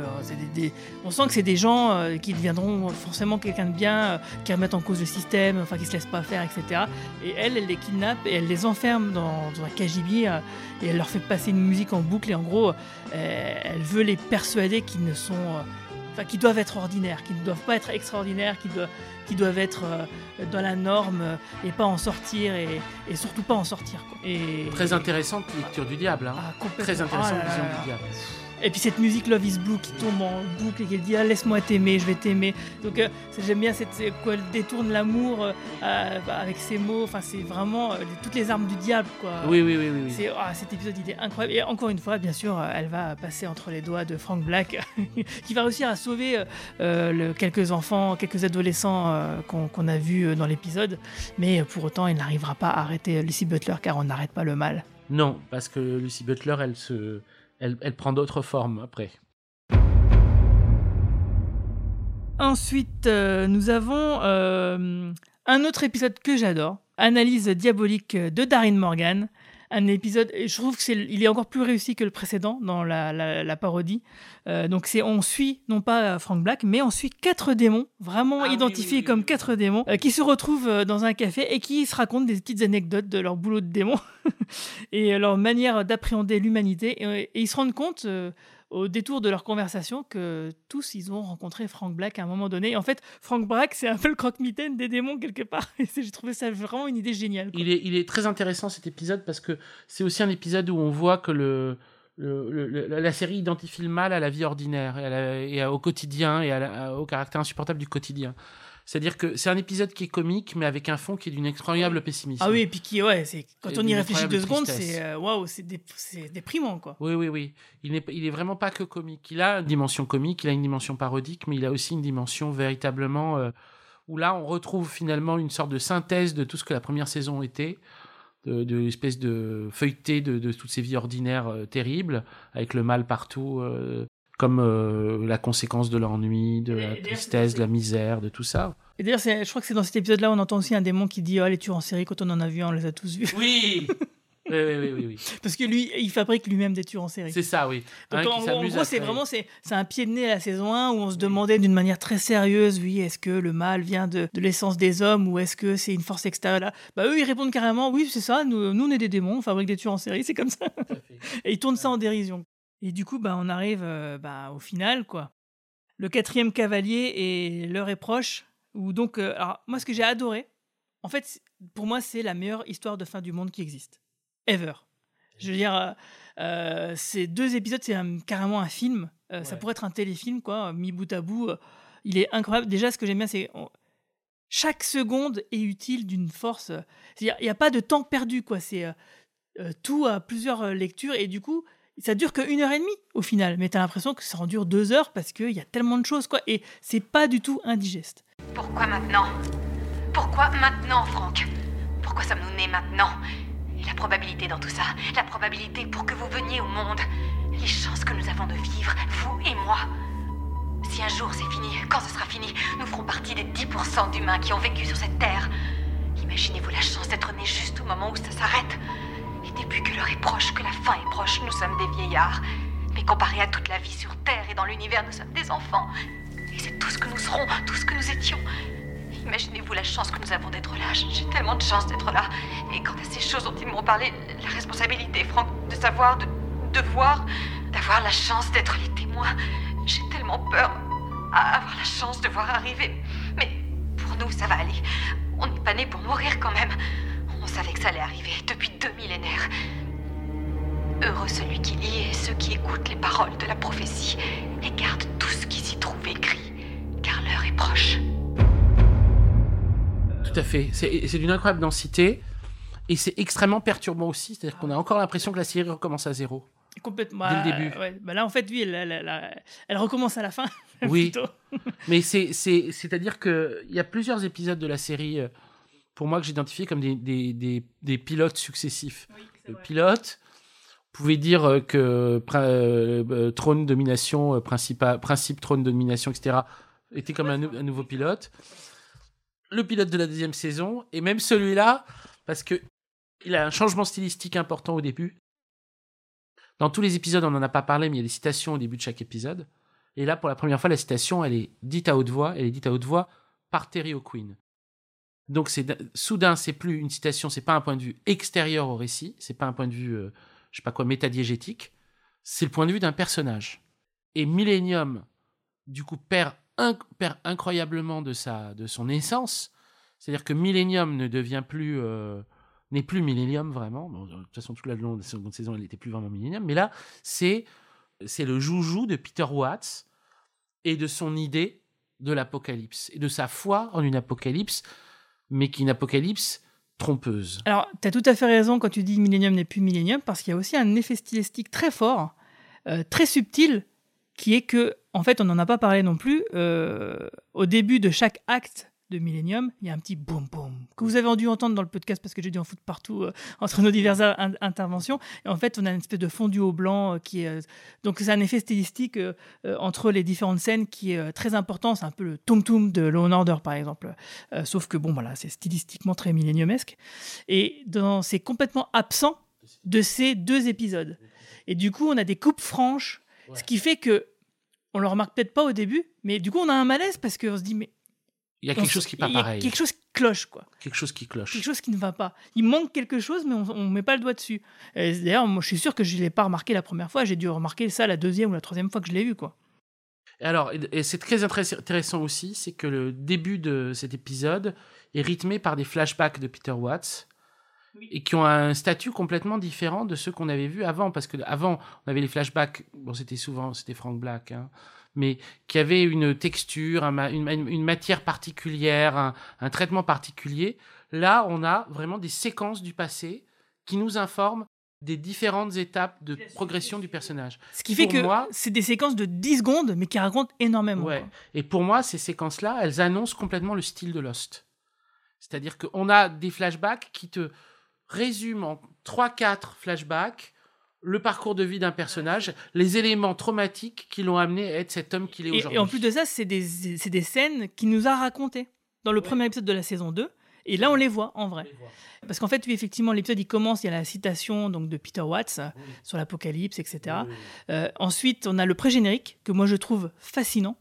des- On sent que c'est des gens qui deviendront forcément quelqu'un de bien, qui remettent en cause le système, enfin qui se laissent pas faire, etc. Et elle, elle les kidnappe et elle les enferme dans, un cagibier et elle leur fait passer une musique en boucle et en gros, elle veut les persuader qu'ils ne sont enfin, qui doivent être ordinaires, qui ne doivent pas être extraordinaires, qui doivent, qui doivent être euh, dans la norme euh, et pas en sortir et, et surtout pas en sortir. quoi. Et, Très intéressante lecture du diable. Hein. Ah. Très intéressante là vision là là. du diable. Et puis cette musique Love is Blue qui tombe en boucle et qui dit ah, laisse-moi t'aimer, je vais t'aimer. Donc euh, j'aime bien cette quoi elle détourne l'amour euh, euh, bah, avec ses mots. Enfin c'est vraiment euh, toutes les armes du diable quoi. Oui, oui, oui, oui, oui. C'est ah, cet épisode il est incroyable et encore une fois bien sûr elle va passer entre les doigts de Frank Black *laughs* qui va réussir à sauver le- quelques enfants, quelques adolescents qu'on a vus dans l'épisode. Mais pour autant il n'arrivera pas à arrêter Lucy Butler car on n'arrête pas le mal. Non, parce que Lucy Butler, elle se, elle, prend d'autres formes après. Ensuite, euh, nous avons euh, un autre épisode que j'adore, Analyse diabolique de Darren Morgan. Un épisode, et je trouve que c'est, il est encore plus réussi que le précédent dans la, la- la parodie. Euh, donc c'est, on suit non pas Frank Black, mais on suit quatre démons, vraiment identifiés comme quatre démons, euh, qui se retrouvent euh, dans un café et qui se racontent des petites anecdotes de leur boulot de démon *laughs* et euh, leur manière d'appréhender l'humanité. Et, et ils se rendent compte euh, au détour de leur conversation que tous ils ont rencontré Frank Black à un moment donné. En fait, Frank Black, c'est un peu le croque-mitaine des démons quelque part. *laughs* Et j'ai trouvé ça vraiment une idée géniale. Il est, très intéressant cet épisode parce que c'est aussi un épisode où on voit que la série identifie le mal à la vie ordinaire et, au quotidien et au caractère insupportable du quotidien. C'est-à-dire que c'est un épisode qui est comique, mais avec un fond qui est d'une incroyable pessimisme. Ah oui, et puis qui, ouais, c'est quand on y réfléchit deux secondes, c'est euh, waouh, c'est dé- c'est déprimant quoi. Oui, oui, oui. Il n'est, il est vraiment pas que comique. Il a une dimension comique, il a une dimension parodique, mais il a aussi une dimension véritablement euh, où là, on retrouve finalement une sorte de synthèse de tout ce que la première saison était, de, de l'espèce de feuilleté de, de toutes ces vies ordinaires euh, terribles, avec le mal partout, euh, comme euh, la conséquence de l'ennui, de la tristesse, de la misère, de tout ça. Et d'ailleurs, je crois que c'est dans cet épisode-là, on entend aussi un démon qui dit oh, les tueurs en série, quand on en a vu, on les a tous vus. Oui *laughs* Oui, oui, oui, oui, oui. Parce que lui, il fabrique lui-même des tueurs en série. C'est ça, oui. Donc, en, gros, c'est vraiment c'est, c'est un pied de nez à la saison 1 où on se demandait d'une manière très sérieuse, oui, est-ce que le mal vient de, de l'essence des hommes ou est-ce que c'est une force extérieure là Bah eux, ils répondent carrément, oui, c'est ça, nous, nous on est des démons, on fabrique des tueurs en série, c'est comme ça. *laughs* Et ils tournent ça en dérision. Et du coup, bah, on arrive euh, bah, au final, quoi. Le quatrième cavalier et l'heure est proche. Où donc, euh, alors moi, ce que j'ai adoré, en fait, pour moi, c'est la meilleure histoire de fin du monde qui existe, ever. Je veux dire, euh, ces deux épisodes, c'est un- carrément un film. Ça pourrait être un téléfilm, quoi, mis bout à bout. il est incroyable. Déjà, ce que j'aime bien, c'est on- chaque seconde est utile d'une force. il n'y a pas de temps perdu, quoi. C'est tout à plusieurs lectures et du coup, ça dure qu'une heure et demie au final. Mais t'as l'impression que ça en dure deux heures parce qu'il y a tellement de choses, quoi. Et c'est pas du tout indigeste. Pourquoi maintenant? Pourquoi maintenant, Franck? Pourquoi sommes-nous nés maintenant? Et la probabilité dans tout ça, la probabilité pour que vous veniez au monde, les chances que nous avons de vivre, vous et moi. Si un jour c'est fini, quand ce sera fini, nous ferons partie des 10% d'humains qui ont vécu sur cette terre. Imaginez-vous la chance d'être nés juste au moment où ça s'arrête. Et depuis que l'heure est proche, que la fin est proche, nous sommes des vieillards. Mais comparé à toute la vie sur Terre et dans l'univers, nous sommes des enfants. Et c'est tout ce que nous serons, tout ce que nous étions. Imaginez-vous la chance que nous avons d'être là. J'ai tellement de chance d'être là. Et quant à ces choses dont ils m'ont parlé, la responsabilité, Franck, de savoir, de, de voir, d'avoir la chance d'être les témoins, j'ai tellement peur à avoir la chance de voir arriver. Mais pour nous, ça va aller. On n'est pas nés pour mourir quand même. On savait que ça allait arriver depuis deux millénaires. Heureux celui qui lit et ceux qui écoutent les paroles de la prophétie et gardent tout ce qui s'y trouve écrit, car l'heure est proche. Tout à fait. C'est d'une incroyable densité. Et c'est extrêmement perturbant aussi. C'est-à-dire qu'on a encore l'impression que la série recommence à zéro. Complètement. Dès le bah, début. ouais. Bah là, en fait, oui, elle, elle- elle- elle recommence à la fin. *laughs* Oui. Mais c'est, c'est, c'est-à-dire qu'il y a plusieurs épisodes de la série, euh, pour moi, que j'ai identifiés comme des, des, des, des pilotes successifs. Le pilote, vous pouvez dire euh, que euh, euh, trône domination, euh, principa- principe trône domination, etc., était comme un, un nouveau pilote. Le pilote de la deuxième saison, et même celui-là, parce que il a un changement stylistique important au début. Dans tous les épisodes, on n'en a pas parlé, mais il y a des citations au début de chaque épisode. Et là, pour la première fois, la citation, elle est dite à haute voix. Elle est dite à haute voix par Terry O'Quinn. Donc, c'est soudain, c'est plus une citation, c'est pas un point de vue extérieur au récit, c'est pas un point de vue, euh, je sais pas quoi, métadiégétique. C'est le point de vue d'un personnage. Et Millennium, du coup, perd, perd incroyablement de sa, de son essence. C'est-à-dire que Millennium ne devient plus, euh, n'est plus Millennium vraiment. De toute façon, toute la long de la seconde saison, elle n'était plus vraiment Millennium. Mais là, c'est c'est le joujou de Peter Watts et de son idée de l'apocalypse et de sa foi en une apocalypse, mais qui est une apocalypse trompeuse. Alors, tu as tout à fait raison quand tu dis Millennium n'est plus Millennium, parce qu'il y a aussi un effet stylistique très fort, euh, très subtil, qui est que, en fait, on n'en a pas parlé non plus, euh, au début de chaque acte de Millennium, il y a un petit boum boum que vous avez dû entendre dans le podcast parce que j'ai dû en foutre partout euh, entre nos diverses in- interventions. Et en fait, on a une espèce de fondu au blanc euh, qui est. euh, donc, c'est un effet stylistique entre les différentes scènes qui est très important. C'est un peu le tum-tum de Law Order, par exemple. Sauf que, bon, voilà, c'est stylistiquement très milléniumesque. Et dans- c'est complètement absent de ces deux épisodes. Et du coup, on a des coupes franches, ce qui fait que on le remarque peut-être pas au début, mais du coup, on a un malaise parce qu'on se dit, mais Il y a quelque se- chose qui n'est pas il y a pareil. Quelque chose qui cloche, quoi. Quelque chose qui cloche. Quelque chose qui ne va pas. Il manque quelque chose, mais on ne met pas le doigt dessus. D'ailleurs, moi, je suis sûr que je ne l'ai pas remarqué la première fois. J'ai dû remarquer ça la deuxième ou la troisième fois que je l'ai vu, quoi. Et alors, et, c'est très intéressant aussi, c'est que le début de cet épisode est rythmé par des flashbacks de Peter Watts. Et qui ont un statut complètement différent de ceux qu'on avait vus avant, parce que avant on avait les flashbacks, bon c'était souvent c'était Frank Black, hein, mais qui avaient une texture, un une, matière particulière, un, un traitement particulier. Là, on a vraiment des séquences du passé qui nous informent des différentes étapes de progression du personnage. Ce qui fait Pour que moi, c'est des séquences de 10 secondes, mais qui racontent énormément. Ouais. Et pour moi, ces séquences-là, elles annoncent complètement le style de Lost. C'est-à-dire qu'on a des flashbacks qui te résument en 3-4 flashbacks le parcours de vie d'un personnage, les éléments traumatiques qui l'ont amené à être cet homme qu'il est aujourd'hui. et en plus de ça, c'est des, c'est des scènes qu'il nous a racontées dans le premier épisode de la saison 2 Et là, on les voit en vrai. Parce qu'en fait, oui, effectivement, l'épisode, il commence, il y a la citation donc, de Peter Watts sur l'Apocalypse, etc. Euh, ensuite, on a le pré-générique, que moi, je trouve fascinant,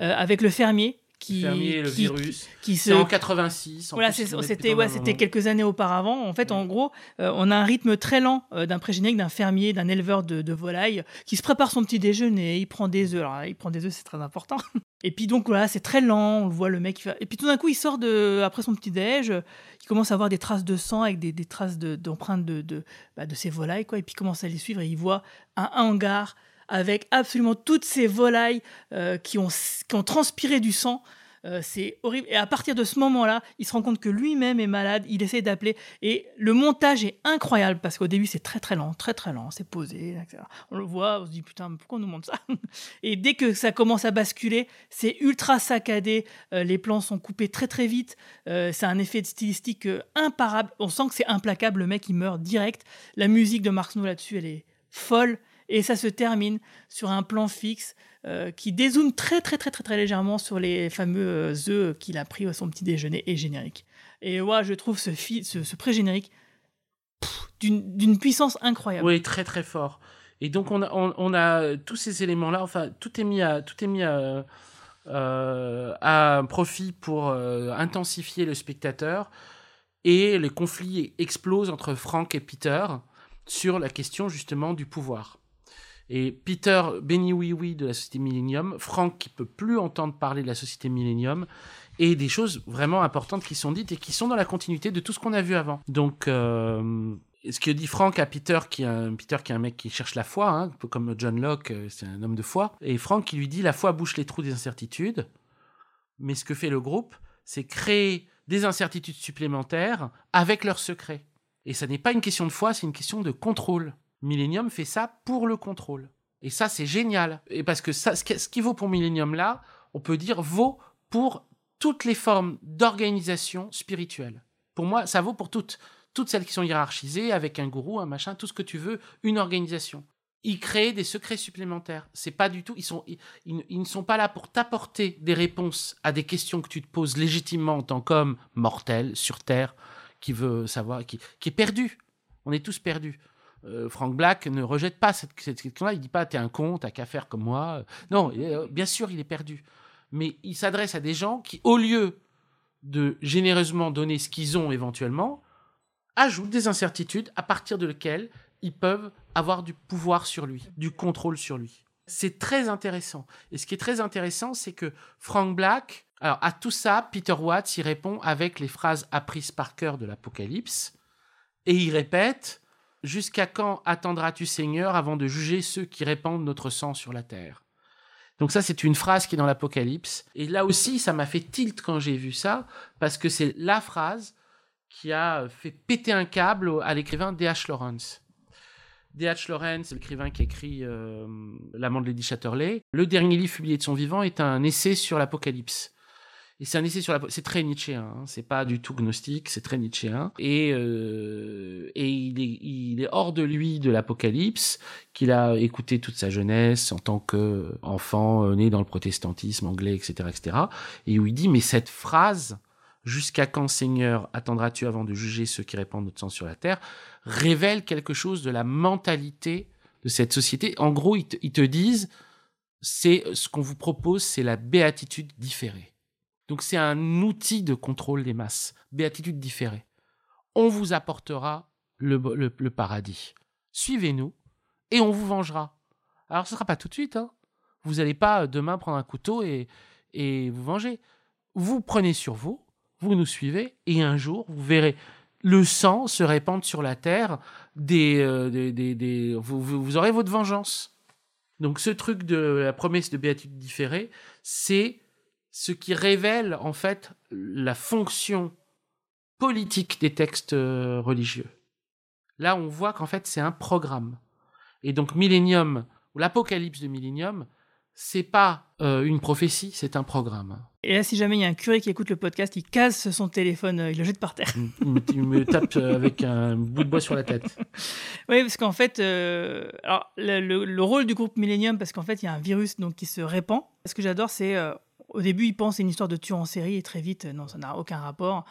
euh, avec le fermier qui, fermier et le qui- virus. qui se en 86. en voilà, c'était ouais, c'était quelques années auparavant. En fait, en gros, euh, on a un rythme très lent euh, d'un pré-générique d'un fermier, d'un éleveur de, de volailles qui se prépare son petit déjeuner, il prend des œufs. Alors, il prend des œufs, c'est très important. *laughs* Et puis donc voilà, c'est très lent, on le voit le mec. fait- Et puis tout d'un coup, il sort de après son petit déj, il commence à avoir des traces de sang avec des, des traces de- d'empreintes de de, bah, de ces volailles quoi. Et puis il commence à les suivre et il voit un hangar avec absolument toutes ces volailles euh, qui ont qui ont transpiré du sang. Euh, c'est horrible. Et à partir de ce moment-là, il se rend compte que lui-même est malade. Il essaie d'appeler. Et le montage est incroyable parce qu'au début, c'est très très lent, très très lent. C'est posé, etc. On le voit, on se dit putain, pourquoi on nous montre ça *laughs* Et dès que ça commence à basculer, c'est ultra saccadé. Euh, les plans sont coupés très très vite. C'est un effet de stylistique imparable. On sent que c'est implacable. Le mec, il meurt direct. La musique de Mark Snow là-dessus, elle est folle. Et ça se termine sur un plan fixe euh, qui dézoome très très très très très légèrement sur les fameux euh, œufs qu'il a pris à son petit déjeuner et générique. Et moi, je trouve ce, pré-générique d'une puissance incroyable. Oui, très très fort. Et donc on a, tous ces éléments-là. Enfin, tout est mis à, euh, profit pour intensifier le spectateur. Et les conflits explosent entre Frank et Peter sur la question justement du pouvoir. Et Peter béni oui oui de la société Millennium, Frank qui peut plus entendre parler de la société Millennium, et des choses vraiment importantes qui sont dites et qui sont dans la continuité de tout ce qu'on a vu avant. Donc, euh, ce que dit Frank à Peter, qui est un, Peter qui est un mec qui cherche la foi, hein, un peu comme John Locke, euh, c'est un homme de foi, et Frank qui lui dit la foi bouche les trous des incertitudes, mais ce que fait le groupe, c'est créer des incertitudes supplémentaires avec leurs secrets. Et ça n'est pas une question de foi, c'est une question de contrôle. Millennium fait ça pour le contrôle. Et ça, c'est génial. Et parce que ça, ce qui, vaut pour Millennium là, on peut dire vaut pour toutes les formes d'organisation spirituelle. Pour moi, ça vaut pour toutes. Toutes celles qui sont hiérarchisées, avec un gourou, un machin, tout ce que tu veux, une organisation. Ils créent des secrets supplémentaires. C'est pas du tout. Ils, ne sont pas là pour t'apporter des réponses à des questions que tu te poses légitimement en tant qu'homme mortel sur Terre qui veut savoir, qui est perdu. On est tous perdus. Euh, Frank Black ne rejette pas cette, question-là. Il dit pas t'es un con, t'as qu'à faire comme moi. Non, euh, bien sûr, il est perdu. Mais il s'adresse à des gens qui, au lieu de généreusement donner ce qu'ils ont éventuellement, ajoutent des incertitudes à partir de lesquelles ils peuvent avoir du pouvoir sur lui, du contrôle sur lui. C'est très intéressant. Et ce qui est très intéressant, c'est que Frank Black, alors à tout ça, Peter Watts y répond avec les phrases apprises par cœur de l'Apocalypse, et il répète Jusqu'à quand attendras-tu, Seigneur, avant de juger ceux qui répandent notre sang sur la terre? Donc ça, c'est une phrase qui est dans l'Apocalypse. Et là aussi, ça m'a fait tilt quand j'ai vu ça, parce que c'est la phrase qui a fait péter un câble à l'écrivain D.H. Lawrence. D.H. Lawrence, l'écrivain qui écrit euh, L'amant de Lady Chatterley, le dernier livre publié de son vivant est un essai sur l'Apocalypse. Et c'est un essai sur la, c'est très nietzschéen, hein, c'est pas du tout gnostique, c'est très nietzschéen. Et, euh, et il, est, il est hors de lui de l'Apocalypse, qu'il a écouté toute sa jeunesse en tant qu'enfant euh, né dans le protestantisme anglais, etc., etc. Et où il dit, mais cette phrase, jusqu'à quand Seigneur attendras-tu avant de juger ceux qui répandent notre sang sur la terre, révèle quelque chose de la mentalité de cette société. En gros, ils te, ils te disent, c'est ce qu'on vous propose, c'est la béatitude différée. Donc c'est un outil de contrôle des masses, béatitude différée. On vous apportera le, paradis. Suivez-nous et on vous vengera. Alors ce ne sera pas tout de suite. Hein. Vous n'allez pas euh, demain prendre un couteau et, vous venger. Vous prenez sur vous, vous nous suivez et un jour vous verrez le sang se répandre sur la terre. Euh, vous aurez votre vengeance. Donc ce truc de la promesse de béatitude différée, c'est ce qui révèle en fait la fonction politique des textes euh, religieux. Là, on voit qu'en fait, c'est un programme. Et donc, Millennium, ou l'Apocalypse de Millennium, c'est pas euh, une prophétie, c'est un programme. Et là, si jamais il y a un curé qui écoute le podcast, il casse son téléphone, euh, il le jette par terre. Il me, tape avec un bout de bois sur la tête. *laughs* Oui, parce qu'en fait, euh, alors, le, le- le rôle du groupe Millennium, parce qu'en fait, il y a un virus donc, qui se répand. Ce que j'adore, c'est au début, ils pensent à une histoire de tueur en série et très vite, non, ça n'a aucun rapport.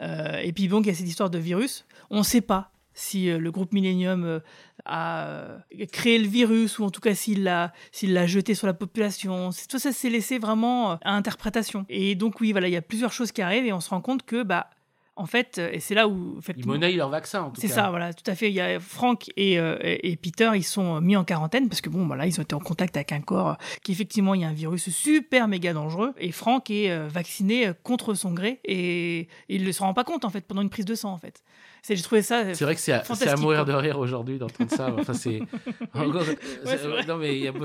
Euh, et puis bon, il y a cette histoire de virus. On ne sait pas si euh, le groupe Millennium euh, a euh, créé le virus ou en tout cas s'il l'a s'il l'a jeté sur la population. Tout ça s'est laissé vraiment à interprétation. Et donc oui, voilà, il y a plusieurs choses qui arrivent et on se rend compte que bah en fait, et c'est là où. En fait, Ils monnaient leur vaccin, en tout cas. C'est ça, voilà, tout à fait. Il y a Frank et, euh, et, et Peter, ils sont mis en quarantaine parce que, bon, voilà, ils ont été en contact avec un corps qui, effectivement, il y a un virus super méga dangereux. Et Frank est euh, vacciné contre son gré et, et il ne se rend pas compte, en fait, pendant une prise de sang, en fait. C'est- J'ai trouvé ça. C'est vrai que c'est à, c'est à mourir de rire aujourd'hui d'entendre ça. Enfin, c'est. *laughs* Encore- Ouais, non, mais il y a. *laughs*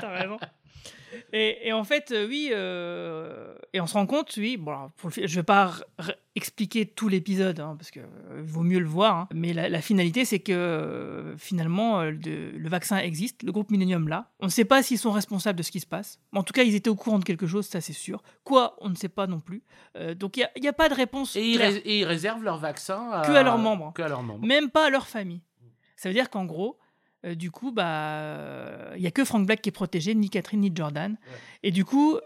T'as raison. Et, et en fait, euh, oui, euh, et on se rend compte, oui, bon, alors, pour le fi- je vais pas expliquer tout l'épisode, hein, parce qu'il vaut mieux le voir, hein, mais la, la finalité, c'est que euh, finalement, euh, de- le vaccin existe, le groupe Millennium là. On ne sait pas s'ils sont responsables de ce qui se passe. Mais en tout cas, ils étaient au courant de quelque chose, ça c'est sûr. Quoi, on ne sait pas non plus. Euh, donc il n'y a, pas de réponse. Et ils, claire. rés- et ils réservent leur vaccin à... Que à leurs membres. Que à leurs membres. Même pas à leur famille. Ça veut dire qu'en gros, euh, du coup, bah, il y a que Frank Black qui est protégé, ni Catherine ni Jordan. Et du coup,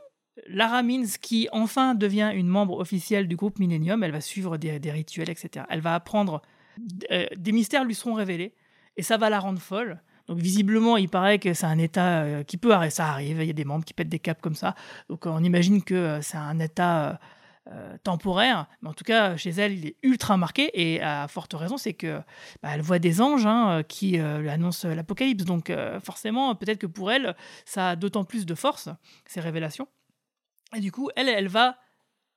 Lara Means, qui enfin devient une membre officielle du groupe Millennium, elle va suivre des, des rituels, etc. Elle va apprendre, euh, des mystères lui seront révélés, et ça va la rendre folle. Donc visiblement, il paraît que c'est un état euh, qui peut arrêter, ça arrive, il y a des membres qui pètent des câbles comme ça. Donc on imagine que c'est un état euh, euh, temporaire, mais en tout cas chez elle, il est ultra marqué et à forte raison, c'est que bah, elle voit des anges hein, qui euh, lui annoncent l'apocalypse. Donc euh, forcément, peut-être que pour elle, ça a d'autant plus de force ces révélations. Et du coup, elle, elle va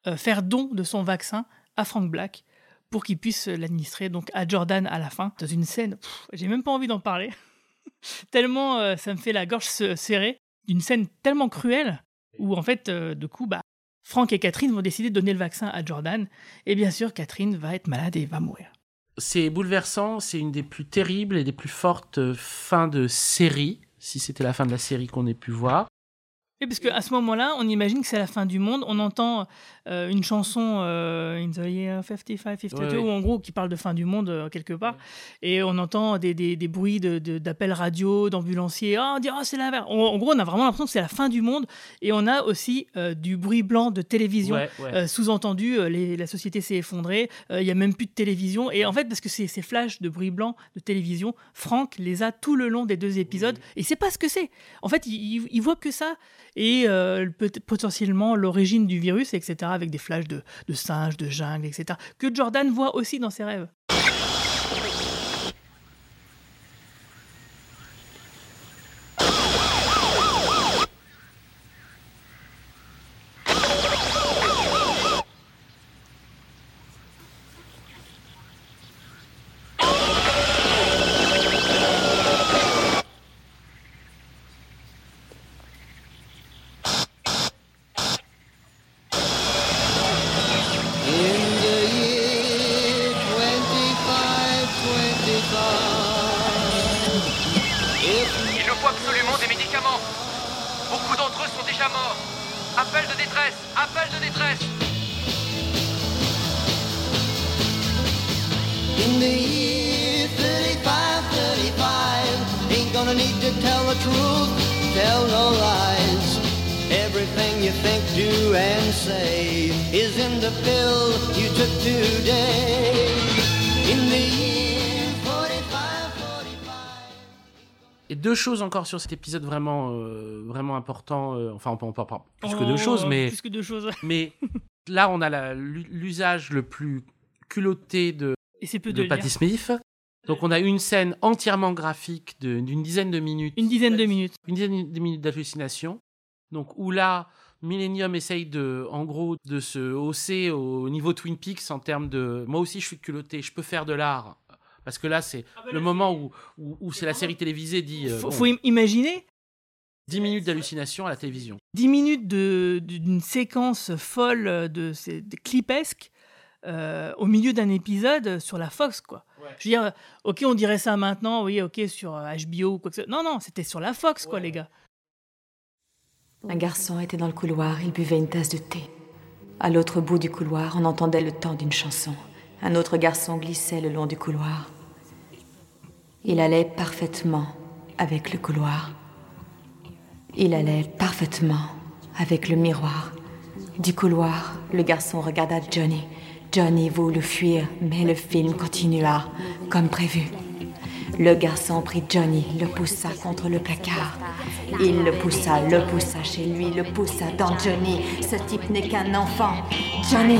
euh, faire don de son vaccin à Frank Black pour qu'il puisse l'administrer donc à Jordan à la fin dans une scène. J'ai même pas envie d'en parler *laughs* tellement euh, ça me fait la gorge se- serrée d'une scène tellement cruelle où en fait euh, de coup bah Frank et Catherine vont décider de donner le vaccin à Jordan et bien sûr Catherine va être malade et va mourir. C'est bouleversant, c'est une des plus terribles et des plus fortes euh, fins de série, si c'était la fin de la série qu'on ait pu voir. Et parce qu'à ce moment-là, on imagine que c'est la fin du monde. On entend euh, une chanson euh, In the year 55, 52, Ouais, ouais. où en gros qui parle de fin du monde euh, quelque part. Et on entend des, des, des bruits de- de- d'appels radio, d'ambulanciers. Ah, on dit, ah, c'est l'inverse. En, en gros, on a vraiment l'impression que c'est la fin du monde. Et on a aussi du bruit blanc de télévision. Sous-entendu, la société s'est effondrée. Il y a même plus de télévision. Et en fait, parce que ces, ces flashs de bruit blanc de télévision, Franck les a tout le long des deux épisodes. Et sait pas ce que c'est. En fait, il, il- il voit que ça. Et euh, potentiellement l'origine du virus, etc. Avec des flashs de, de singes, de jungle, etc. Que Jordan voit aussi dans ses rêves. Deux choses encore sur cet épisode vraiment, euh, vraiment important. euh, enfin, on peut en parler plus que deux choses, mais Plus que deux choses. *laughs* mais là, on a l'usage le plus culotté de, Et c'est peu de de dire. Smith. Donc, on a une scène entièrement graphique d'une dizaine de minutes. Une dizaine de minutes. Une dizaine de minutes d'hallucination. Donc, où là, Millennium essaye de, en gros, de se hausser au niveau Twin Peaks en termes de moi aussi je suis culotté, je peux faire de l'art. Parce que là, c'est le moment où, où, où c'est la série télévisée dit euh, Faut, bon, faut im- imaginer 10 minutes d'hallucination à la télévision. 10 minutes d'une séquence folle de, de clipesque euh, au milieu d'un épisode sur la Fox, quoi. Je veux dire, ok, on dirait ça maintenant, oui, ok, sur euh, HBO ou quoi que ce soit. Non, non, c'était sur la Fox, quoi, les gars. Un garçon était dans le couloir, il buvait une tasse de thé. À l'autre bout du couloir, on entendait le temps d'une chanson. Un autre garçon glissait le long du couloir. Il allait parfaitement avec le couloir. Il allait parfaitement avec le miroir. Du couloir, le garçon regarda Johnny. Johnny voulut fuir, mais le film continua, comme prévu. Le garçon prit Johnny, le poussa contre le placard. Il le poussa, le poussa chez lui, le poussa dans Johnny. Ce type n'est qu'un enfant. Johnny.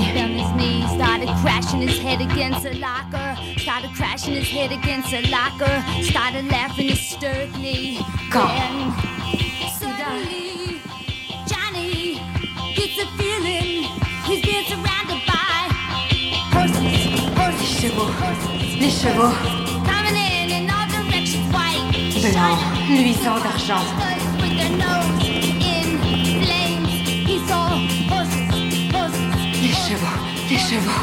Quand? Then, suddenly, Johnny gets a feeling he's being surrounded by horses, horses, Les chevaux. Les chevaux. Blanc, luisant d'argent. Les chevaux. Les chevaux.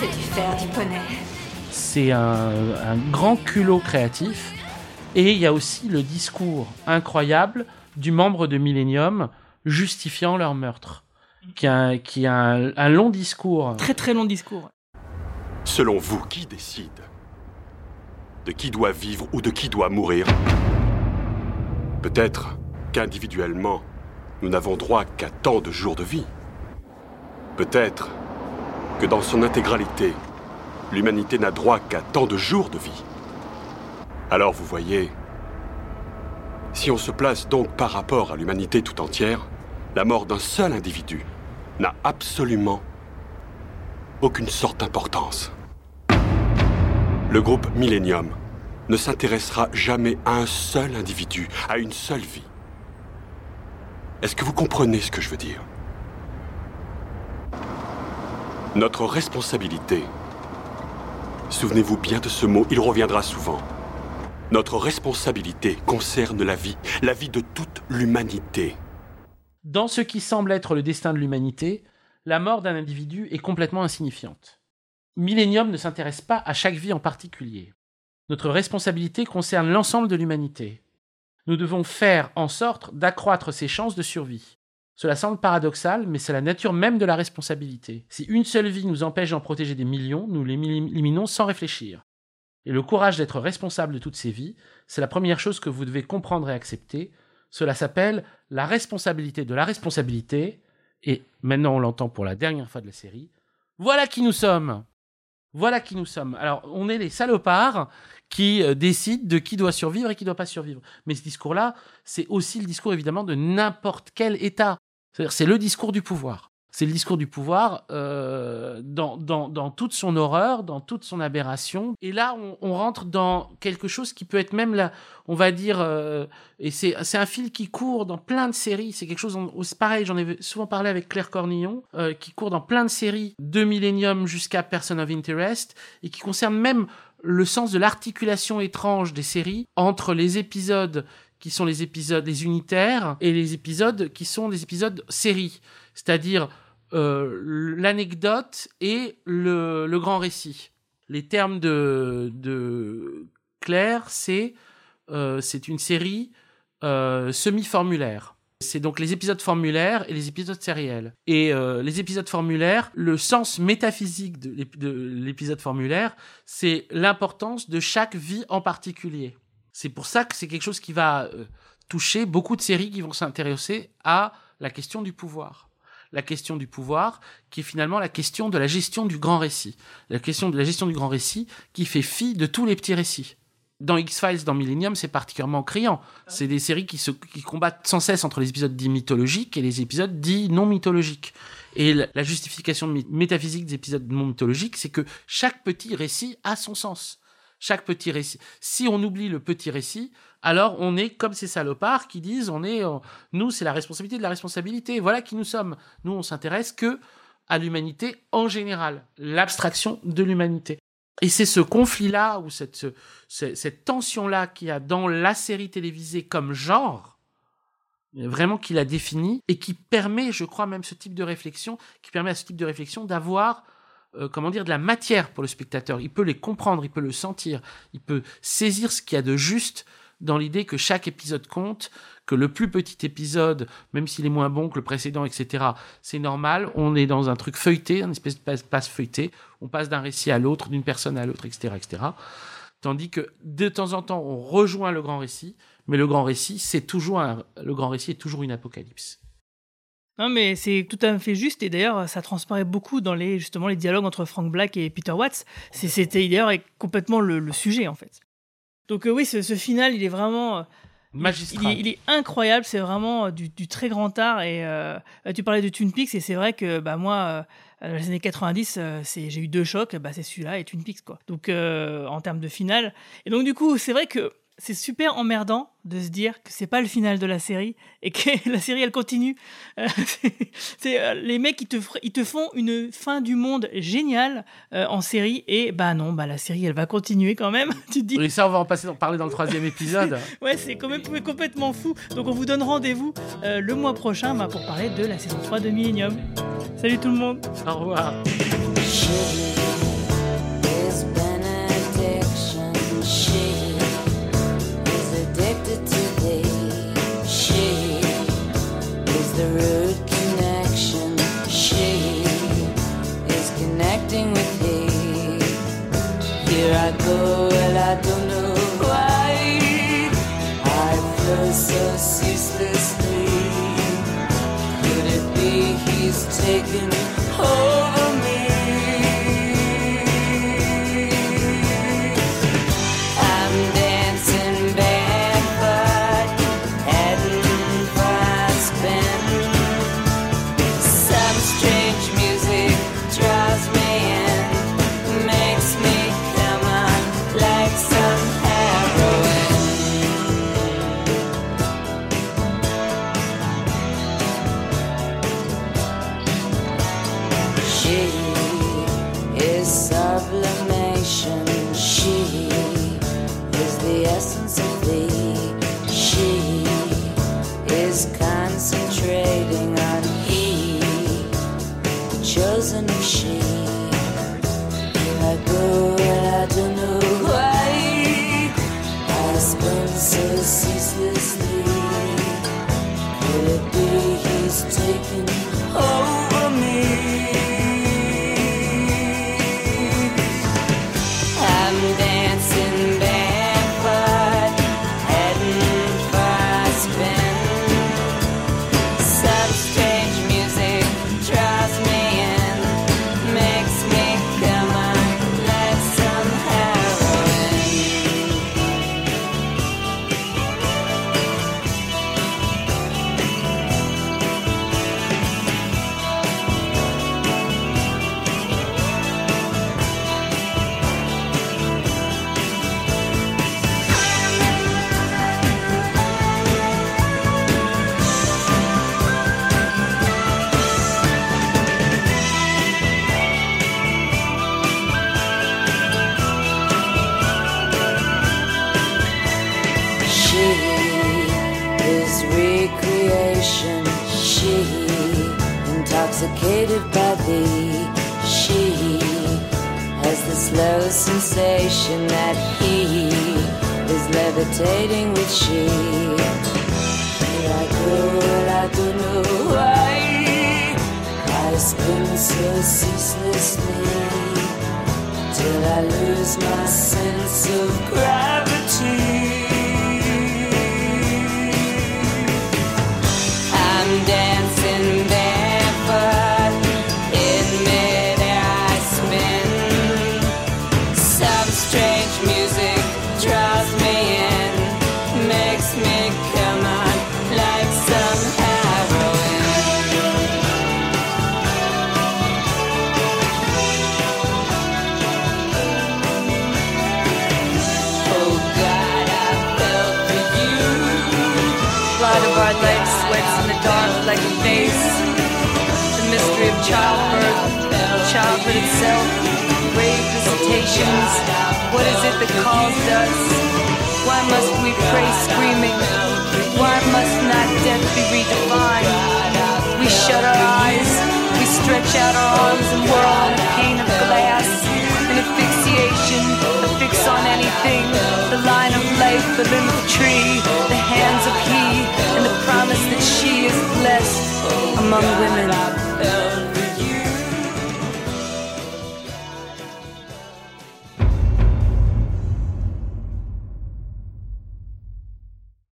C'est du fer du poney. C'est un, un grand culot créatif. Et il y a aussi le discours incroyable du membre de Millennium justifiant leur meurtre. Qui a, un- qui a un, un long discours. Très très long discours. Selon vous, qui décide De qui doit vivre ou de qui doit mourir? Peut-être qu'individuellement, nous n'avons droit qu'à tant de jours de vie. Peut-être que dans son intégralité, l'humanité n'a droit qu'à tant de jours de vie. Alors vous voyez, si on se place donc par rapport à l'humanité tout entière, la mort d'un seul individu n'a absolument aucune sorte d'importance. Le groupe Millennium ne s'intéressera jamais à un seul individu, à une seule vie. Est-ce que vous comprenez ce que je veux dire? Notre responsabilité, souvenez-vous bien de ce mot, il reviendra souvent. Notre responsabilité concerne la vie, la vie de toute l'humanité. Dans ce qui semble être le destin de l'humanité, la mort d'un individu est complètement insignifiante. Millennium ne s'intéresse pas à chaque vie en particulier. Notre responsabilité concerne l'ensemble de l'humanité. Nous devons faire en sorte d'accroître ses chances de survie. Cela semble paradoxal, mais c'est la nature même de la responsabilité. Si une seule vie nous empêche d'en protéger des millions, nous l'éliminons sans réfléchir. Et le courage d'être responsable de toutes ces vies, c'est la première chose que vous devez comprendre et accepter. Cela s'appelle la responsabilité de la responsabilité. Et maintenant, on l'entend pour la dernière fois de la série. Voilà qui nous sommes. Voilà qui nous sommes. Alors, on est les salopards qui euh, décident de qui doit survivre et qui ne doit pas survivre. Mais ce discours-là, c'est aussi le discours évidemment de n'importe quel État. C'est-à-dire, c'est le discours du pouvoir. C'est le discours du pouvoir euh, dans, dans, dans toute son horreur, dans toute son aberration. Et là, on, rentre dans quelque chose qui peut être même là, on va dire, euh, et c'est un fil qui court dans plein de séries. C'est quelque chose, pareil, j'en ai souvent parlé avec Claire Cornillon, euh, qui court dans plein de séries, de Millennium jusqu'à Person of Interest, et qui concerne même le sens de l'articulation étrange des séries entre les épisodes qui sont les épisodes les unitaires et les épisodes qui sont des épisodes séries, c'est-à-dire euh, l'anecdote et le, grand récit. Les termes de, Claire, c'est euh, une série euh, semi-formulaire. C'est donc les épisodes formulaires et les épisodes sériels. Et euh, les épisodes formulaires, le sens métaphysique de de l'épisode formulaire, c'est l'importance de chaque vie en particulier. C'est pour ça que c'est quelque chose qui va toucher beaucoup de séries qui vont s'intéresser à la question du pouvoir. La question du pouvoir, qui est finalement la question de la gestion du grand récit. La question de la gestion du grand récit qui fait fi de tous les petits récits. Dans X-Files, dans Millennium, c'est particulièrement criant. C'est des séries qui, se, qui combattent sans cesse entre les épisodes dits mythologiques et les épisodes dits non mythologiques. Et la justification métaphysique des épisodes non mythologiques, c'est que chaque petit récit a son sens. Chaque petit récit. Si on oublie le petit récit, alors on est comme ces salopards qui disent on est, euh, nous, c'est la responsabilité de la responsabilité. Voilà qui nous sommes. Nous, on s'intéresse que à l'humanité en général, l'abstraction de l'humanité. Et c'est ce conflit-là, ou cette, ce- ce- cette tension-là qu'il y a dans la série télévisée comme genre, vraiment qui la définit, et qui permet, je crois, même ce type de réflexion, qui permet à ce type de réflexion d'avoir, euh, comment dire, de la matière pour le spectateur. Il peut les comprendre, il peut le sentir, il peut saisir ce qu'il y a de juste dans l'idée que chaque épisode compte, que le plus petit épisode, même s'il est moins bon que le précédent, etc., c'est normal. On est dans un truc feuilleté, un espèce de passe, feuilleté. On passe d'un récit à l'autre, d'une personne à l'autre, etc., etc. Tandis que de temps en temps, on rejoint le grand récit, mais le grand récit, c'est toujours un- le grand récit est toujours une apocalypse. Non, mais c'est tout à fait juste. Et d'ailleurs, ça transparaît beaucoup dans les, justement, les dialogues entre Frank Black et Peter Watts. C'était d'ailleurs complètement le, le sujet, en fait. Donc, euh, oui, ce, ce final, il est vraiment. euh, Magistral. Il, est, il est incroyable. C'est vraiment euh, du, du très grand art. Et euh, tu parlais de Twin Peaks. Et c'est vrai que bah, moi, dans les années 90, euh, c'est- j'ai eu deux chocs. Bah, c'est celui-là et Twin Peaks, quoi. Donc, en termes de final. Et donc, du coup, c'est vrai que c'est super emmerdant de se dire que c'est pas le final de la série et que *laughs* la série elle continue. Euh, c'est- euh, les mecs ils te ils te font une fin du monde géniale euh, en série et bah non bah la série elle va continuer quand même. *laughs* tu te dis Et ça, on va en passer, en parler dans le troisième épisode. *laughs* ouais c'est quand même complètement fou. Donc on vous donne rendez-vous euh, le mois prochain bah, pour parler de la saison 3 de Millennium. Salut tout le monde. Au revoir. I go, and I don't know why. I so ceaselessly. Could it be he's taken over